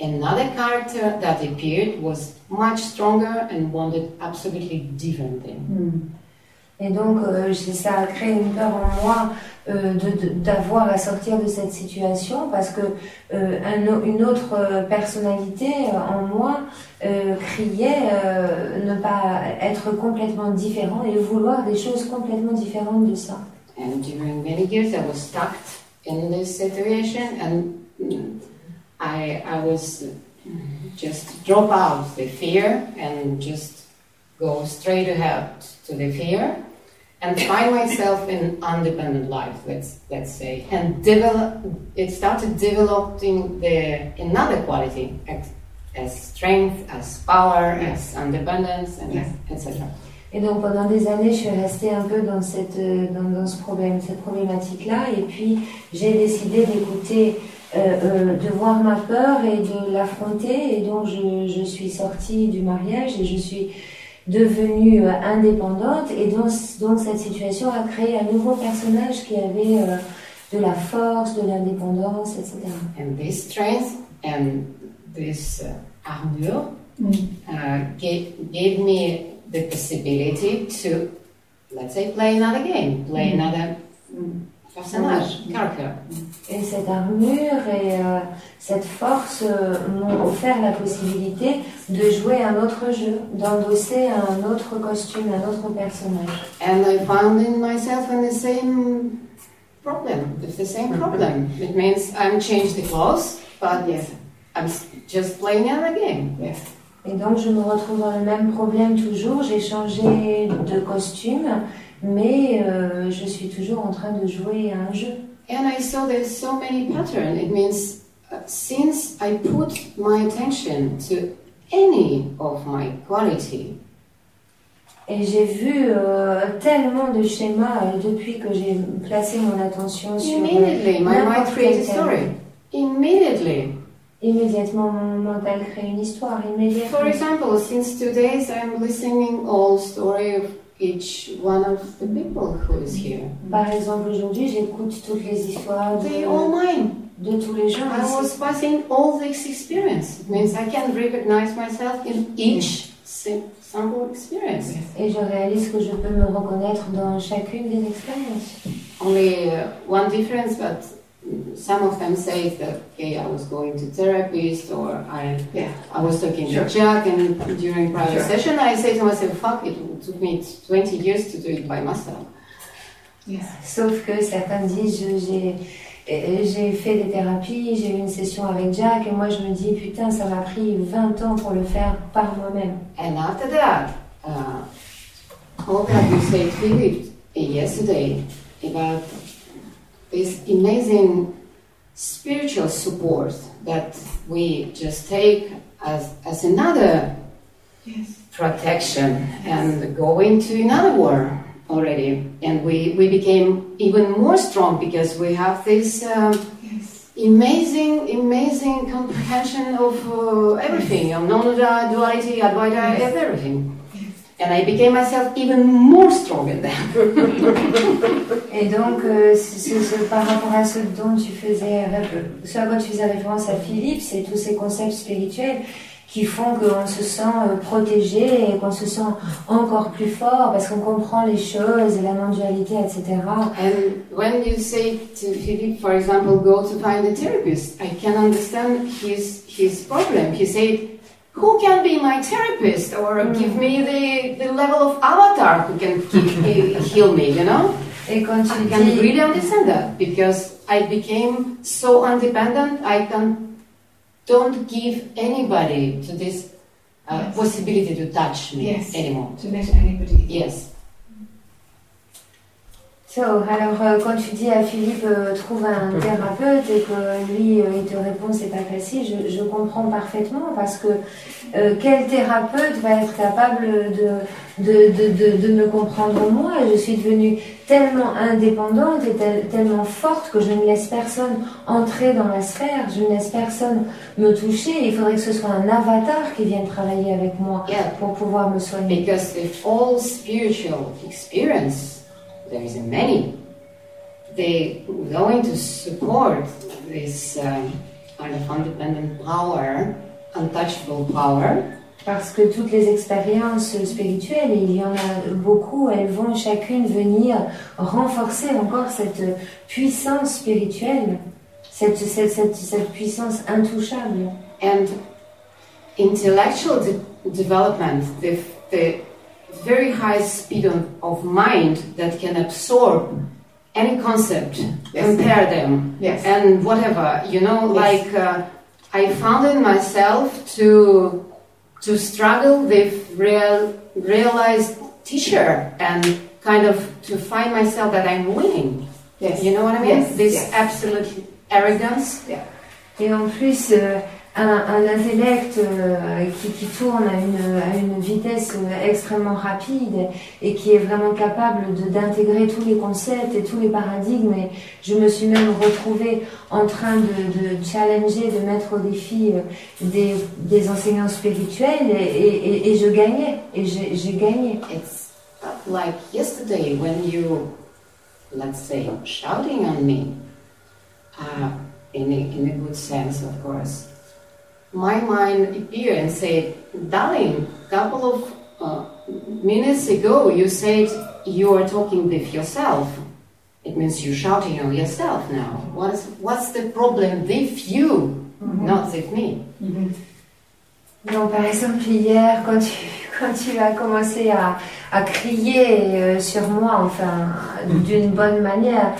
S12: another character that appeared was much stronger and wanted absolutely different thing.
S2: Et donc, euh, ça a créé une peur en moi euh, d'avoir à sortir de cette situation parce que euh, un une autre euh, personnalité euh, en moi euh, criait ne pas être complètement différent et vouloir des choses complètement différentes de ça.
S12: And during many years, I was stuck in this situation, and mm, I I was just drop out the fear and just go straight ahead to the fear and find myself in independent life let's let's say and develop it started developing the another quality as, as strength as power as independence and
S1: Yes.
S12: etc
S2: Et donc pendant des années, je suis restée un peu dans cette, dans, dans ce problème, cette problématique-là. Et puis j'ai décidé d'écouter, de voir ma peur et de l'affronter. Et donc je, je suis sortie du mariage et je suis devenue euh, indépendante. Et donc, donc cette situation a créé un nouveau personnage qui avait euh, de la force, de l'indépendance, etc.
S12: And this strength and this uh, armor
S1: Mm.
S12: uh, gave, gave me the possibility to, let's say, play another game, play
S2: Mm.
S12: another personnage, character.
S2: Et cette armure et euh, cette force euh, m'ont offert la possibilité de jouer un autre jeu, d'endosser un autre costume, un autre personnage.
S12: And I found in myself in the same problem, with the same problem. It means I'm changed the clothes, but
S1: Yes.
S12: I'm just playing another game.
S1: Yes.
S2: Et donc je me retrouve dans le même problème toujours. J'ai changé de costume, mais euh, je suis toujours en train de jouer à un jeu.
S12: And I saw there's so many patterns. It means uh, since I put my attention to any of my quality,
S2: Et j'ai vu euh, tellement de schémas euh, depuis que j'ai placé mon attention sur
S12: immediately my mind
S2: n'importe
S12: creates a story. Immediately.
S2: Immédiatement, mon mental crée une histoire. Immédiatement.
S12: For example, since two days I'm listening all story of each one of the people who is here.
S2: Par exemple, aujourd'hui, j'écoute toutes les histoires
S12: They all
S2: de,
S12: mine.
S2: de tous les gens
S12: I was passing all this experience. It means I can recognize myself in each si- simple experience.
S2: Et je réalise que je peux me reconnaître dans chacune des expériences.
S12: Only uh, one difference, but some of them say that okay, I was going to therapist or I
S1: Yeah.
S12: I was talking
S1: Sure.
S12: to Jack, and during private
S1: Sure.
S12: session I say to myself, "Fuck it! It took me 20 years to do it by myself."
S1: Yes.
S2: Sauf que certains disent, j'ai euh, j'ai fait des thérapies, j'ai eu une session avec Jack, et moi je me dis, putain, ça m'a pris 20 ans pour le faire par moi-même.
S12: And after that, uh, all that you said, Philip, yesterday about this amazing spiritual support that we just take as, as another
S1: Yes.
S12: protection and go into another war already. And we, we became even more strong because we have this um,
S1: Yes.
S12: amazing, amazing comprehension of uh, everything, of non-duality, Advaita, everything. And I became myself even more strong in that. [LAUGHS]
S2: Et donc, euh, ce- ce- ce- par rapport à ce dont tu faisais, ce à quoi tu faisais référence à Philippe, c'est tous ces concepts spirituels qui font qu'on se sent euh, protégé et qu'on se sent encore plus fort parce qu'on comprend les choses, la non-dualité, etc.
S12: And when you say to Philip, for example, go to find a therapist, I can understand his his problem. He said, who can be my therapist or give me the, the level of avatar who can keep, [LAUGHS] heal me, you know?
S2: Et quand tu
S12: I can really understand that because I became so independent, I can don't give anybody to this uh,
S1: Yes.
S12: possibility to touch me
S1: Yes.
S12: anymore.
S1: To let anybody.
S12: Yes.
S2: So, alors euh, quand tu dis à Philippe euh, trouve un [LAUGHS] thérapeute et que lui euh, il te répond c'est pas facile, je, je comprends parfaitement parce que euh, quel thérapeute va être capable de, de, de, de, de me comprendre moi? Je suis devenue tellement indépendante et tel- tellement forte que je ne laisse personne entrer dans la sphère, je ne laisse personne me toucher. Il faudrait que ce soit un avatar qui vienne travailler avec moi
S12: Yeah.
S2: pour pouvoir me soigner.
S12: Because with all spiritual experience, there is many. They going to support this um, kind of independent power, untouchable power,
S2: Parce que toutes les expériences spirituelles, et il y en a beaucoup, elles vont chacune venir renforcer encore cette puissance spirituelle, cette, cette, cette, cette puissance intouchable.
S12: and intellectual de- development, the, the very high speed of, mind that can absorb any concept,
S1: Yes.
S12: compare them,
S1: Yes.
S12: and whatever you know
S1: Yes.
S12: like uh, i found in myself to to struggle with real realized teacher and kind of to find myself that i'm winning
S1: Yes.
S12: you know what i mean this absolute arrogance
S2: Et en plus, euh, un, intellect euh, qui, tourne à une, vitesse euh, extrêmement rapide et qui est vraiment capable d'intégrer tous les concepts et tous les paradigmes. Et je me suis même retrouvée en train de, challenger, de mettre au défi euh, des, enseignants spirituels et, et- et- et je gagnais.
S12: It's like yesterday when you let's say shouting me uh, in a good sense of course my mind appeared and said darling couple of uh, minutes ago you said you are talking with yourself. It means you're shouting on yourself now. What is, what's the problem with you mm-hmm. not with me? Mm-hmm.
S2: Donc, par exemple, hier, quand tu, [LAUGHS] quand tu as commencé à, à crier euh, sur moi, enfin, mm. d'une bonne manière,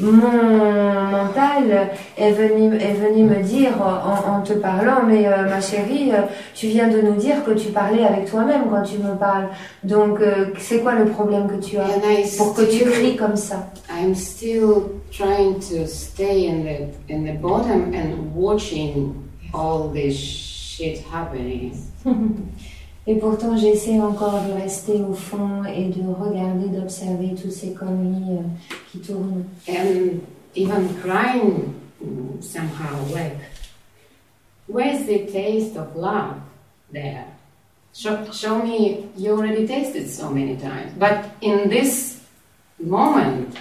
S2: mon mental est venu, est venu me dire en, en te parlant, mais euh, ma chérie, euh, tu viens de nous dire que tu parlais avec toi-même quand tu me parles. Donc, euh, c'est quoi le problème que tu as pour que tu cries comme ça?
S12: I'm still trying to stay in the in the bottom and watching all this shit happening. [LAUGHS]
S2: Et pourtant, j'essaie encore de rester au fond et de regarder, d'observer toutes ces conneries euh, qui tournent.
S12: And even crying somehow like where's the taste of love there? Show, show me you already tasted so many times. But in this moment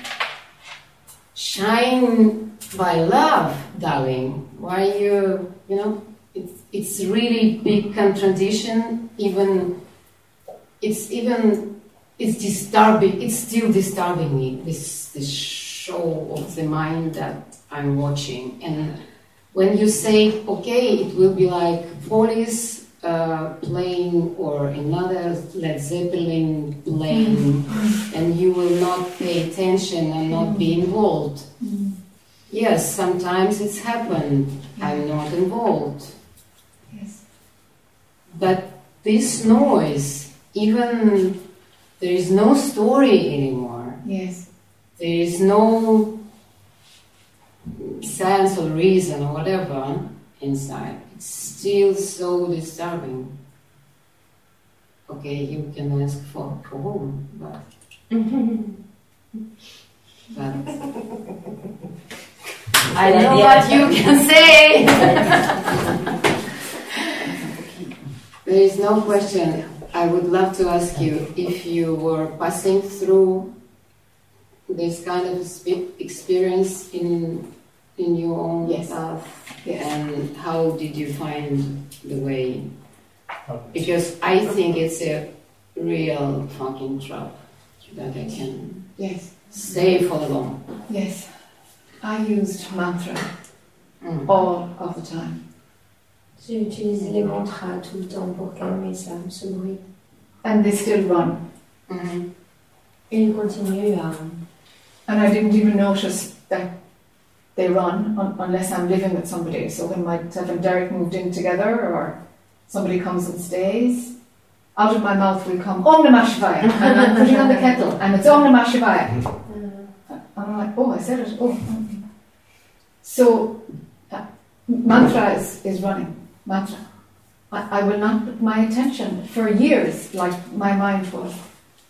S12: shine by love, darling. Why you you know it's really big contradiction even it's even it's disturbing it's still disturbing me this this show of the mind that i'm watching. And when you say okay it will be like police uh, playing or another led zeppelin playing mm-hmm. and you will not pay attention and not be mm-hmm. involved. Mm-hmm. Yes sometimes it's happened. I'm not involved. But this noise, even there is no story anymore.
S1: Yes.
S12: There is no sense or reason or whatever inside. It's still so disturbing. Okay, you can ask for, for whom, but, but I know what you can say. [LAUGHS] There is no question. I would love to ask you if you were passing through this kind of experience in in your own
S1: Yes.
S12: path,
S1: Yes.
S12: and how did you find the way? Because I think it's a real fucking trap that I can
S1: Yes.
S12: say for long.
S1: Yes. I used mantra
S12: Mm.
S1: all of the time.
S2: J'ai utilisé les mantras tout le temps pour calmer ça, ce bruit.
S1: And they still run.
S2: Mm-hmm. Et ils continuent à.
S1: And I didn't even notice that they run un- unless I'm living with somebody. So when myself and Derek moved in together or somebody comes and stays, out of my mouth will come Om Namah Shivaya. [LAUGHS] and I'm putting on the kettle and it's Om Namah Shivaya. [LAUGHS] And I'm like, oh, I said it. Oh. So uh, mantra is, is running. Mantra. I, I will not put my attention for years, like my mind was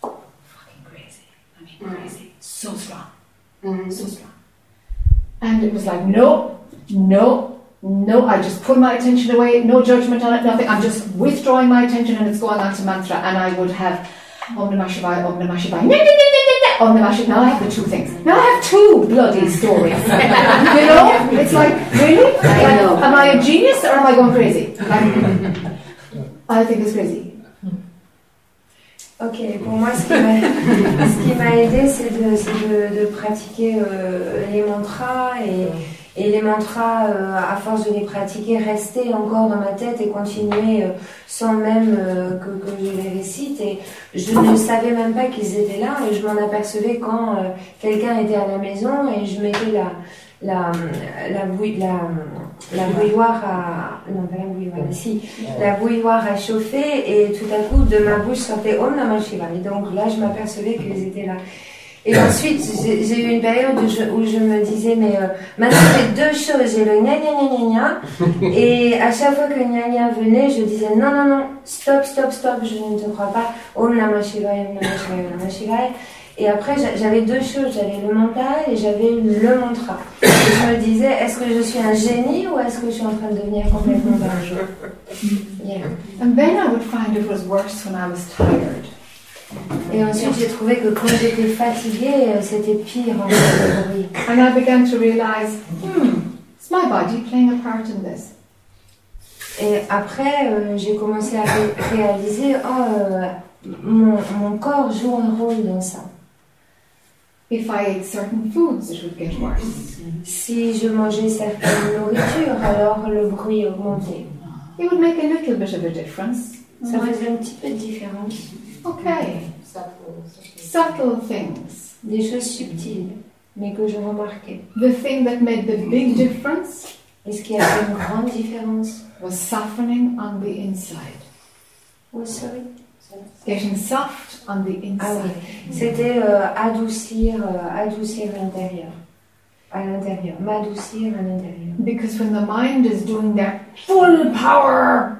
S1: fucking crazy. I mean, mm. crazy. So strong. Mm. So strong. And it was like, no, no, no. I just pull my attention away, no judgment on it, nothing. I'm just withdrawing my attention and it's going on to mantra. And I would have Om Namah Shivaya, Om Namah Shivaya, na, na, na, na, na, na, Om Namah Shivaya. Now I have the two things. Now I have two bloody stories. [LAUGHS] you know? It's like, really?
S12: I
S1: Like,
S12: know.
S1: Am I a genius or am I going crazy? Like, I think it's crazy.
S2: Ok, pour moi, ce qui m'a, ce qui m'a aidé, c'est de, c'est de, de pratiquer euh, les mantras et, et les mantras, euh, à force de les pratiquer, rester encore dans ma tête et continuer euh, sans même euh, que, je les récite. Et je ne savais même pas qu'ils étaient là et je m'en apercevais quand quelqu'un était à la maison et je mettais la, la, la, bouilloire à. Non, pas la bouilloire, si. La bouilloire à chauffer et tout à coup de ma bouche sortait Om Namah Shivaya. Donc là, je m'apercevais qu'ils étaient là. Et ensuite, j'ai eu une période où je, où je me disais, mais euh, maintenant j'ai deux choses. J'ai le gna gna gna gna gna. [LAUGHS] Et à chaque fois que gna gna venait, je disais, non, non, non, stop, stop, stop, je ne te crois pas. Shivaya, Om Namah Shivaya. Et après, j'a- j'avais deux choses. J'avais le mental et j'avais le mantra. Et je me disais, est-ce que je suis un génie ou est-ce que je suis en train de devenir complètement dingue? [LAUGHS] Yeah.
S1: And then I would find it was worse when I was tired.
S2: Et ensuite, j'ai trouvé que quand j'étais fatiguée, euh, c'était pire en fait.
S1: And I began to realize, hmm, is my body playing a part in this?
S2: Et après, euh, j'ai commencé à ré- réaliser, oh, euh, mon, mon corps joue un rôle dans ça.
S1: If I ate certain foods, it would get worse.
S2: Si je mangeais certaines nourritures, alors le bruit augmentait.
S1: It would make a little bit of a difference.
S2: Ça faisait un petit peu de différence.
S1: Okay. Subtle things.
S2: Des choses subtiles, mais que je remarquais.
S1: The thing that made the big difference
S2: Et ce qui a fait une grande différence,
S1: was softening on the inside.
S2: oh, sorry.
S1: Getting soft on the
S2: Ah oui,
S1: inside.
S2: c'était euh, adoucir, euh, adoucir l'intérieur. À l'intérieur, m'adoucir à l'intérieur.
S1: Because when the mind is doing that full power,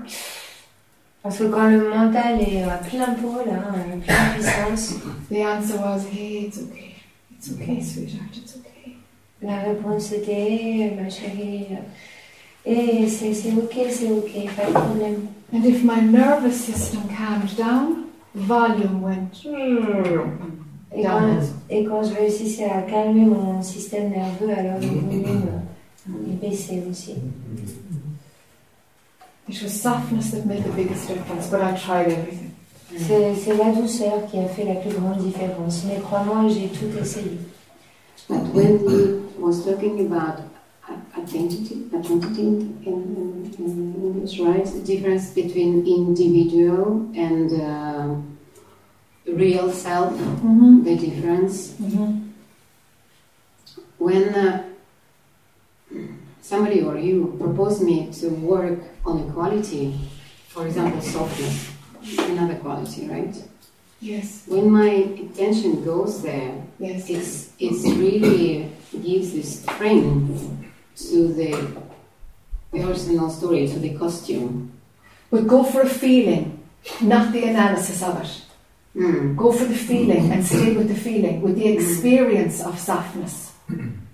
S2: Parce que quand le mental est à plein pot, là, à pleine puissance,
S1: the answer was, hey, it's okay. It's okay, sweetheart, it's okay.
S2: la réponse était ma chérie, euh, et c'est c'est ok, c'est ok, pas de problème.
S1: And if my nervous system calmed down, volume went.
S2: Et quand, et quand je réussissais à calmer mon système nerveux, alors le volume euh, il baissait aussi.
S1: It was softness that made the biggest difference, but I tried everything.
S2: C'est c'est la douceur qui a fait la plus grande différence. Mais crois-moi, j'ai tout essayé.
S12: But when we was talking about identity, identity in, in, in English, right? The difference between individual and uh, real self,
S1: Mm-hmm.
S12: the difference.
S1: Mm-hmm.
S12: When uh, somebody or you propose me to work on a quality, for example, softness, another quality, right?
S1: Yes,
S12: When my attention goes there,
S1: yes.
S12: it's it's really gives this strength to the personal story, to the costume.
S1: But go for a feeling, not the analysis of it.
S12: Mm.
S1: Go for the feeling and stay with the feeling, with the experience of softness. [CLEARS THROAT]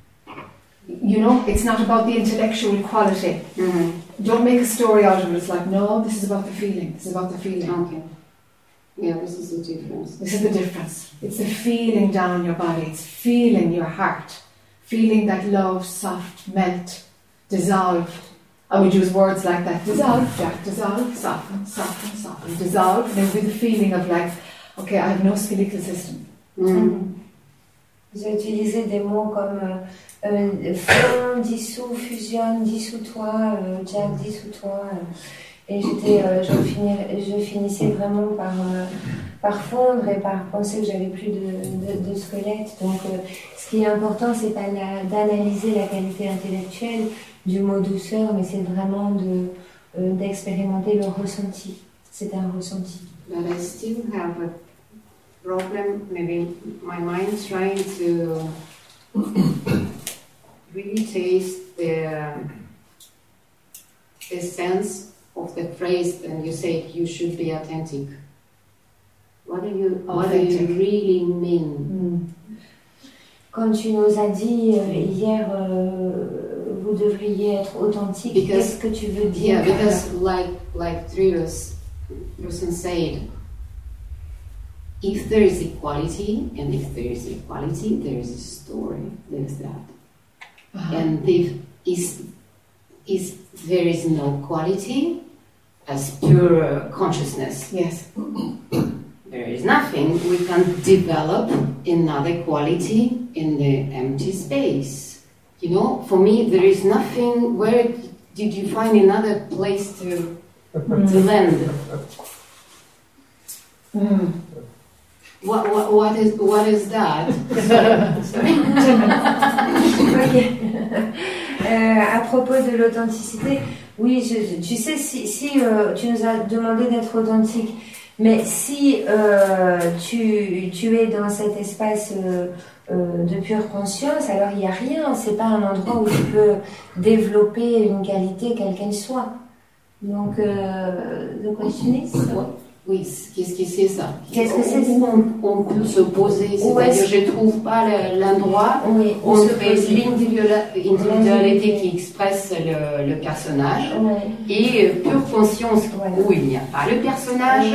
S1: You know, it's not about the intellectual quality.
S12: Mhm.
S1: Don't make a story out of it. It's like, no, this is about the feeling. This is about the feeling.
S12: Okay. Yeah, this is the difference.
S1: This is the difference. It's the feeling down your body. It's feeling your heart. Feeling that love, soft, melt, dissolve. I would use words like that. Dissolve, Jack, dissolve, soften, soften, soften, dissolve. And it would be the feeling of like, okay, I have no skeletal system.
S12: Mm.
S2: Ils ont utilisé des mots comme euh, euh, fond, dissous, fusionne, dissous-toi, euh, Jack, dissous-toi. euh. et j'étais, euh, je, finissais vraiment par, euh, par fondre et par penser que j'avais plus de, de, de squelette. Donc, ce qui est important, c'est pas d'analyser la qualité intellectuelle du mot douceur, mais c'est vraiment de, d'expérimenter le ressenti. C'est un ressenti.
S12: But I still have a problem, maybe my mind trying to really taste the the sense of the phrase, and you say you should be authentic. What do you, what do you really mean? Hmm.
S2: Quand tu nous as dit euh, hier, euh, vous devriez être authentique,
S12: Because-
S2: qu'est-ce que tu veux dire
S12: Yeah, because like like Trilos person said, if there is equality, and if there is equality, there is a story. There's that.
S1: Uh-huh.
S12: And if is is there is no quality as pure consciousness.
S1: Yes. [CLEARS THROAT]
S12: There is nothing. We can develop another quality in the empty space. You know, for me, there is nothing. Where did you find another place to to land?
S1: Mm.
S12: What, what, what is what is that?
S2: Ok. Euh, à propos de l'authenticité, oui, je- tu sais, si, si euh, tu nous as demandé d'être authentique, mais si euh, tu, tu es dans cet espace euh, euh, de pure conscience, alors il n'y a rien. C'est pas un endroit où tu peux développer une qualité, quelle qu'elle soit. Donc, euh, the question is,
S12: Oui, qu'est-ce que c'est ça?
S2: Qu'est-ce que c'est
S12: on, on peut se poser, c'est-à-dire je trouve pas le- l'endroit
S2: oui,
S12: où
S2: on
S12: on
S2: se
S12: fait
S2: pose-
S12: l'individuala- individualité qui expresse le, le personnage. Et euh, pure conscience où il n'y a pas le personnage.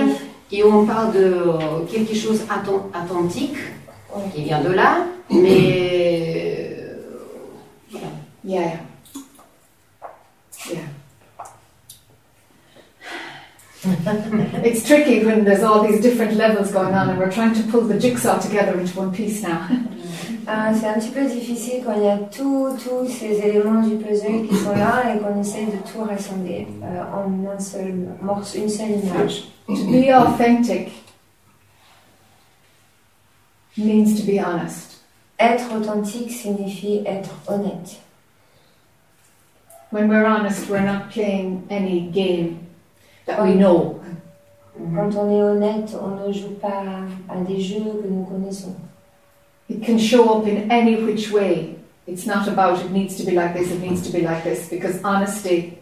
S12: Et on parle de euh, quelque chose authentique qui vient de là, mais euh.
S1: Yeah. Yeah. [LAUGHS] it's tricky when there's all these different levels going on and we're trying to pull the jigsaw together into one piece now. [LAUGHS]
S2: Ah, c'est un petit peu difficile quand il y a tous tous ces éléments du puzzle qui sont là et qu'on essaye de tout rassembler euh, en un seul morceau, une seule image.
S1: to be authentic means to be honest.
S2: Être authentique signifie être honnête.
S1: When we're honest, we're not playing any game that we know.
S2: Quand on est honnête, on ne joue pas à des jeux que nous connaissons.
S1: It can show up in any which way. It's not about it needs to be like this, it needs to be like this, because honesty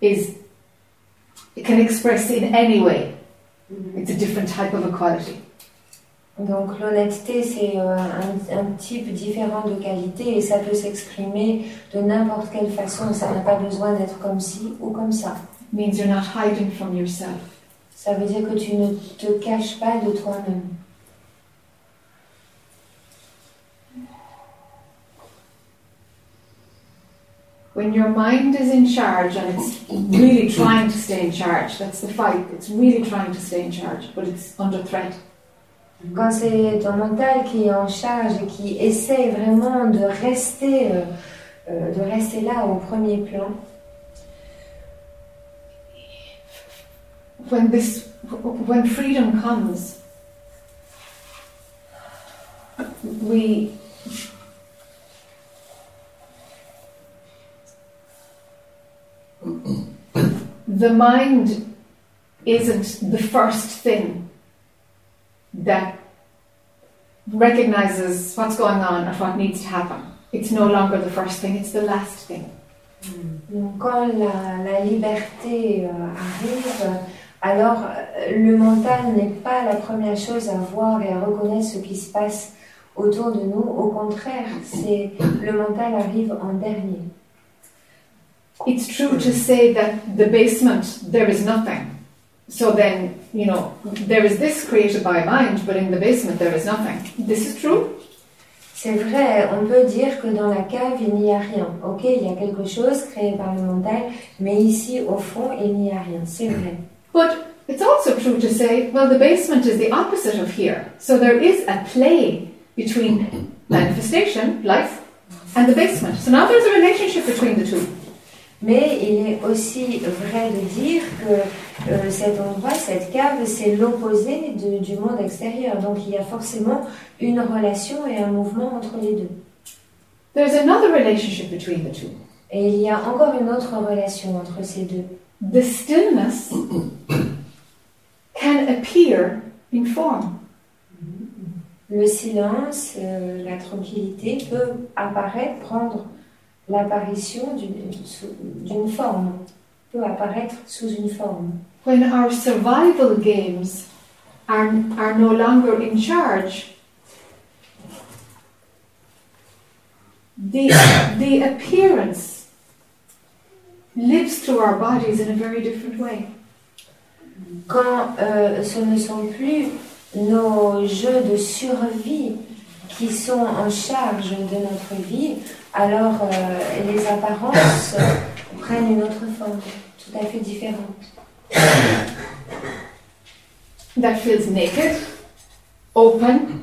S1: is, it can express in any way. It's a different type of equality.
S2: Donc l'honnêteté, c'est euh, un, un type différent de qualité et ça peut s'exprimer de n'importe quelle façon. Ça n'a pas besoin d'être comme ci ou comme ça.
S1: Means you're not hiding from yourself.
S2: Ça veut dire que tu ne te caches pas de toi-même.
S1: When your mind is in charge and it's really trying to stay in charge, that's the fight. It's really trying to stay in charge, but it's under threat.
S2: Quand c'est ton mental qui est en charge et qui essaie vraiment de rester, euh, euh, de rester là au premier plan,
S1: When this, when freedom comes, we the mind isn't the first thing that recognizes what's going on and what needs to happen. It's no longer the first thing, it's the last thing. Mm.
S2: donc quand la, la liberté euh, arrive, alors euh, le mental n'est pas la première chose à voir et à reconnaître ce qui se passe autour de nous. Au contraire, c'est le mental arrive en dernier.
S1: It's true to say that the basement there is nothing. So then, you know, there is this created by mind, but in the basement there is nothing. This is true?
S2: C'est vrai, on peut dire que dans la cave, il n'y a rien. Ok, il y a quelque chose créé par le mental, mais ici, au fond, il n'y a rien. C'est vrai.
S1: But it's also true to say, well, the basement is the opposite of here. So there is a play between manifestation, life, and the basement. So now there's a relationship between the two.
S2: Mais il est aussi vrai de dire que euh, cet endroit, cette cave, c'est l'opposé du monde extérieur. Donc il y a forcément une relation et un mouvement entre les deux.
S1: There's another relationship between the two.
S2: Et il y a encore une autre relation entre ces deux.
S1: The stillness [COUGHS] can appear in form.
S2: Le silence, euh, la tranquillité peut apparaître, prendre l'apparition d'une forme, peut apparaître sous une forme.
S1: When our survival games are, are no longer in charge, the, [COUGHS] the appearance lives through our bodies in a very different way.
S2: Quand euh, ce ne sont plus nos jeux de survie qui sont en charge de notre vie, alors euh, les apparences [COUGHS] prennent une autre forme, tout à fait différente.
S1: That feels naked, open,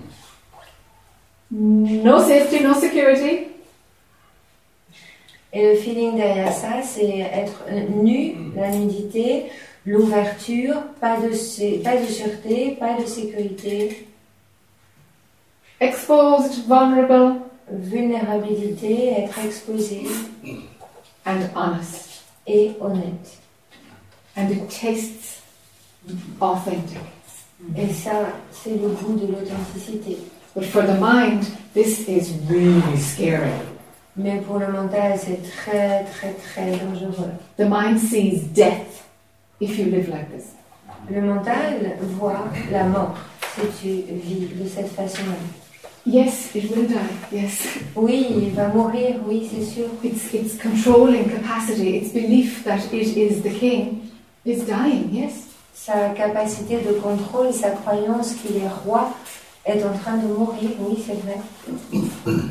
S1: no safety, no security,
S2: Et le feeling derrière ça, c'est être nu, la nudité, l'ouverture, pas de, pas de sûreté, pas de sécurité,
S1: exposed, vulnerable,
S2: vulnérabilité, être exposé
S1: and honest.
S2: et honnête.
S1: And it tastes authentic.
S2: Et ça, c'est le goût de l'authenticité.
S1: But for the mind, this is really scary.
S2: Mais pour le mental, c'est très, très, très dangereux.
S1: The mind sees death if you live like this.
S2: Le mental voit la mort si tu vis de cette façon-là.
S1: Yes, it will die. Yes.
S2: Oui, il va mourir, oui, c'est sûr.
S1: Its, its controlling capacity, its belief that it is the king, is dying. Yes.
S2: Sa capacité de contrôle, sa croyance qu'il est roi est en train de mourir, oui, c'est vrai.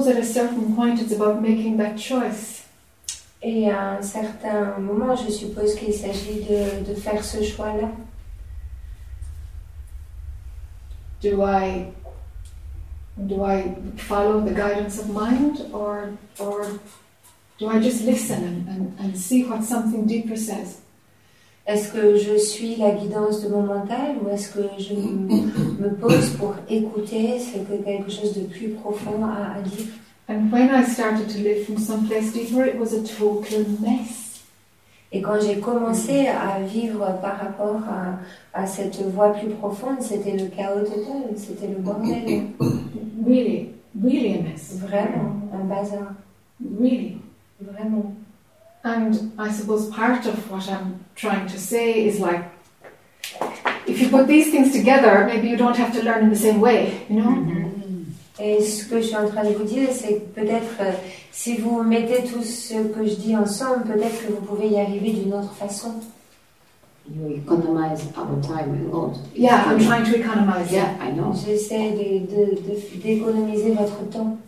S1: Suppose at a certain point it's about making that choice.
S2: Et à un certain moment, je suppose qu'il s'agit de, de faire ce choix-là.
S1: Do I do I follow the guidance of mind or or do I just listen and, and, and see what something deeper says?
S2: Est-ce que je suis la guidance de mon mental ou est-ce que je me pose pour écouter ce que quelque chose de plus profond a à dire?
S1: And when I started to live from someplace deeper, it was a total mess.
S2: Et quand j'ai commencé à vivre par rapport à, à cette voie plus profonde, c'était le chaos total, c'était le bordel.
S1: Really, really a mess.
S2: Vraiment, un bazar.
S1: Really.
S2: Vraiment.
S1: And I suppose part of what I'm trying to say is like, if you put these things together, maybe you don't have to learn in the same way, you know?
S2: Et ce que je suis en train de vous dire, c'est que peut-être euh, si vous mettez tout ce que je dis ensemble, peut-être que vous pouvez y arriver d'une autre façon.
S12: You economize our time a lot.
S1: Yeah, I'm trying to economize.
S12: Yeah, I know.
S2: J'essaie de- de- de- d'économiser votre temps.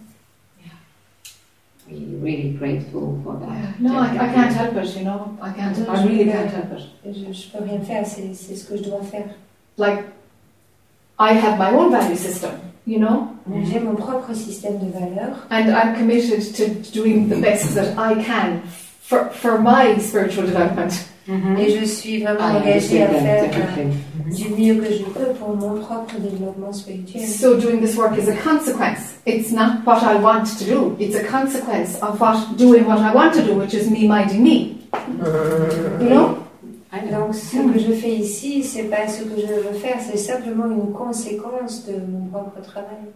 S12: We're really grateful for that.
S1: No, I, I can't help it, you know? I can't, I really can't help it.
S2: Je, je peux rien faire, c'est c'est ce que je dois faire.
S1: Like, I have my own value system, you know? Mm-hmm.
S2: J'ai mon propre système de valeurs
S1: And I'm committed to doing the best that I can for, for my spiritual development.
S2: Et je suis vraiment
S12: I
S2: engagée à faire euh, du mieux que je peux pour mon propre développement spirituel.
S1: So doing this work is a consequence. It's not what I want to do. It's a consequence of what doing what I want to do, which is me minding me. You know.
S2: Donc ce que je fais ici, c'est pas ce que je veux faire, c'est simplement une conséquence de mon propre travail.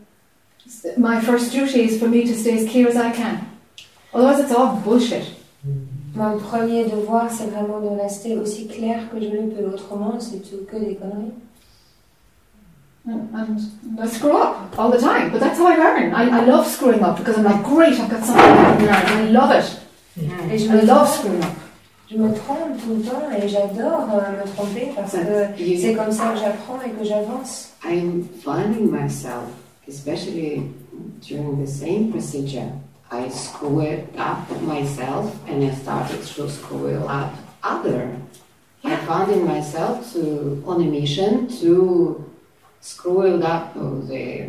S1: My first duty is for me to stay as clear as I can. Otherwise, it's all bullshit.
S2: Mon premier devoir, c'est vraiment de rester aussi clair que je le peux. Autrement, c'est tout que des conneries.
S1: And, I screw up all the time, but that's how I learn. I, I love screwing up because I'm like, great, I've got something I can learn. I love it.
S2: Et je
S1: I
S2: me,
S1: love
S2: trompe,
S1: screwing up.
S2: je me trompe tout le temps et j'adore euh, me tromper parce que
S12: You-
S2: c'est comme ça que j'apprends et que j'avance.
S12: I'm finding myself, especially during the same procedure, I screwed up myself and I started to screw up other. I found in myself to on a mission to screw up the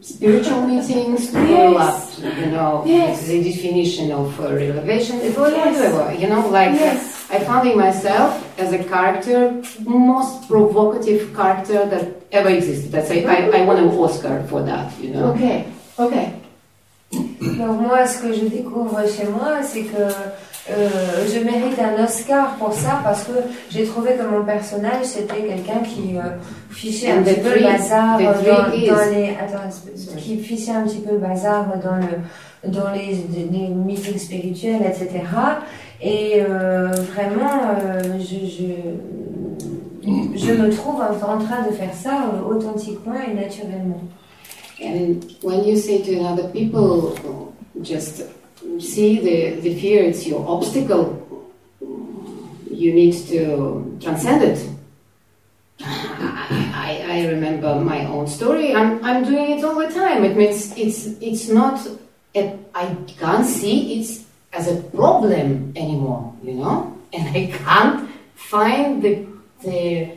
S12: spiritual meetings, [LAUGHS] screw
S1: Yes.
S12: up, you know,
S1: Yes.
S12: the definition of uh, revelation, was you know, like
S1: Yes.
S12: I found in myself as a character, most provocative character that ever existed. I say I, I won an Oscar for that, you know.
S1: Okay, okay.
S2: Donc moi, ce que je découvre chez moi, c'est que euh, je mérite un Oscar pour ça parce que j'ai trouvé que mon personnage c'était quelqu'un qui euh, fichait un
S12: the
S2: petit peu le bazar dans, les attends, qui fichait un petit peu le bazar dans le dans les, les meetings spirituels, etc. Et euh, vraiment, je, je je me trouve en, train de faire ça authentiquement et naturellement.
S12: And when you say to other people, just see the, the fear, it's your obstacle, you need to transcend it. I, I, remember my own story. I'm, I'm doing it all the time. It means it's, it's not, I can't see it as a problem anymore, you know? And I can't find the, the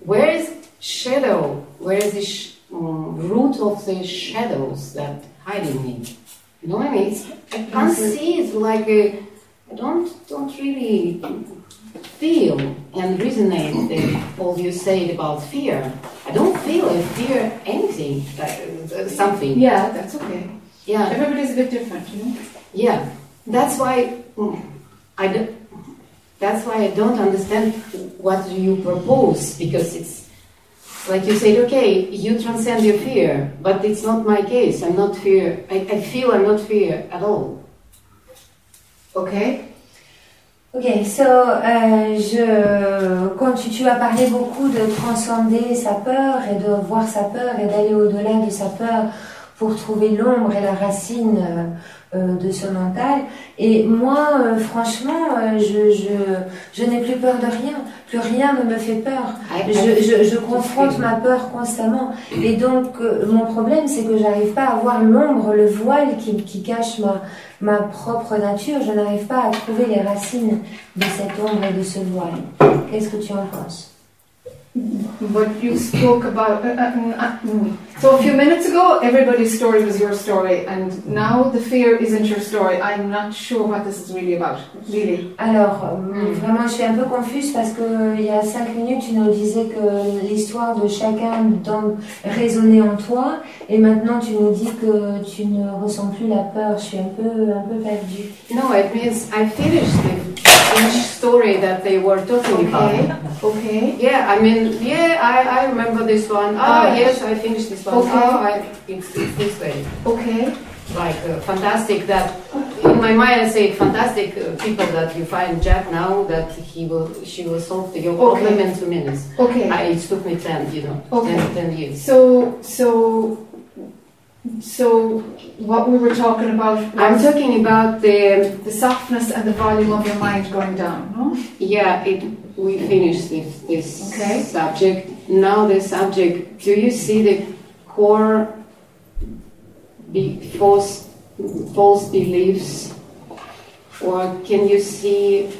S12: where is shadow? Where is the sh- um, root of the shadows that hiding me? You know what I mean? It's, I can't see it like a, I don't don't really feel and resonate the, all you said about fear. I don't feel I fear anything, uh, uh, something.
S1: Yeah, that's okay.
S12: Yeah.
S1: Everybody's a bit different, you know.
S12: Yeah, that's why mm, I do, that's why I don't understand what you propose because it's like you said, okay, you transcend your fear, but it's not my case. I'm not fear. I, I feel I'm not fear at all.
S1: Okay?
S2: Ok, so, euh, je, quand tu, tu as parlé beaucoup de transcender sa peur et de voir sa peur et d'aller au-delà de sa peur pour trouver l'ombre et la racine euh, euh, de ce mental. Et moi, euh, franchement, je, je, je n'ai plus peur de rien. Plus rien ne me fait peur.
S12: I-
S2: Je,
S12: I-
S2: je, je confronte ma peur constamment. Et donc, euh, mon problème, c'est que j'arrive pas à voir l'ombre, le voile qui, qui cache ma, ma propre nature. Je n'arrive pas à trouver les racines de cette ombre et de ce voile. Qu'est-ce que tu en penses?
S1: What you spoke about. Uh, uh, uh, mm. so a few minutes ago, everybody's story was your story, and now the fear isn't your story. I'm not sure what this is really about. Really.
S2: Alors, euh, vraiment, je suis un peu confuse parce que euh, il y a cinq minutes, tu nous disais que l'histoire de chacun dans- résonnait en toi, et maintenant tu nous dis que tu ne ressens plus la peur. Je suis un peu, un peu perdue.
S12: No, it means I finished the French story that they were talking
S1: Okay.
S12: about.
S1: Okay.
S12: Yeah, I mean, yeah, I, I remember this one. Ah,
S1: Alright.
S12: yes, I finished this one.
S1: Okay.
S12: Oh, I, it's, it's this way.
S1: Okay.
S12: Like uh, fantastic that in my mind I say fantastic uh, people that you find Jack now that he will she will solve the, your problem
S1: Okay.
S12: in two minutes.
S1: Okay.
S12: I, it took me ten, you know,
S1: Okay.
S12: ten, ten years.
S1: So, so, so, what we were talking about.
S12: I'm talking about the
S1: the softness and the volume of your mind going down. No.
S12: yeah. It, we finished this this
S1: Okay.
S12: subject. Now the subject. Do you see the core be, false false beliefs, or can you see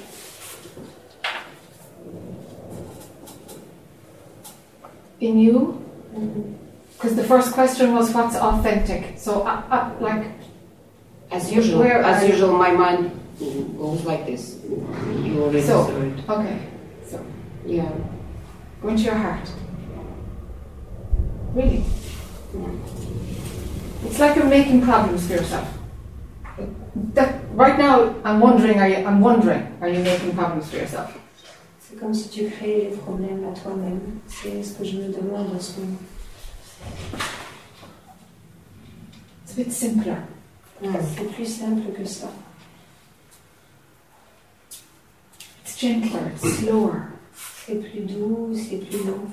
S1: in you? Mm-hmm. Because the first question was what's authentic. So, uh, uh, like,
S12: As usual,
S1: Where
S12: as
S1: are you?
S12: usual, my mind goes like this. You already
S1: So-
S12: saw it.
S1: okay, so
S12: Yeah.
S1: go into your heart. Really, it's like you're making problems for yourself. That right now, I'm wondering. Are you? I'm wondering. Are you making problems for yourself?
S2: C'est comme si tu créais les problèmes à toi-même. C'est ce que je me demande en ce moment.
S1: It's a bit simpler.
S2: C'est plus simple que ça.
S1: It's gentler. It's slower.
S2: C'est plus doux, c'est plus long.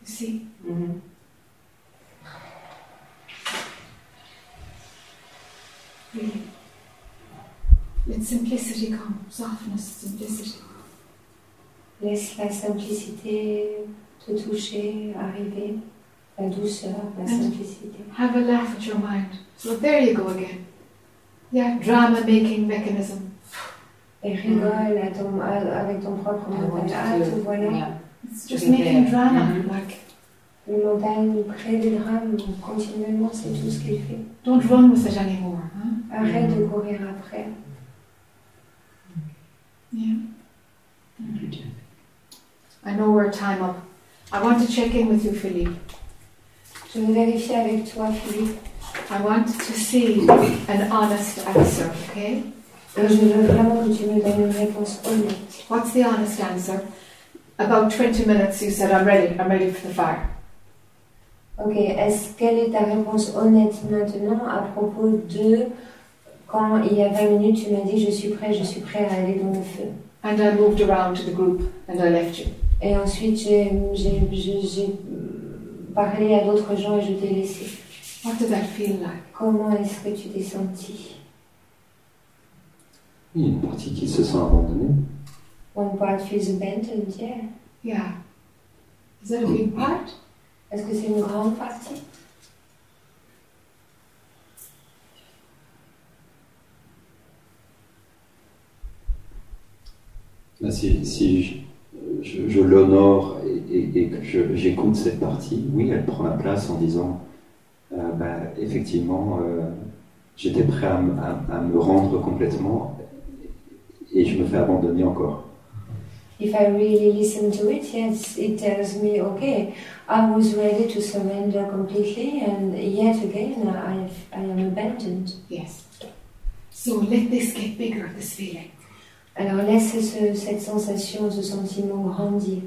S1: You see.
S12: Mhm.
S1: Really. Let simplicity come. Softness, simplicity.
S2: Laisse la simplicité te toucher, arriver. la douceur, la simplicité.
S1: Have a laugh at your mind. So there you go again. Yeah, drama making mechanism.
S2: Et rigole à ton- à- avec ton propre
S12: want
S2: mental. Ah, te
S12: to,
S2: voilà.
S12: yeah.
S1: It's just making
S12: there.
S1: drama.
S12: Mhm.
S1: Like,
S2: Le mental nous crée des drames continuellement, c'est tout ce qu'il fait.
S1: don't run with it anymore. Huh?
S2: Arrête de courir après.
S1: Yeah. I know we're time up. I want to check in with you, Philippe.
S2: Je veux vérifier avec toi, Philippe.
S1: I want to see an honest answer, okay?
S2: Et je veux vraiment que tu me donnes une réponse honnête.
S1: What's the honest answer? About 20 minutes you said, I'm ready, I'm ready for the fire.
S2: Ok, est-ce quelle est ta réponse honnête maintenant à propos de quand il y a 20 minutes tu m'as dit je suis prêt, je suis prêt à aller dans le feu.
S1: And I moved around to the group and I left you.
S2: Et ensuite j'ai parlé à d'autres gens et je t'ai laissé.
S1: What did that feel like?
S2: Comment est-ce que tu t'es senti?
S9: Il y a une partie qui se sent abandonnée.
S2: One part feels abandoned, yeah.
S1: Yeah. Is that a big part?
S2: Est-ce que c'est une grande partie?
S9: Là, si si je, je- l'honore et, et- et que je- j'écoute cette partie, oui, elle prend la place en disant euh, bah, effectivement, euh, j'étais prêt à, m- à- à me rendre complètement et je me fais abandonner encore.
S2: If I really listen to it, yes, it tells me, okay, I was ready to surrender completely, and yet again, I, I am abandoned.
S1: Yes. So let this get bigger, this feeling.
S2: Alors laisse ce- cette sensation, ce sentiment grandir,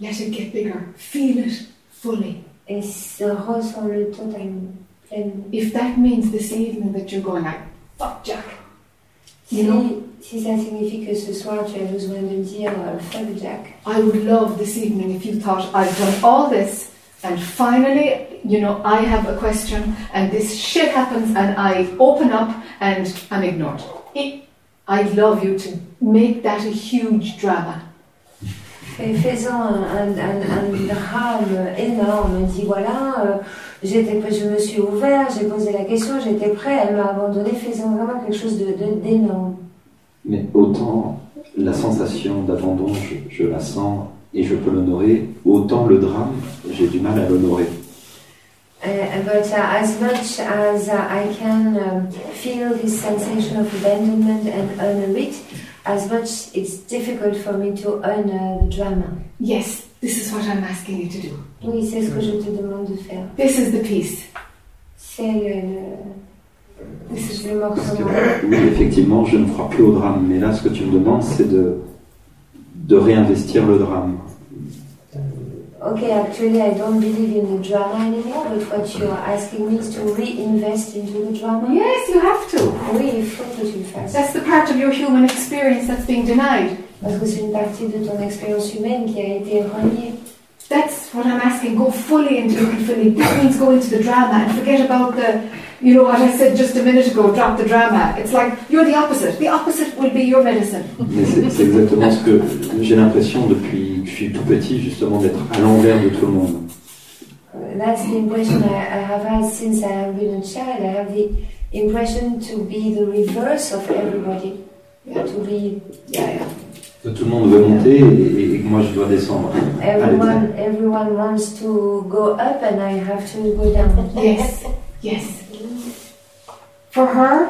S1: Let it get bigger. Feel it fully.
S2: et ressens-le totalement, pleinement.
S1: If that means this evening that you're going like, fuck Jack,
S2: Si,
S1: you know,
S2: si ça signifie que ce soir tu as besoin de dire euh, fuck Jack,
S1: I would love this evening if you thought I've done all this and finally, you know, I have a question and this shit happens and I open up and I'm ignored. It, I'd love you to make that a huge drama.
S2: Et faisant un, un, un, un drame énorme, dis voilà, euh, j'étais, je me suis ouvert, j'ai posé la question, j'étais prêt, elle m'a abandonné, faisant vraiment quelque chose de, de- d'énorme.
S9: Mais autant la sensation d'abandon, je, je la sens et je peux l'honorer, autant le drame, j'ai du mal à l'honorer.
S2: Uh, but uh, as much as uh, I can um, feel this sensation of abandonment and honor it, as much it's difficult for me to honor the drama.
S1: Yes, this is what I'm asking you to do.
S2: Oui, c'est ce que je te demande de faire.
S1: This is the piece.
S2: C'est le, le,
S1: This is
S2: le morceau.
S9: Que, oui, effectivement, je ne crois plus au drame, mais là, ce que tu me demandes, c'est de, de réinvestir le drame.
S2: Okay, actually, I don't believe in the drama anymore, but what you're asking me is to reinvest into the drama.
S1: Yes, you have to.
S2: Oui, il faut que tu le fasses.
S1: That's the part of your human experience that's being denied.
S2: Parce que c'est une partie de ton expérience humaine qui a été reniée.
S1: That's what I'm asking. Go fully into it, Philip. That means go into the drama and forget about the, you know what I said just a minute ago, drop the drama. It's like you're the opposite. The opposite will be your medicine.
S9: Mais c'est c'est exactement ce que j'ai l'impression depuis que je suis tout petit, justement, d'être à l'envers de tout le monde.
S2: Uh, That's the impression I, I have had since I have been a child. I have the impression to be the reverse of everybody.
S1: Yeah.
S2: To be,
S1: Yeah, yeah.
S9: Que tout le monde veut monter et, moi je dois descendre.
S2: everyone, everyone wants to go up and I have to go down.
S1: Yes, yes. For her,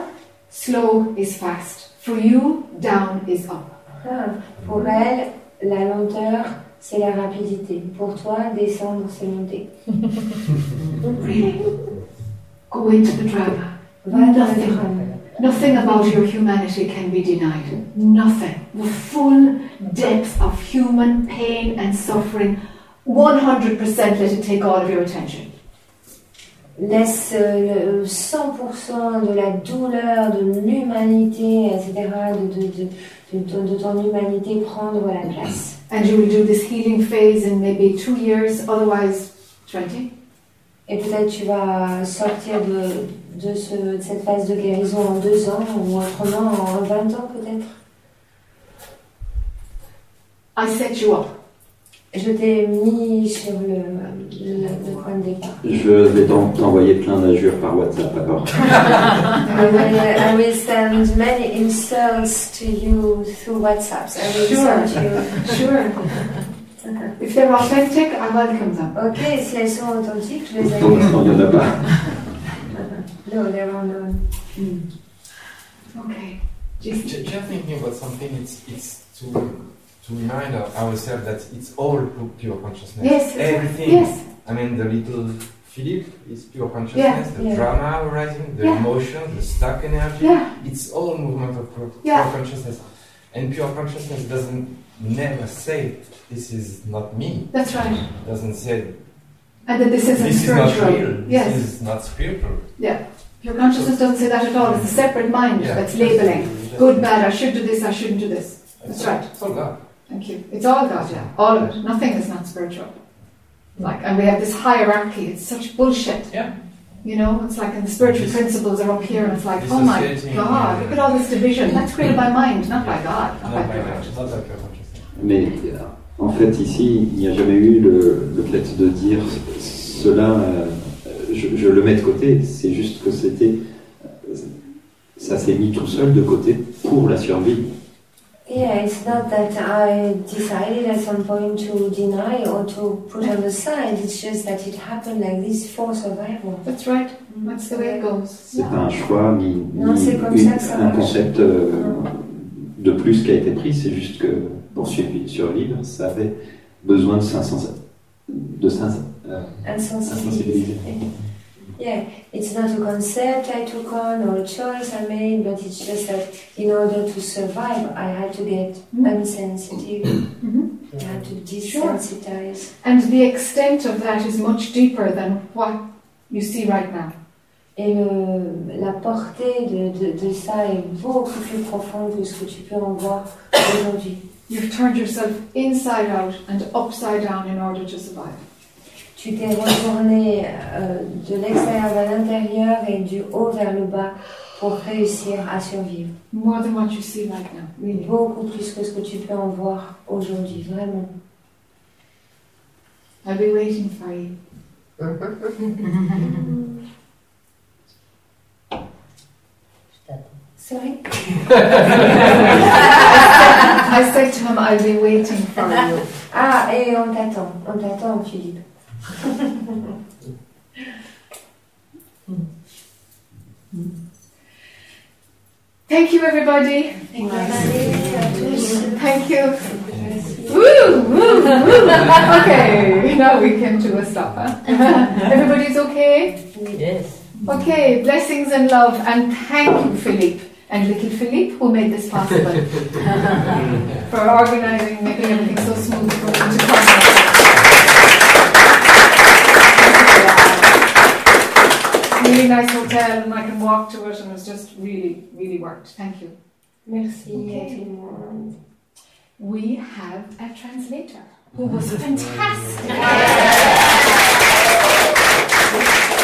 S1: slow is fast. For you, down is up.
S2: Ah, pour elle, la lenteur, c'est la rapidité. Pour toi, descendre, c'est monter. [LAUGHS]
S1: Really? Go into the drama.
S2: Va dans le
S1: Nothing. Nothing about your humanity can be denied. Nothing. The full depth of human pain and suffering, 100% let it take all of your attention.
S2: Laisse euh, 100% de la douleur, de l'humanité, etc., de, de, de, de de ton humanité prendre la place.
S1: And you will do this healing phase in maybe two years, otherwise 20.
S2: Et peut-être tu vas sortir de, de, ce, de cette phase de guérison en deux ans, ou autrement en 20 ans peut-être.
S1: I set you up.
S2: Je t'ai mis sur le, le, le point de départ.
S9: Je vais t'en- t'envoyer plein d'injures par WhatsApp alors. [LAUGHS]
S2: I will, I will send many insults to you through WhatsApp. I will
S1: Sure.
S2: send you.
S1: Sure. If they're authentic, I welcome them.
S2: Ok, si elles sont authentiques, je les
S9: il
S2: accueille.
S9: n'y en a pas. [LAUGHS]
S2: No, they're unknown. Hmm.
S1: Okay.
S10: Just, just thinking about something, it's, it's to, to remind our- ourselves that it's all pure consciousness.
S1: Yes.
S10: Everything.
S1: Yes.
S10: I mean, the little Philip is pure consciousness,
S1: Yeah,
S10: the
S1: yeah.
S10: drama arising, the
S1: Yeah.
S10: emotion, the stuck energy. It's all movement of pure, pure consciousness. And pure consciousness doesn't never say, this is not me.
S1: That's right.
S10: It Doesn't say,
S1: And that this isn't
S10: this is not
S1: spiritual.
S10: real. This is not spiritual.
S1: Yeah. Pure consciousness doesn't say that at all. It's a separate mind
S10: Yeah.
S1: that's labeling. Good, bad, I should do this, I shouldn't do this. That's right.
S10: It's all God.
S1: Thank you. It's all God, yeah. All of it. Nothing is not spiritual. Like, and we have this hierarchy. It's such bullshit.
S10: Yeah.
S1: You know, it's like, and the spiritual
S10: Dis-
S1: principles are up here, and it's like, oh my God, look at all this division. That's created by mind, not by God, not
S10: Not
S1: by
S10: by
S1: pure
S10: God,
S1: consciousness.
S10: not by consciousness.
S9: Mais euh, en fait, ici, il n'y a jamais eu le, le fait de dire cela, euh, je, je le mets de côté. C'est juste que c'était. Ça s'est mis tout seul de côté pour la survie.
S2: Yeah, it's not that I decided at some point to deny or to put on the side. It's just that it happened like this for survival.
S1: That's right. That's the way it goes.
S9: C'est pas un choix ni,
S2: Non,
S9: ni
S2: comme
S9: une-
S2: ça que ça
S9: un concept euh, de plus qui a été pris. C'est juste que pour survivre, survivre, ça avait besoin de 500 de 500 euh,
S2: Insensibility. [LAUGHS] Yeah, it's not a concept I took on or a choice I made, but it's just that in order to survive, I had to get mm-hmm. unsensitive. Mm-hmm. I had to desensitize.
S1: And the extent of that is much deeper than what you see right now.
S2: Et le, la portée de, de, de ça est beaucoup plus profonde que ce que tu peux en voir aujourd'hui.
S1: You've turned yourself inside out and upside down in order to survive.
S2: Tu t'es retourné euh, de l'extérieur vers l'intérieur et du haut vers le bas pour réussir à survivre.
S1: More than what you see right now, really.
S2: Beaucoup plus que ce que tu peux en voir aujourd'hui, vraiment.
S1: I'll be waiting for you.
S2: Sorry?
S1: I said to him, I'll be waiting for you.
S2: Ah, et on t'attend, on t'attend, Philippe.
S1: Thank you, everybody.
S2: Merci à tous.
S1: Thank you. Woo, woo, woo. Okay, now we can do a stop. Huh? [LAUGHS] Everybody's okay?
S4: Yes.
S1: Okay, blessings and love, and thank you, Philippe, and little Philippe, who made this possible, [LAUGHS] for organising, making everything so smooth for me to come. really nice hotel and I can walk to it and it's just really, really worked. Thank you.
S2: Merci.
S1: Okay. We have a translator who was [LAUGHS] fantastic. [LAUGHS]